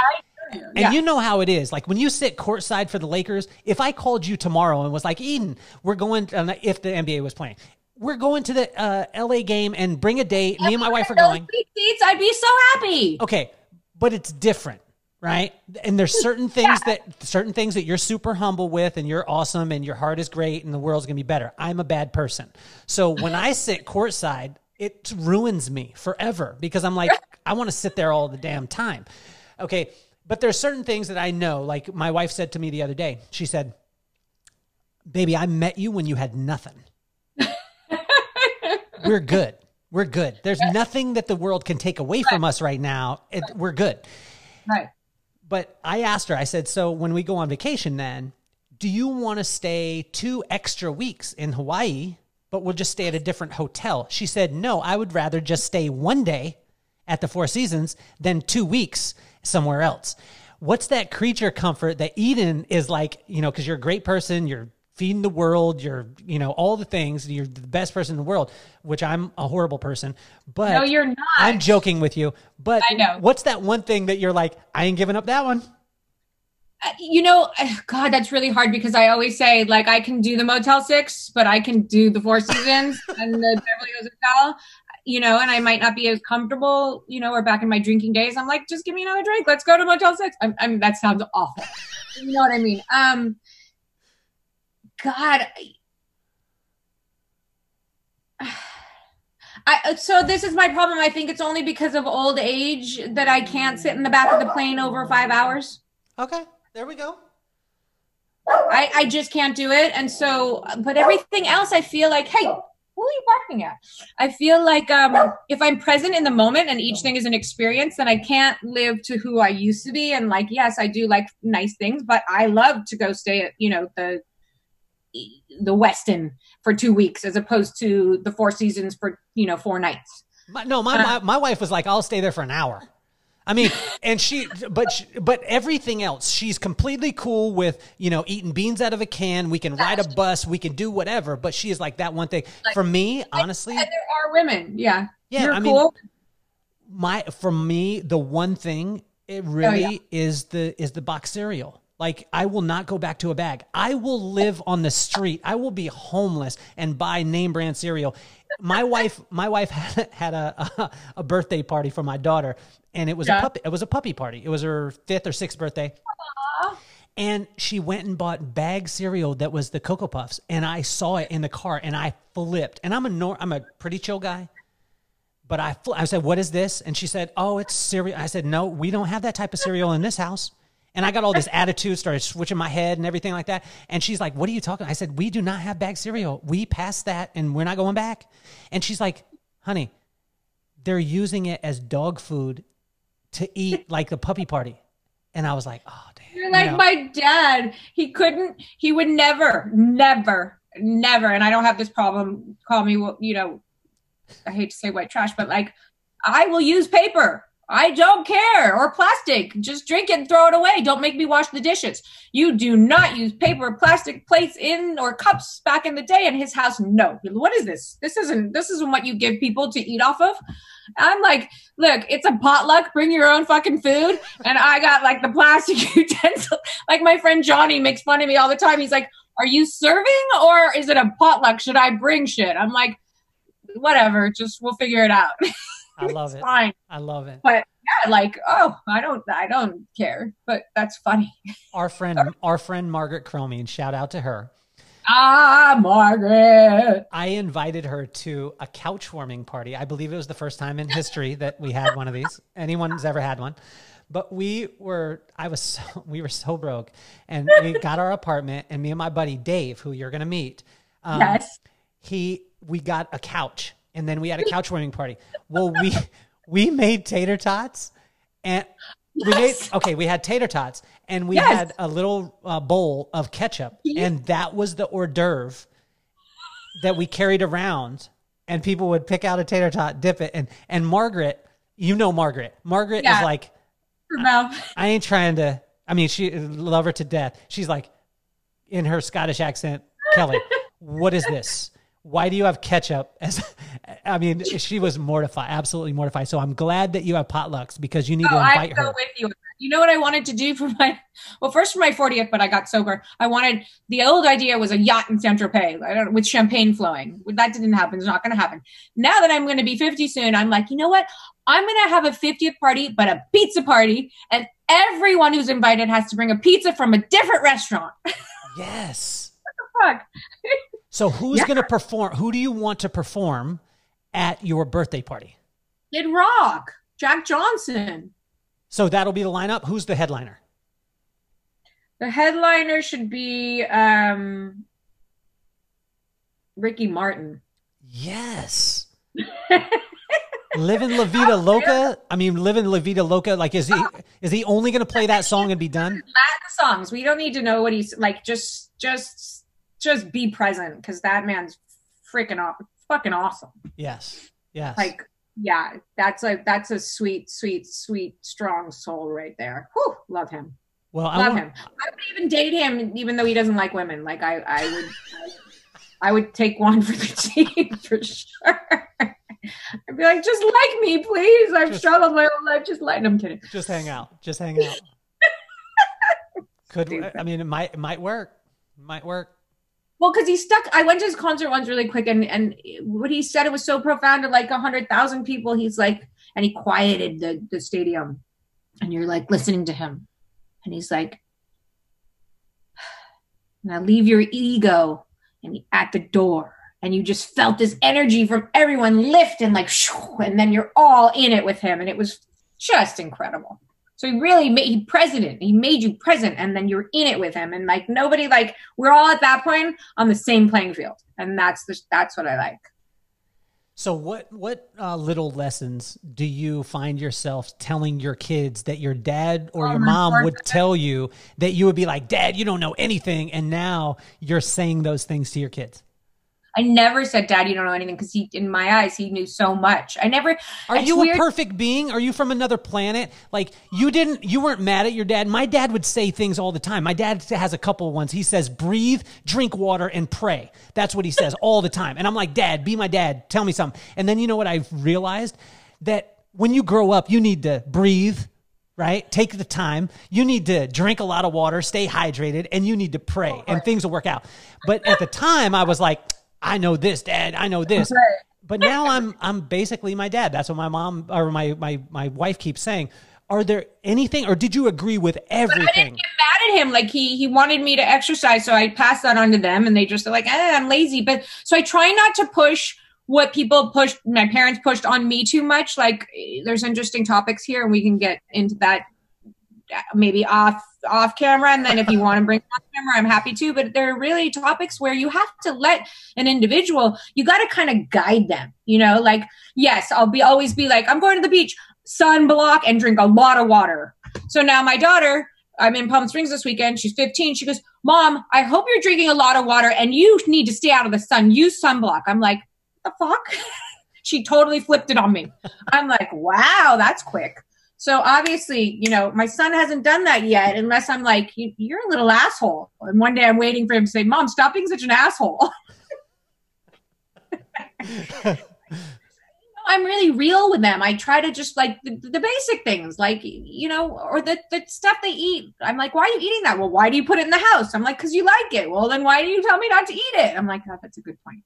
And Yeah. you know how it is. Like when you sit courtside for the Lakers, if I called you tomorrow and was like, Eden, we're going, to, if the NBA was playing, we're going to the uh, LA game and bring a date. Me and my wife are going. seats, I'd be so happy. Okay, but it's different, right? And there's certain things that certain things that you're super humble with and you're awesome and your heart is great and the world's going to be better. I'm a bad person. So when I sit courtside, it ruins me forever because I'm like I want to sit there all the damn time. Okay, but there's certain things that I know like my wife said to me the other day. She said, "Baby, I met you when you had nothing." we're good. We're good. There's nothing that the world can take away from us right now. It, we're good. Right. But I asked her, I said, so when we go on vacation, then do you want to stay two extra weeks in Hawaii, but we'll just stay at a different hotel? She said, no, I would rather just stay one day at the Four Seasons than two weeks somewhere else. What's that creature comfort that Eden is like, you know, because you're a great person, you're feeding the world, you're, you know, all the things, you're the best person in the world, which I'm a horrible person. But No, you're not. I'm joking with you. But I know. what's that one thing that you're like, I ain't giving up that one? Uh, You know, God, that's really hard because I always say, like, I can do the Motel Six, but I can do the Four Seasons and the Beverly Hills Hotel. You know, and I might not be as comfortable. You know, or back in my drinking days, I'm like, just give me another drink. Let's go to Motel Six. I, I mean, that sounds awful. You know what I mean? Um, God. I, so this is my problem. I think it's only because of old age that I can't sit in the back of the plane over five hours. Okay, there we go. I, I just can't do it. And so, but everything else, I feel like, hey, who are you barking at? I feel like um, if I'm present in the moment and each thing is an experience, then I can't live to who I used to be. And like, yes, I do like nice things, but I love to go stay at, you know, the the Westin for two weeks as opposed to the Four Seasons for you know four nights. My, no, my, my my wife was like, I'll stay there for an hour. I mean, and she, but she, but everything else, she's completely cool with you know eating beans out of a can. We can ride a bus, we can do whatever. But she is like that one thing. For me, honestly, And there are women, yeah. Yeah, You're I mean, my for me the one thing it really Oh, yeah. is the is the box cereal like i will not go back to a bag. I will live on the street. I will be homeless and buy name brand cereal. My wife my wife had, had a, a a birthday party for my daughter and it was a puppy it was a puppy party. It was her fifth or sixth birthday. And she went and bought bag cereal that was the cocoa puffs and i saw it in the car and i flipped. And i'm a nor- i'm a pretty chill guy but I, I said, "What is this?" And she said, "Oh, it's cereal." I said, "No, we don't have that type of cereal in this house." And I got all this attitude, started switching my head and everything like that. And she's like, "What are you talking?" I said, "We do not have bag cereal. We passed that, and we're not going back." And she's like, "Honey, they're using it as dog food to eat like the puppy party." And I was like, "Oh, damn." You're you like know? my dad. He couldn't. He would never, never, never. And I don't have this problem. Call me, you know. I hate to say white trash, but like, I will use paper. I don't care or plastic. Just drink it and throw it away. Don't make me wash the dishes. You do not use paper, plastic plates in or cups back in the day. In his house, no. What is this? This isn't. This isn't what you give people to eat off of. I'm like, look, it's a potluck. Bring your own fucking food. And I got like the plastic utensil. Like my friend Johnny makes fun of me all the time. He's like, "Are you serving or is it a potluck? Should I bring shit?" I'm like, whatever. Just we'll figure it out. I love it. Fine. I love it. But yeah, like, oh, I don't, I don't care. But that's funny. Our friend, our friend Margaret Cromie, and shout out to her. Ah, Margaret. I invited her to a couch warming party. I believe it was the first time in history that we had one of these. Anyone's ever had one. But we were, I was, so, we were so broke, and we got our apartment, and me and my buddy Dave, who you're gonna meet, um, yes. he, we got a couch, and then we had a couch warming party. Well, we we made tater tots, and we made okay. We had tater tots, and we Yes. had a little uh, bowl of ketchup, and that was the hors d'oeuvre that we carried around, and people would pick out a tater tot, dip it, and and Margaret, you know Margaret. Margaret Yeah. is like, mouth. I ain't trying to. I mean, she love her to death. She's like, in her Scottish accent, Kelly, what is this? Why do you have ketchup? As I mean, she was mortified, absolutely mortified. So I'm glad that you have potlucks because you need Oh, to invite her. with you. You know what I wanted to do for my well, first for my 40th, but I got sober. I wanted the old idea was a yacht in Saint Tropez, with champagne flowing. That didn't happen. It's not going to happen. Now that I'm going to be 50 soon, I'm like, you know what? I'm going to have a 50th party, but a pizza party, and everyone who's invited has to bring a pizza from a different restaurant. Yes. what the Fuck. So who's Yeah. going to perform? Who do you want to perform at your birthday party? Kid Rock, Jack Johnson. So that'll be the lineup. Who's the headliner? The headliner should be um, Ricky Martin. Yes. Living La Vida Loca. I mean, living La Vida Loca. Like, is he is he only going to play that song and be done? Latin songs. We don't need to know what he's like. Just, just, just be present because that man's freaking off, fucking awesome. Yes. Yes. Like, yeah, that's a that's a sweet, sweet, sweet, strong soul right there. Whew, love him, well, I love want, him. I would even date him, even though he doesn't like women. Like, I, I would, I would take one for the team for sure. I'd be like, just like me, please. I've Just- struggled my whole life. Just like, I'm kidding. just hang out. Just hang out. Could Stupid. I mean it might it might work. It might work. Well, because he stuck. I went to his concert once really quick, and and what he said it was so profound to like a hundred thousand people. He's like, and he quieted the the stadium, and you're like listening to him, and he's like, now leave your ego and at the door, and you just felt this energy from everyone lift and like, and then you're all in it with him, and it was just incredible. So he really made he president. He made you present, and then you're in it with him, and like nobody like we're all at that point on the same playing field, and that's the that's what I like. So what what uh, little lessons do you find yourself telling your kids that your dad or Oh, your mom would tell you that you would be like, "Dad, you don't know anything," and now you're saying those things to your kids? I never said, "Dad, you don't know anything," because he, in my eyes, he knew so much. I never. Are you weird. a perfect being? Are you from another planet? Like you didn't, you weren't mad at your dad. My dad would say things all the time. My dad has a couple ones. He says, "Breathe, drink water, and pray." That's what he says all the time. And I'm like, "Dad, be my dad. Tell me something." And then you know what I've realized that when you grow up, you need to breathe. Right? Take the time. You need to drink a lot of water, stay hydrated, and you need to pray, and things will work out. But at the time, I was like, I know this, Dad. I know this but now I'm I'm basically my dad. That's what my mom or my my my wife keeps saying. Are there anything, or did you agree with everything? I didn't get mad at him. Like he he wanted me to exercise, so I passed that on to them, and they just are like, eh, "I'm lazy." But so I try not to push what people pushed. My parents pushed on me too much. Like eh, there's interesting topics here, and we can get into that uh, maybe off off camera. And then if you want to bring on camera, I'm happy to. But there are really topics where you have to let an individual. You got to kind of guide them. You know, like yes, I'll be always be like, I'm going to the beach, sunblock, and drink a lot of water. So now my daughter, I'm in Palm Springs this weekend. She's 15. She goes, Mom, I hope you're drinking a lot of water and you need to stay out of the sun. Use sunblock. I'm like, the fuck? she totally flipped it on me. I'm like, wow, that's quick. So obviously, you know, my son hasn't done that yet unless I'm like, "You- you're a little asshole. And one day I'm waiting for him to say, Mom, stop being such an asshole. I'm really real with them. I try to just like the, the basic things, like you know, or the the stuff they eat. I'm like, why are you eating that? Well, why do you put it in the house? I'm like, because you like it. Well, then why do you tell me not to eat it? I'm like, oh, that's a good point.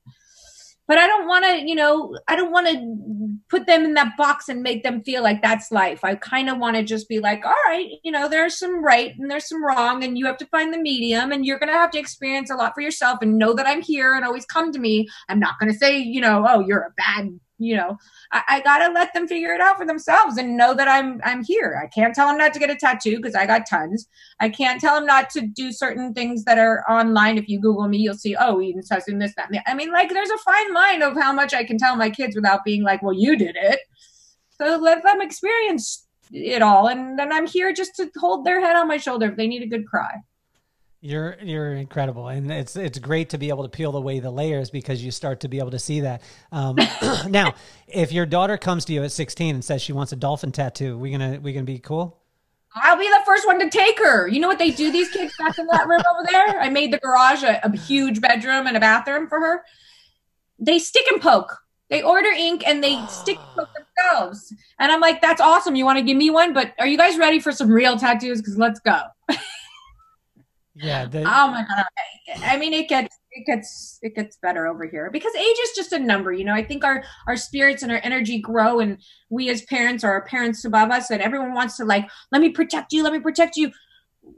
But I don't want to, you know, I don't want to put them in that box and make them feel like that's life. I kind of want to just be like, all right, you know, there's some right and there's some wrong, and you have to find the medium, and you're going to have to experience a lot for yourself and know that I'm here and always come to me. I'm not going to say, you know, oh, you're a bad you know I, I, gotta let them figure it out for themselves and know that i'm i'm here. I can't tell them not to get a tattoo because i got tons. I can't tell them not to do certain things that are online. If you google me you'll see oh eden says in this that i mean like there's a fine line of how much i can tell my kids without being like well you did it. So let them experience it all and then i'm here just to hold their head on my shoulder if they need a good cry you're you're incredible, and it's it's great to be able to peel away the layers because you start to be able to see that. Um, now, if your daughter comes to you at 16 and says she wants a dolphin tattoo, we gonna we gonna be cool? I'll be the first one to take her. You know what they do? These kids back in that room over there. I made the garage a, a huge bedroom and a bathroom for her. They stick and poke. They order ink and they stick and poke themselves. And I'm like, that's awesome. You want to give me one? But are you guys ready for some real tattoos? Because let's go. Yeah. Oh my god. I mean, it gets it gets it gets better over here because age is just a number. You know, I think our our spirits and our energy grow, and we as parents or our parents above us, and everyone wants to like, let me protect you, let me protect you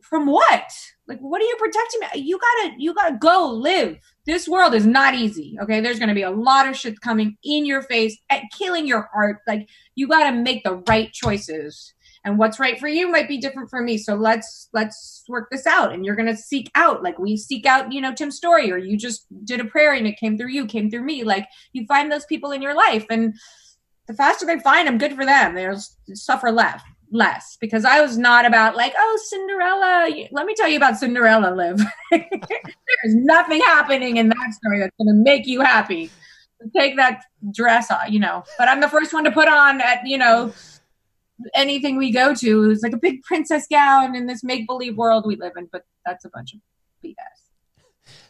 from what? Like, what are you protecting me? You gotta you gotta go live. This world is not easy. Okay, there's gonna be a lot of shit coming in your face at killing your heart. Like, you gotta make the right choices and what's right for you might be different for me. So let's let's work this out. And you're going to seek out like we seek out you know tim's story or you just did a prayer and it came through you came through me. Like you find those people in your life and the faster they find them good for them. They'll suffer less less. Because i was not about like oh cinderella let me tell you about cinderella live there's nothing happening in that story that's going to make you happy. Take that dress off you know. But i'm the first one to put on at you know anything we go to is like a big princess gown in this make believe world we live in, but that's a bunch of BS.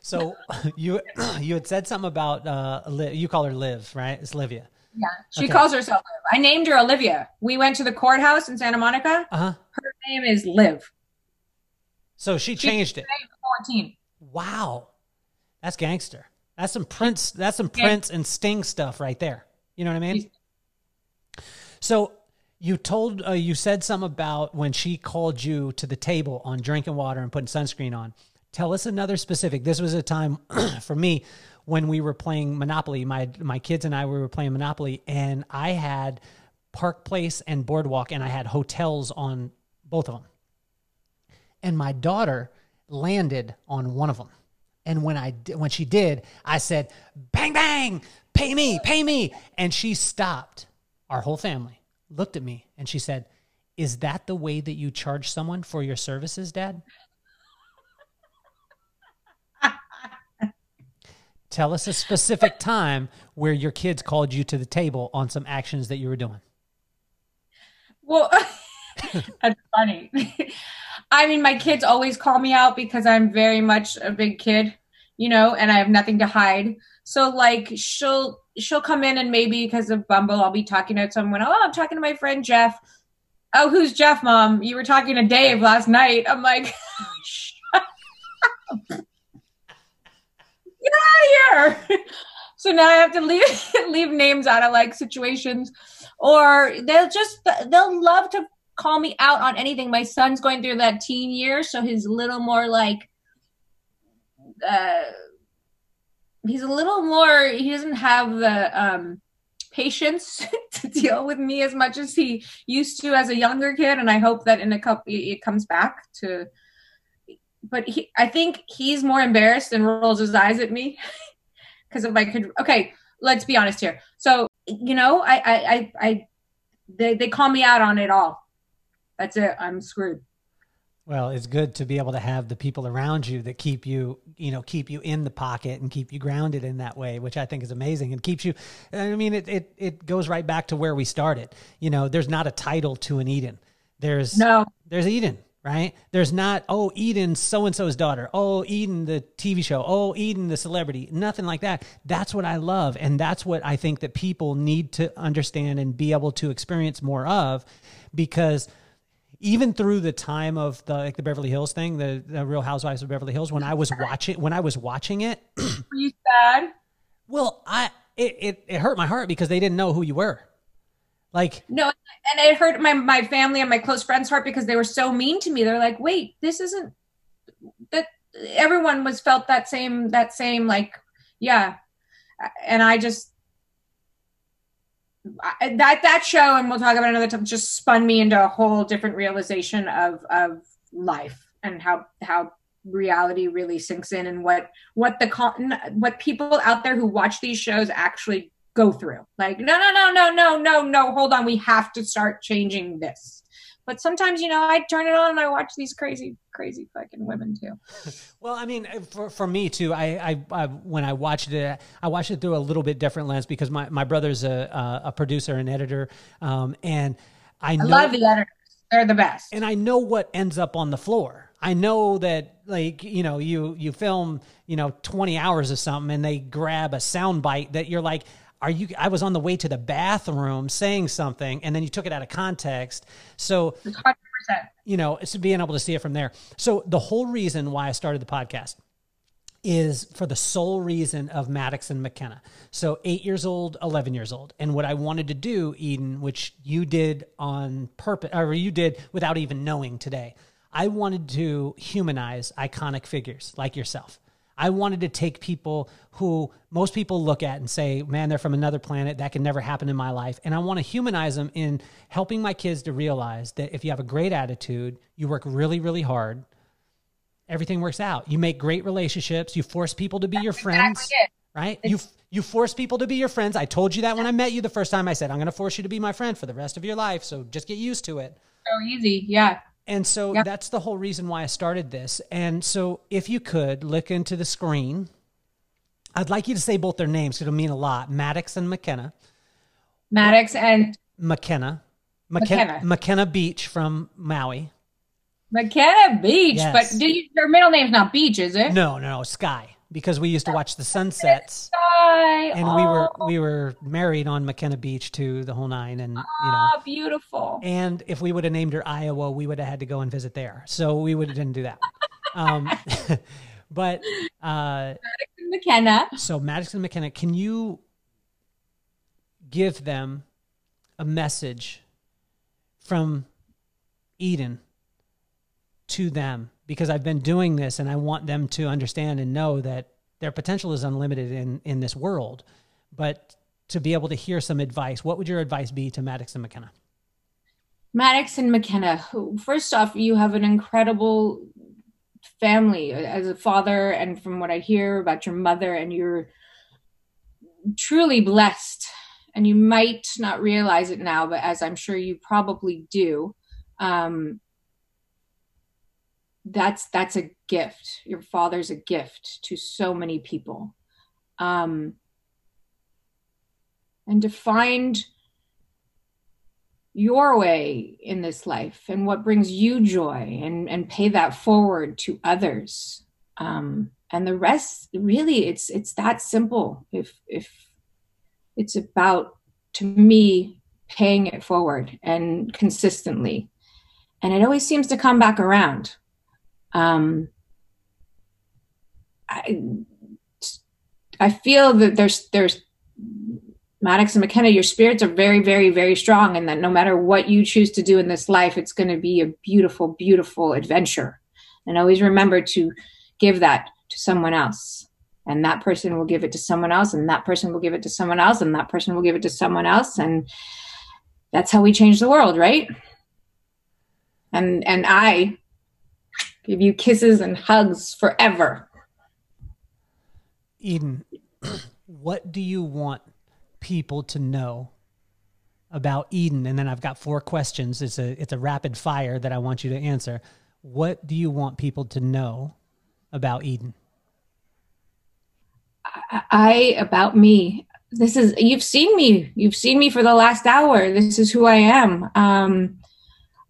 So you you had said something about uh, you call her Liv, right? It's Livia. Yeah, she okay. calls herself Liv. I named her Olivia. We went to the courthouse in Santa Monica. Uh-huh. Her name is Liv. So she changed it. Fourteen. Wow, that's gangster. That's some Prince. That's some Prince and Sting stuff right there. You know what I mean? So you told uh, you said something about when she called you to the table on drinking water and putting sunscreen on. Tell us another specific. This was a time for me when we were playing Monopoly. My my kids and I we were playing Monopoly, and I had Park Place and Boardwalk, and I had hotels on both of them. And my daughter landed on one of them. And when I when she did, I said, "Bang bang, pay me, pay me," and she stopped our whole family looked at me and she said, Is that the way that you charge someone for your services, Dad? Tell us a specific time where your kids called you to the table on some actions that you were doing. Well, that's funny. I mean, my kids always call me out because I'm very much a big kid, you know, and I have nothing to hide. So like she'll she'll come in and maybe because of Bumble, I'll be talking to someone. Oh, I'm talking to my friend Jeff. Oh, who's Jeff, mom? You were talking to Dave last night. I'm like, get out of here. so now I have to leave leave names out of like situations, or they'll just they'll love to call me out on anything. My son's going through that teen year, so he's a little more like. Uh, he's a little more he doesn't have the um patience to deal with me as much as he used to as a younger kid and i hope that in a couple it comes back to but he i think he's more embarrassed and rolls his eyes at me because if i could okay let's be honest here. So you know i i i, I they, they call me out on it all. That's it. I'm screwed well, it's good to be able to have the people around you that keep you, you know, keep you in the pocket and keep you grounded in that way, which I think is amazing and keeps you. I mean, it it it goes right back to where we started. You know, there's not a title to an Eden. There's no. There's Eden, right? There's not oh Eden so and so's daughter. Oh Eden the TV show. Oh Eden the celebrity. Nothing like that. That's what I love, and that's what I think that people need to understand and be able to experience more of, because even through the time of the like the Beverly Hills thing, the, the Real Housewives of Beverly Hills, when I was watching when I was watching it, were you sad? Well, I it, it it hurt my heart because they didn't know who you were. Like no, and it hurt my my family and my close friends' heart because they were so mean to me. They're like, "Wait, this isn't that." Everyone was felt that same that same like, yeah, and I just I, that that show, and we'll talk about another time, just spun me into a whole different realization of of life and how how reality really sinks in and what what the con what people out there who watch these shows actually go through. Like, no, no, no, no, no, no, no, hold on. We have to start changing this. But sometimes, you know, I turn it on and I watch these crazy, crazy fucking women too. well, I mean, for, for me too, I, I, I, when I watched it, I watched it through a little bit different lens because my, my brother's a, a producer and editor. Um, and I, know, I love the editors. They're the best. And I know what ends up on the floor. I know that like, you know, you, you film, you know, 20 hours of something and they grab a sound bite that you're like, are you i was on the way to the bathroom saying something and then you took it out of context so 100%. you know it's being able to see it from there so the whole reason why i started the podcast is for the sole reason of Maddox and McKenna. So, eight years old, 11 years old. And what I wanted to do, Eden, which you did on purpose, or you did without even knowing today, I wanted to humanize iconic figures like yourself. I wanted to take people who most people look at and say, man, they're from another planet. That can never happen in my life. And I want to humanize them in helping my kids to realize that if you have a great attitude, you work really, really hard, everything works out. You make great relationships. You force people to be That's your friends, exactly right? It's- you you force people to be your friends. I told you that when I met you the first time. I said I'm going to force you to be my friend for the rest of your life. So just get used to it. So easy, yeah. And so yep. that's the whole reason why I started this. And so if you could look into the screen, I'd like you to say both their names. It'll mean a lot. Maddox and McKenna. Maddox and McKenna. McKenna. McKenna, McKenna Beach from Maui. McKenna Beach, yes. but you, their middle name's not Beach, is it? No, no, no, Sky because we used to watch the sunsets. And oh. we were oh. we were married on McKenna Beach to the whole nine, and you know, oh, beautiful. And if we would have named her Iowa, we would have had to go and visit there. So we would have didn't do that. um, but uh, Madison McKenna. So Madison McKenna, can you give them a message from Eden to them because I've been doing this and I want them to understand and know that their potential is unlimited in in this world. But to be able to hear some advice, what would your advice be to Maddox and McKenna? Maddox and McKenna, first off, you have an incredible family as a father, and from what I hear about your mother, and you're truly blessed. And you might not realize it now, but as I'm sure you probably do, um, that's that's a gift. Your father's a gift to so many people. Um and to find your way in this life and what brings you joy and and pay that forward to others. Um and the rest really it's it's that simple. If if it's about to me paying it forward and consistently. And it always seems to come back around um, I, I feel that there's there's Maddox and McKenna, your spirits are very, very, very strong, and that no matter what you choose to do in this life, it's going to be a beautiful, beautiful adventure. And always remember to give that to someone else, and that person will give it to someone else, and that person will give it to someone else, and that person will give it to someone else, and that's how we change the world, right? And and I give you kisses and hugs forever. Eden, what do you want people to know about Eden? And then I've got four questions. It's a it's a rapid fire that I want you to answer. What do you want people to know about Eden? I about me. This is you've seen me. You've seen me for the last hour. This is who I am. Um,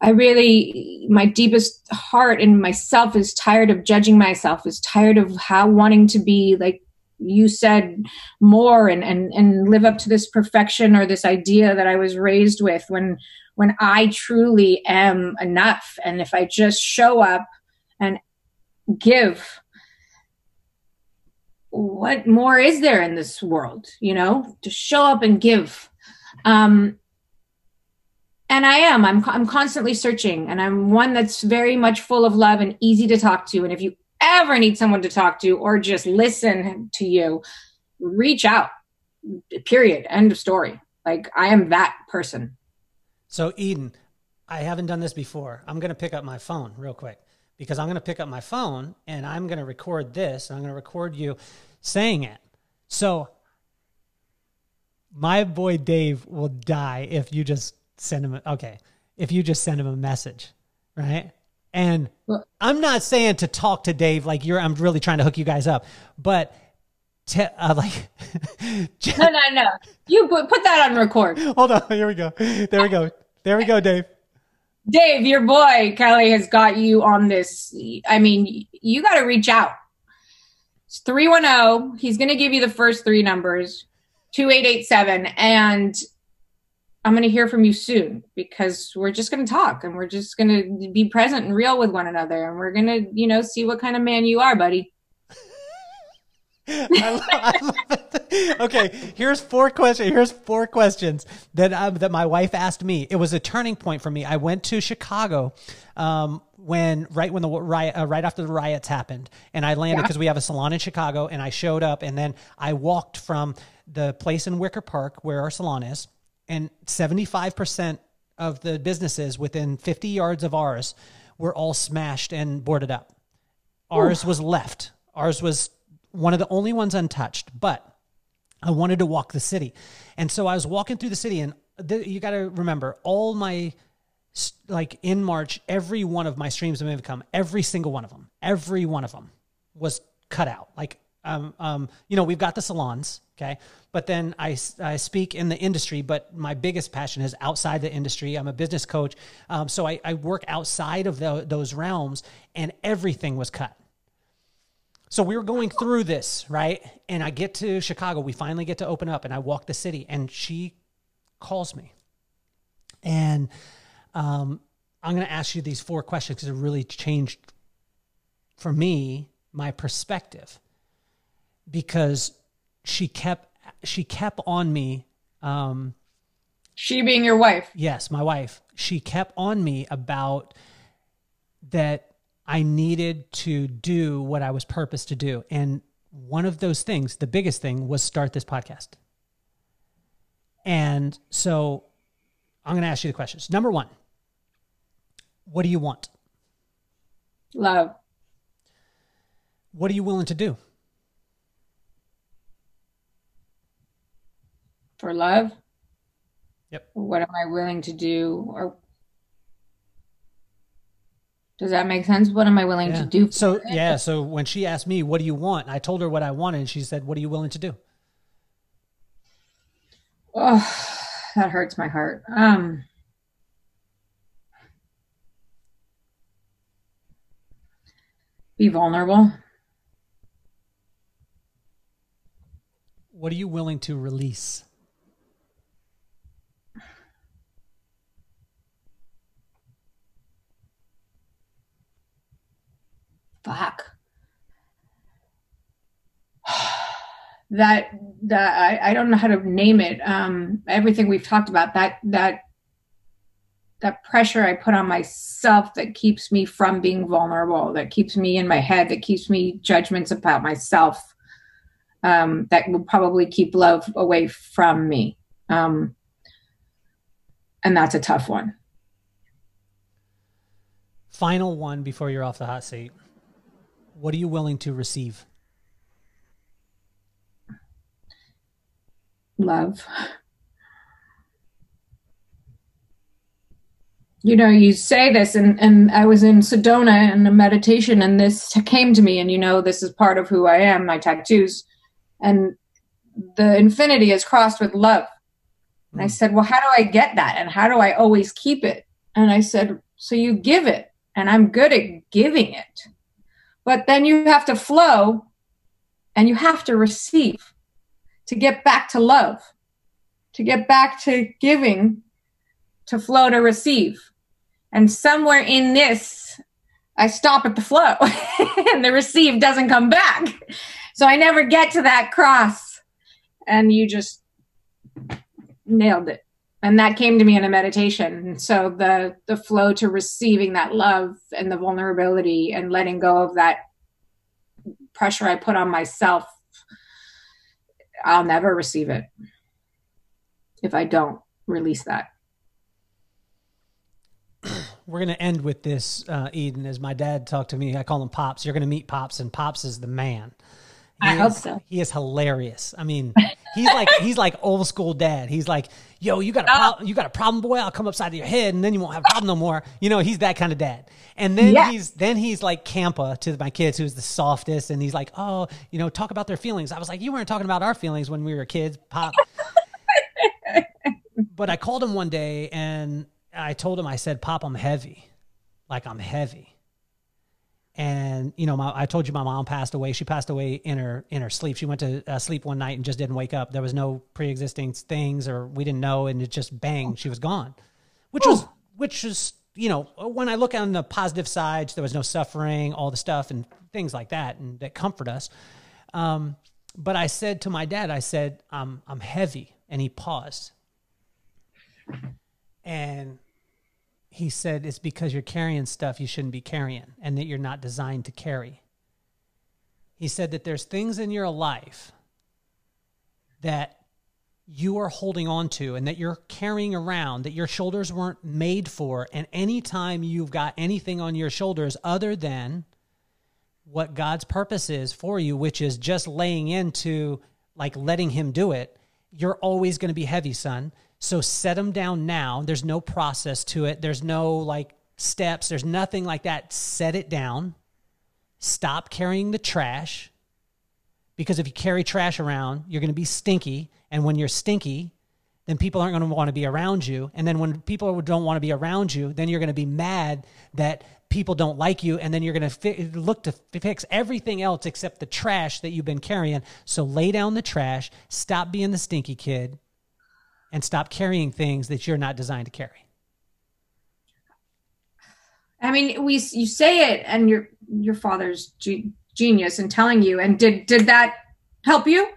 I really, my deepest heart and myself is tired of judging myself, is tired of how wanting to be like you said more and, and, and live up to this perfection or this idea that I was raised with when, when I truly am enough. And if I just show up and give, what more is there in this world? You know, to show up and give. Um, and I am. I'm I'm constantly searching, and I'm one that's very much full of love and easy to talk to. And if you ever need someone to talk to or just listen to you, reach out. Period. End of story. Like I am that person. So Eden, I haven't done this before. I'm going to pick up my phone real quick because I'm going to pick up my phone and I'm going to record this. And I'm going to record you saying it. So my boy Dave will die if you just send him. A, okay, if you just send him a message, right? And I'm not saying to talk to Dave like you're. I'm really trying to hook you guys up, but uh, like. no, no, no. You put, put that on record. Hold on. Here we go. There we go. There we go, Dave. Dave, your boy Kelly has got you on this. I mean, you got to reach out. It's 310. He's going to give you the first three numbers 2887. And I'm going to hear from you soon because we're just going to talk and we're just going to be present and real with one another. And we're going to, you know, see what kind of man you are, buddy. I love, I love okay, here's four questions. Here's four questions that uh, that my wife asked me. It was a turning point for me. I went to Chicago um, when right when the riot uh, right after the riots happened, and I landed because yeah. we have a salon in Chicago, and I showed up, and then I walked from the place in Wicker Park where our salon is, and 75 percent of the businesses within 50 yards of ours were all smashed and boarded up. Ours Ooh. was left. Ours was one of the only ones untouched, but I wanted to walk the city. And so I was walking through the city, and the, you got to remember all my, like in March, every one of my streams of income, every single one of them, every one of them was cut out. Like, um, um, you know, we've got the salons, okay, but then I, I speak in the industry, but my biggest passion is outside the industry. I'm a business coach, um, so I, I work outside of the, those realms, and everything was cut so we were going through this, right? And I get to Chicago. We finally get to open up, and I walk the city, and she calls me. And um, I'm going to ask you these four questions because it really changed for me my perspective because she kept she kept on me um, she being your wife yes my wife she kept on me about that I needed to do what I was purposed to do. And one of those things, the biggest thing, was start this podcast. And so I'm going to ask you the questions. Number one, what do you want? Love. What are you willing to do? For love? Yep. What am I willing to do or does that make sense? What am I willing yeah. to do? so it? yeah, so when she asked me, "What do you want?" I told her what I wanted, and she said, "What are you willing to do?" Oh, that hurts my heart. Um, be vulnerable. What are you willing to release? Fuck. That that I, I don't know how to name it. Um everything we've talked about that that that pressure i put on myself that keeps me from being vulnerable that keeps me in my head that keeps me judgments about myself um that will probably keep love away from me. Um and that's a tough one. Final one before you're off the hot seat what are you willing to receive? Love. You know, you say this, and, and I was in Sedona in a meditation, and this came to me, and you know, this is part of who I am, my tattoos. And the infinity is crossed with love. And I hmm. said, Well, how do I get that? And how do I always keep it? And I said, So you give it, and I'm good at giving it. But then you have to flow and you have to receive to get back to love, to get back to giving, to flow to receive. And somewhere in this, I stop at the flow and the receive doesn't come back. So I never get to that cross. And you just nailed it. And that came to me in a meditation so the the flow to receiving that love and the vulnerability and letting go of that pressure i put on myself i'll never receive it if i don't release that we're going to end with this uh, eden as my dad talked to me i call him pops you're going to meet pops and pops is the man he I is, hope so. He is hilarious. I mean, he's like he's like old school dad. He's like, yo, you got a oh. pro- you got a problem, boy. I'll come upside of your head, and then you won't have a problem no more. You know, he's that kind of dad. And then yeah. he's then he's like Campa to my kids, who's the softest, and he's like, oh, you know, talk about their feelings. I was like, you weren't talking about our feelings when we were kids, pop. but I called him one day and I told him, I said, Pop, I'm heavy. Like I'm heavy and you know my, i told you my mom passed away. She passed away in her in her sleep. She went to uh, sleep one night and just didn't wake up. There was no pre-existing things or we didn't know and it just bang she was gone. Which was which was you know when i look on the positive side there was no suffering all the stuff and things like that and that comfort us. Um, but i said to my dad i said i'm i'm heavy. And he paused. And he said it's because you're carrying stuff you shouldn't be carrying and that you're not designed to carry. He said that there's things in your life that you are holding on to and that you're carrying around that your shoulders weren't made for. And anytime you've got anything on your shoulders other than what God's purpose is for you, which is just laying into like letting Him do it, you're always going to be heavy, son. So set them down now. There's no process to it. There's no like steps. There's nothing like that. Set it down. Stop carrying the trash. Because if you carry trash around, you're going to be stinky. And when you're stinky, then people aren't going to want to be around you. And then when people don't want to be around you, then you're going to be mad that people don't like you. And then you're going to fi- look to fix everything else except the trash that you've been carrying. So lay down the trash, stop being the stinky kid, and stop carrying things that you're not designed to carry. I mean, we you say it, and your your father's ge- genius in telling you. And did did that help you?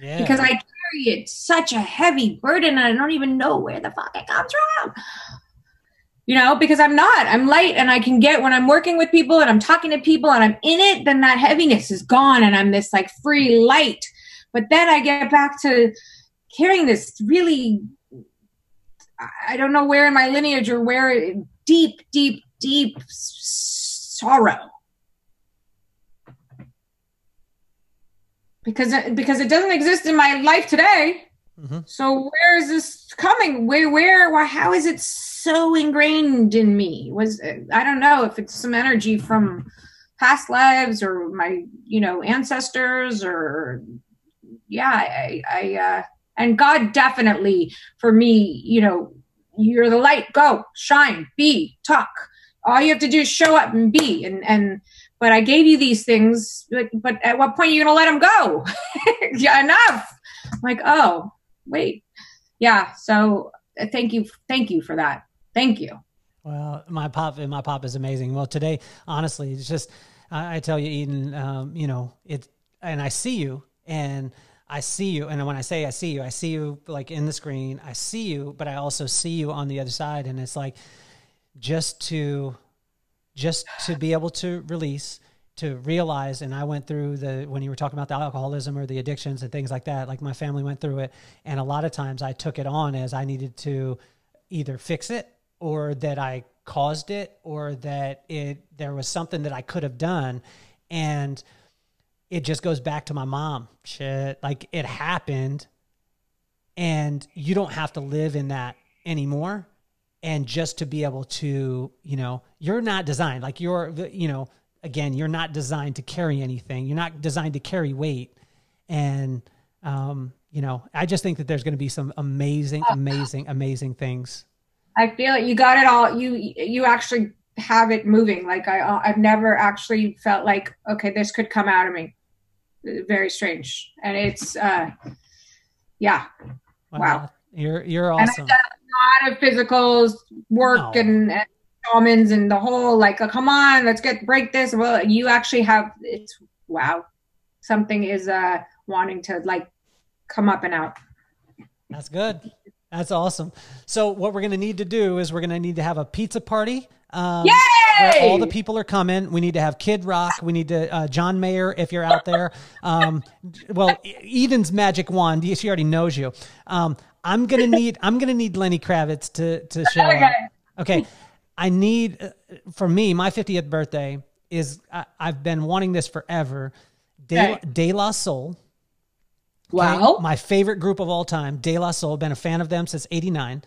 Yeah. Because I carry it such a heavy burden, and I don't even know where the fuck it comes from. You know, because I'm not. I'm light, and I can get when I'm working with people and I'm talking to people and I'm in it. Then that heaviness is gone, and I'm this like free light. But then I get back to carrying this really I don't know where in my lineage or where deep, deep, deep sorrow. Because because it doesn't exist in my life today. Mm-hmm. So where is this coming? Where where why how is it so ingrained in me? Was I don't know if it's some energy from past lives or my you know ancestors or yeah I I uh and God definitely, for me, you know, you're the light, go, shine, be, talk. All you have to do is show up and be. And, and, but I gave you these things, but, but at what point are you going to let them go? yeah, enough. I'm like, oh, wait. Yeah. So uh, thank you. Thank you for that. Thank you. Well, my pop, my pop is amazing. Well, today, honestly, it's just, I, I tell you, Eden, um, you know, it, and I see you and, I see you. And when I say I see you, I see you like in the screen. I see you, but I also see you on the other side. And it's like just to just to be able to release, to realize, and I went through the when you were talking about the alcoholism or the addictions and things like that, like my family went through it. And a lot of times I took it on as I needed to either fix it or that I caused it or that it there was something that I could have done. And it just goes back to my mom shit. Like it happened and you don't have to live in that anymore. And just to be able to, you know, you're not designed like you're, you know, again, you're not designed to carry anything. You're not designed to carry weight. And, um, you know, I just think that there's going to be some amazing, amazing, amazing things. I feel it. You got it all. You, you actually have it moving. Like I, I've never actually felt like, okay, this could come out of me very strange. And it's, uh, yeah, wow. wow. You're you're awesome. And I've done a lot of physicals work no. and, and shamans and the whole like, oh, come on, let's get break this. Well, you actually have it's wow. Something is uh wanting to like come up and out. That's good. That's awesome. So what we're going to need to do is we're going to need to have a pizza party. Um, Yay! Where all the people are coming. We need to have Kid Rock. We need to uh, John Mayer if you're out there. Um, well, Eden's magic wand. She already knows you. Um, I'm gonna need. I'm gonna need Lenny Kravitz to to show Okay. up. Okay. I need uh, for me my 50th birthday is I, I've been wanting this forever. De, Okay. De La Soul. okay? Wow. My favorite group of all time, De La Soul. Been a fan of them since '89.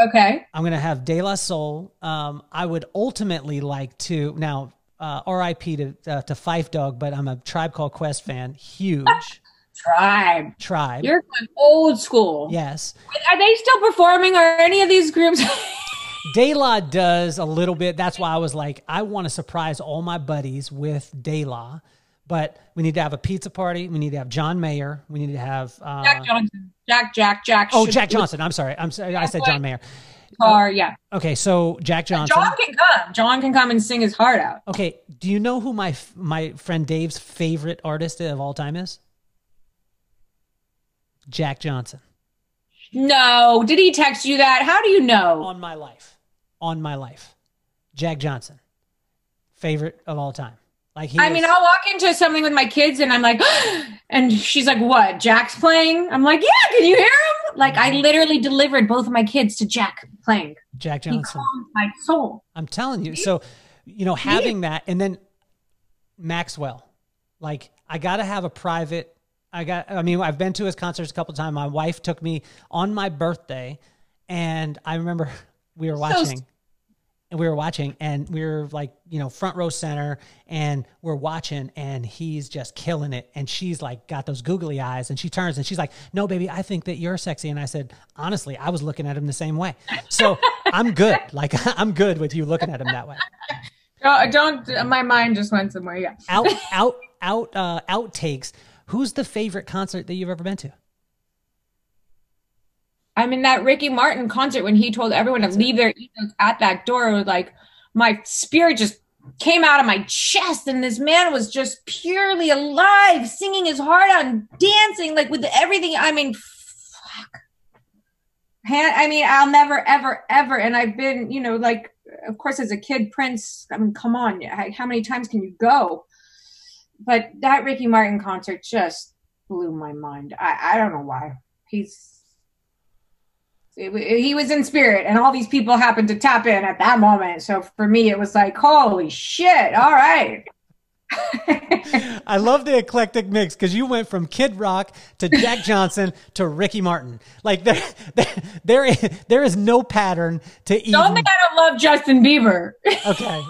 Okay. I'm gonna have De La Soul. Um, I would ultimately like to now. Uh, R.I.P. to uh, to Phife Dawg, but I'm a Tribe Called Quest fan. Huge Tribe. tribe. You're going old school. yes, Are they still performing? Are any of these groups? De La does a little bit. That's why I was like, I want to surprise all my buddies with De La. But we need to have a pizza party. We need to have John Mayer. We need to have uh, Jack Johnson. Jack, Jack, Jack. oh Jack Johnson. I'm sorry. I'm sorry. I said John Mayer. Car, yeah. Okay, so Jack Johnson. John can come. John can come and sing his heart out. Okay, do you know who my my friend Dave's favorite artist of all time is? Jack Johnson. No, did he text you that? How do you know? On my life. On my life. Jack Johnson. Favorite of all time. Like he I mean, I'll walk into something with my kids and I'm like, and she's like, what? Jack's playing? I'm like, yeah, can you hear him? Like, I mm-hmm. literally delivered both of my kids to Jack playing. Jack Johnson. my soul. I'm telling you. So, you know, having that and then Maxwell. Like I got to have a private I got I mean, I've been to his concerts a couple times. My wife took me on my birthday and I remember we were watching and we were watching and we were like, you know, front row center and we're watching and he's just killing it and she's like got those googly eyes and she turns and she's like, "No, baby, I think that you're sexy." And I said, "Honestly, I was looking at him the same way." So, I'm good. Like I'm good with you looking at him that way. Oh, don't, my mind just went somewhere. Yeah. out out out uh outtakes who's the favorite concert that you've ever been to I'm in that Ricky Martin concert when he told everyone to leave their egos at that door. It was like my spirit just came out of my chest, and this man was just purely alive, singing his heart out and dancing like with everything. I mean, fuck. I mean, I'll never, ever, ever. And I've been, you know, like, of course, as a kid, Prince. I mean, come on, how how many times can you go? But that Ricky Martin concert just blew my mind. I, I don't know why. He's he was in spirit and all these people happened to tap in at that moment. So for me it was like holy shit all right. I love the eclectic mix because you went from kid rock to jack johnson to ricky martin. Like there there, there, is, there is no pattern to don't think i don't love justin bieber. Okay.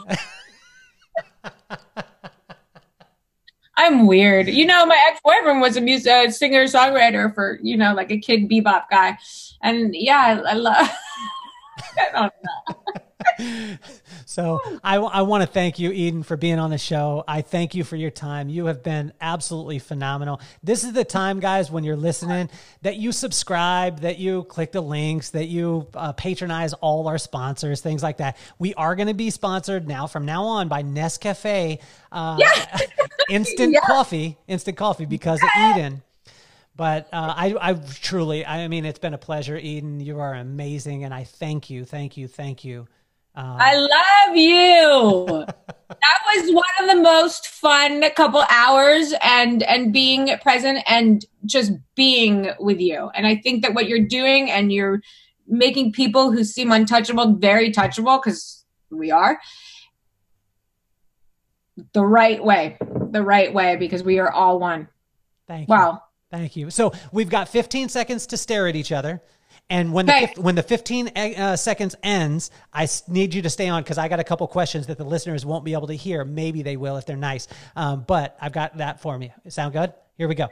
I'm weird. You know my ex-boyfriend was a music uh, singer songwriter for you know like a kid bebop guy and yeah i, I love I. So I, I want to thank you, Eden, for being on the show. I thank you for your time. You have been absolutely phenomenal. This is the time, guys, when you're listening, that you subscribe, that you click the links, that you uh, patronize all our sponsors, things like that. We are going to be sponsored now from now on by Nescafe uh, Instant Yeah. Coffee, Instant Coffee, because of Eden. But uh, I, I truly, I mean, it's been a pleasure, Eden. You are amazing, and I thank you, thank you, thank you. Um, I love you. that was one of the most fun couple hours and and being present and just being with you. And I think that what you're doing and you're making people who seem untouchable very touchable because we are the right way. The right way because we are all one. Thank you. Wow. Thank you. So we've got 15 seconds to stare at each other. And when the when the 15 uh, seconds ends, I need you to stay on because I got a couple questions that the listeners won't be able to hear. Maybe they will if they're nice. Um, but I've got that for you. Sound good? Here we go.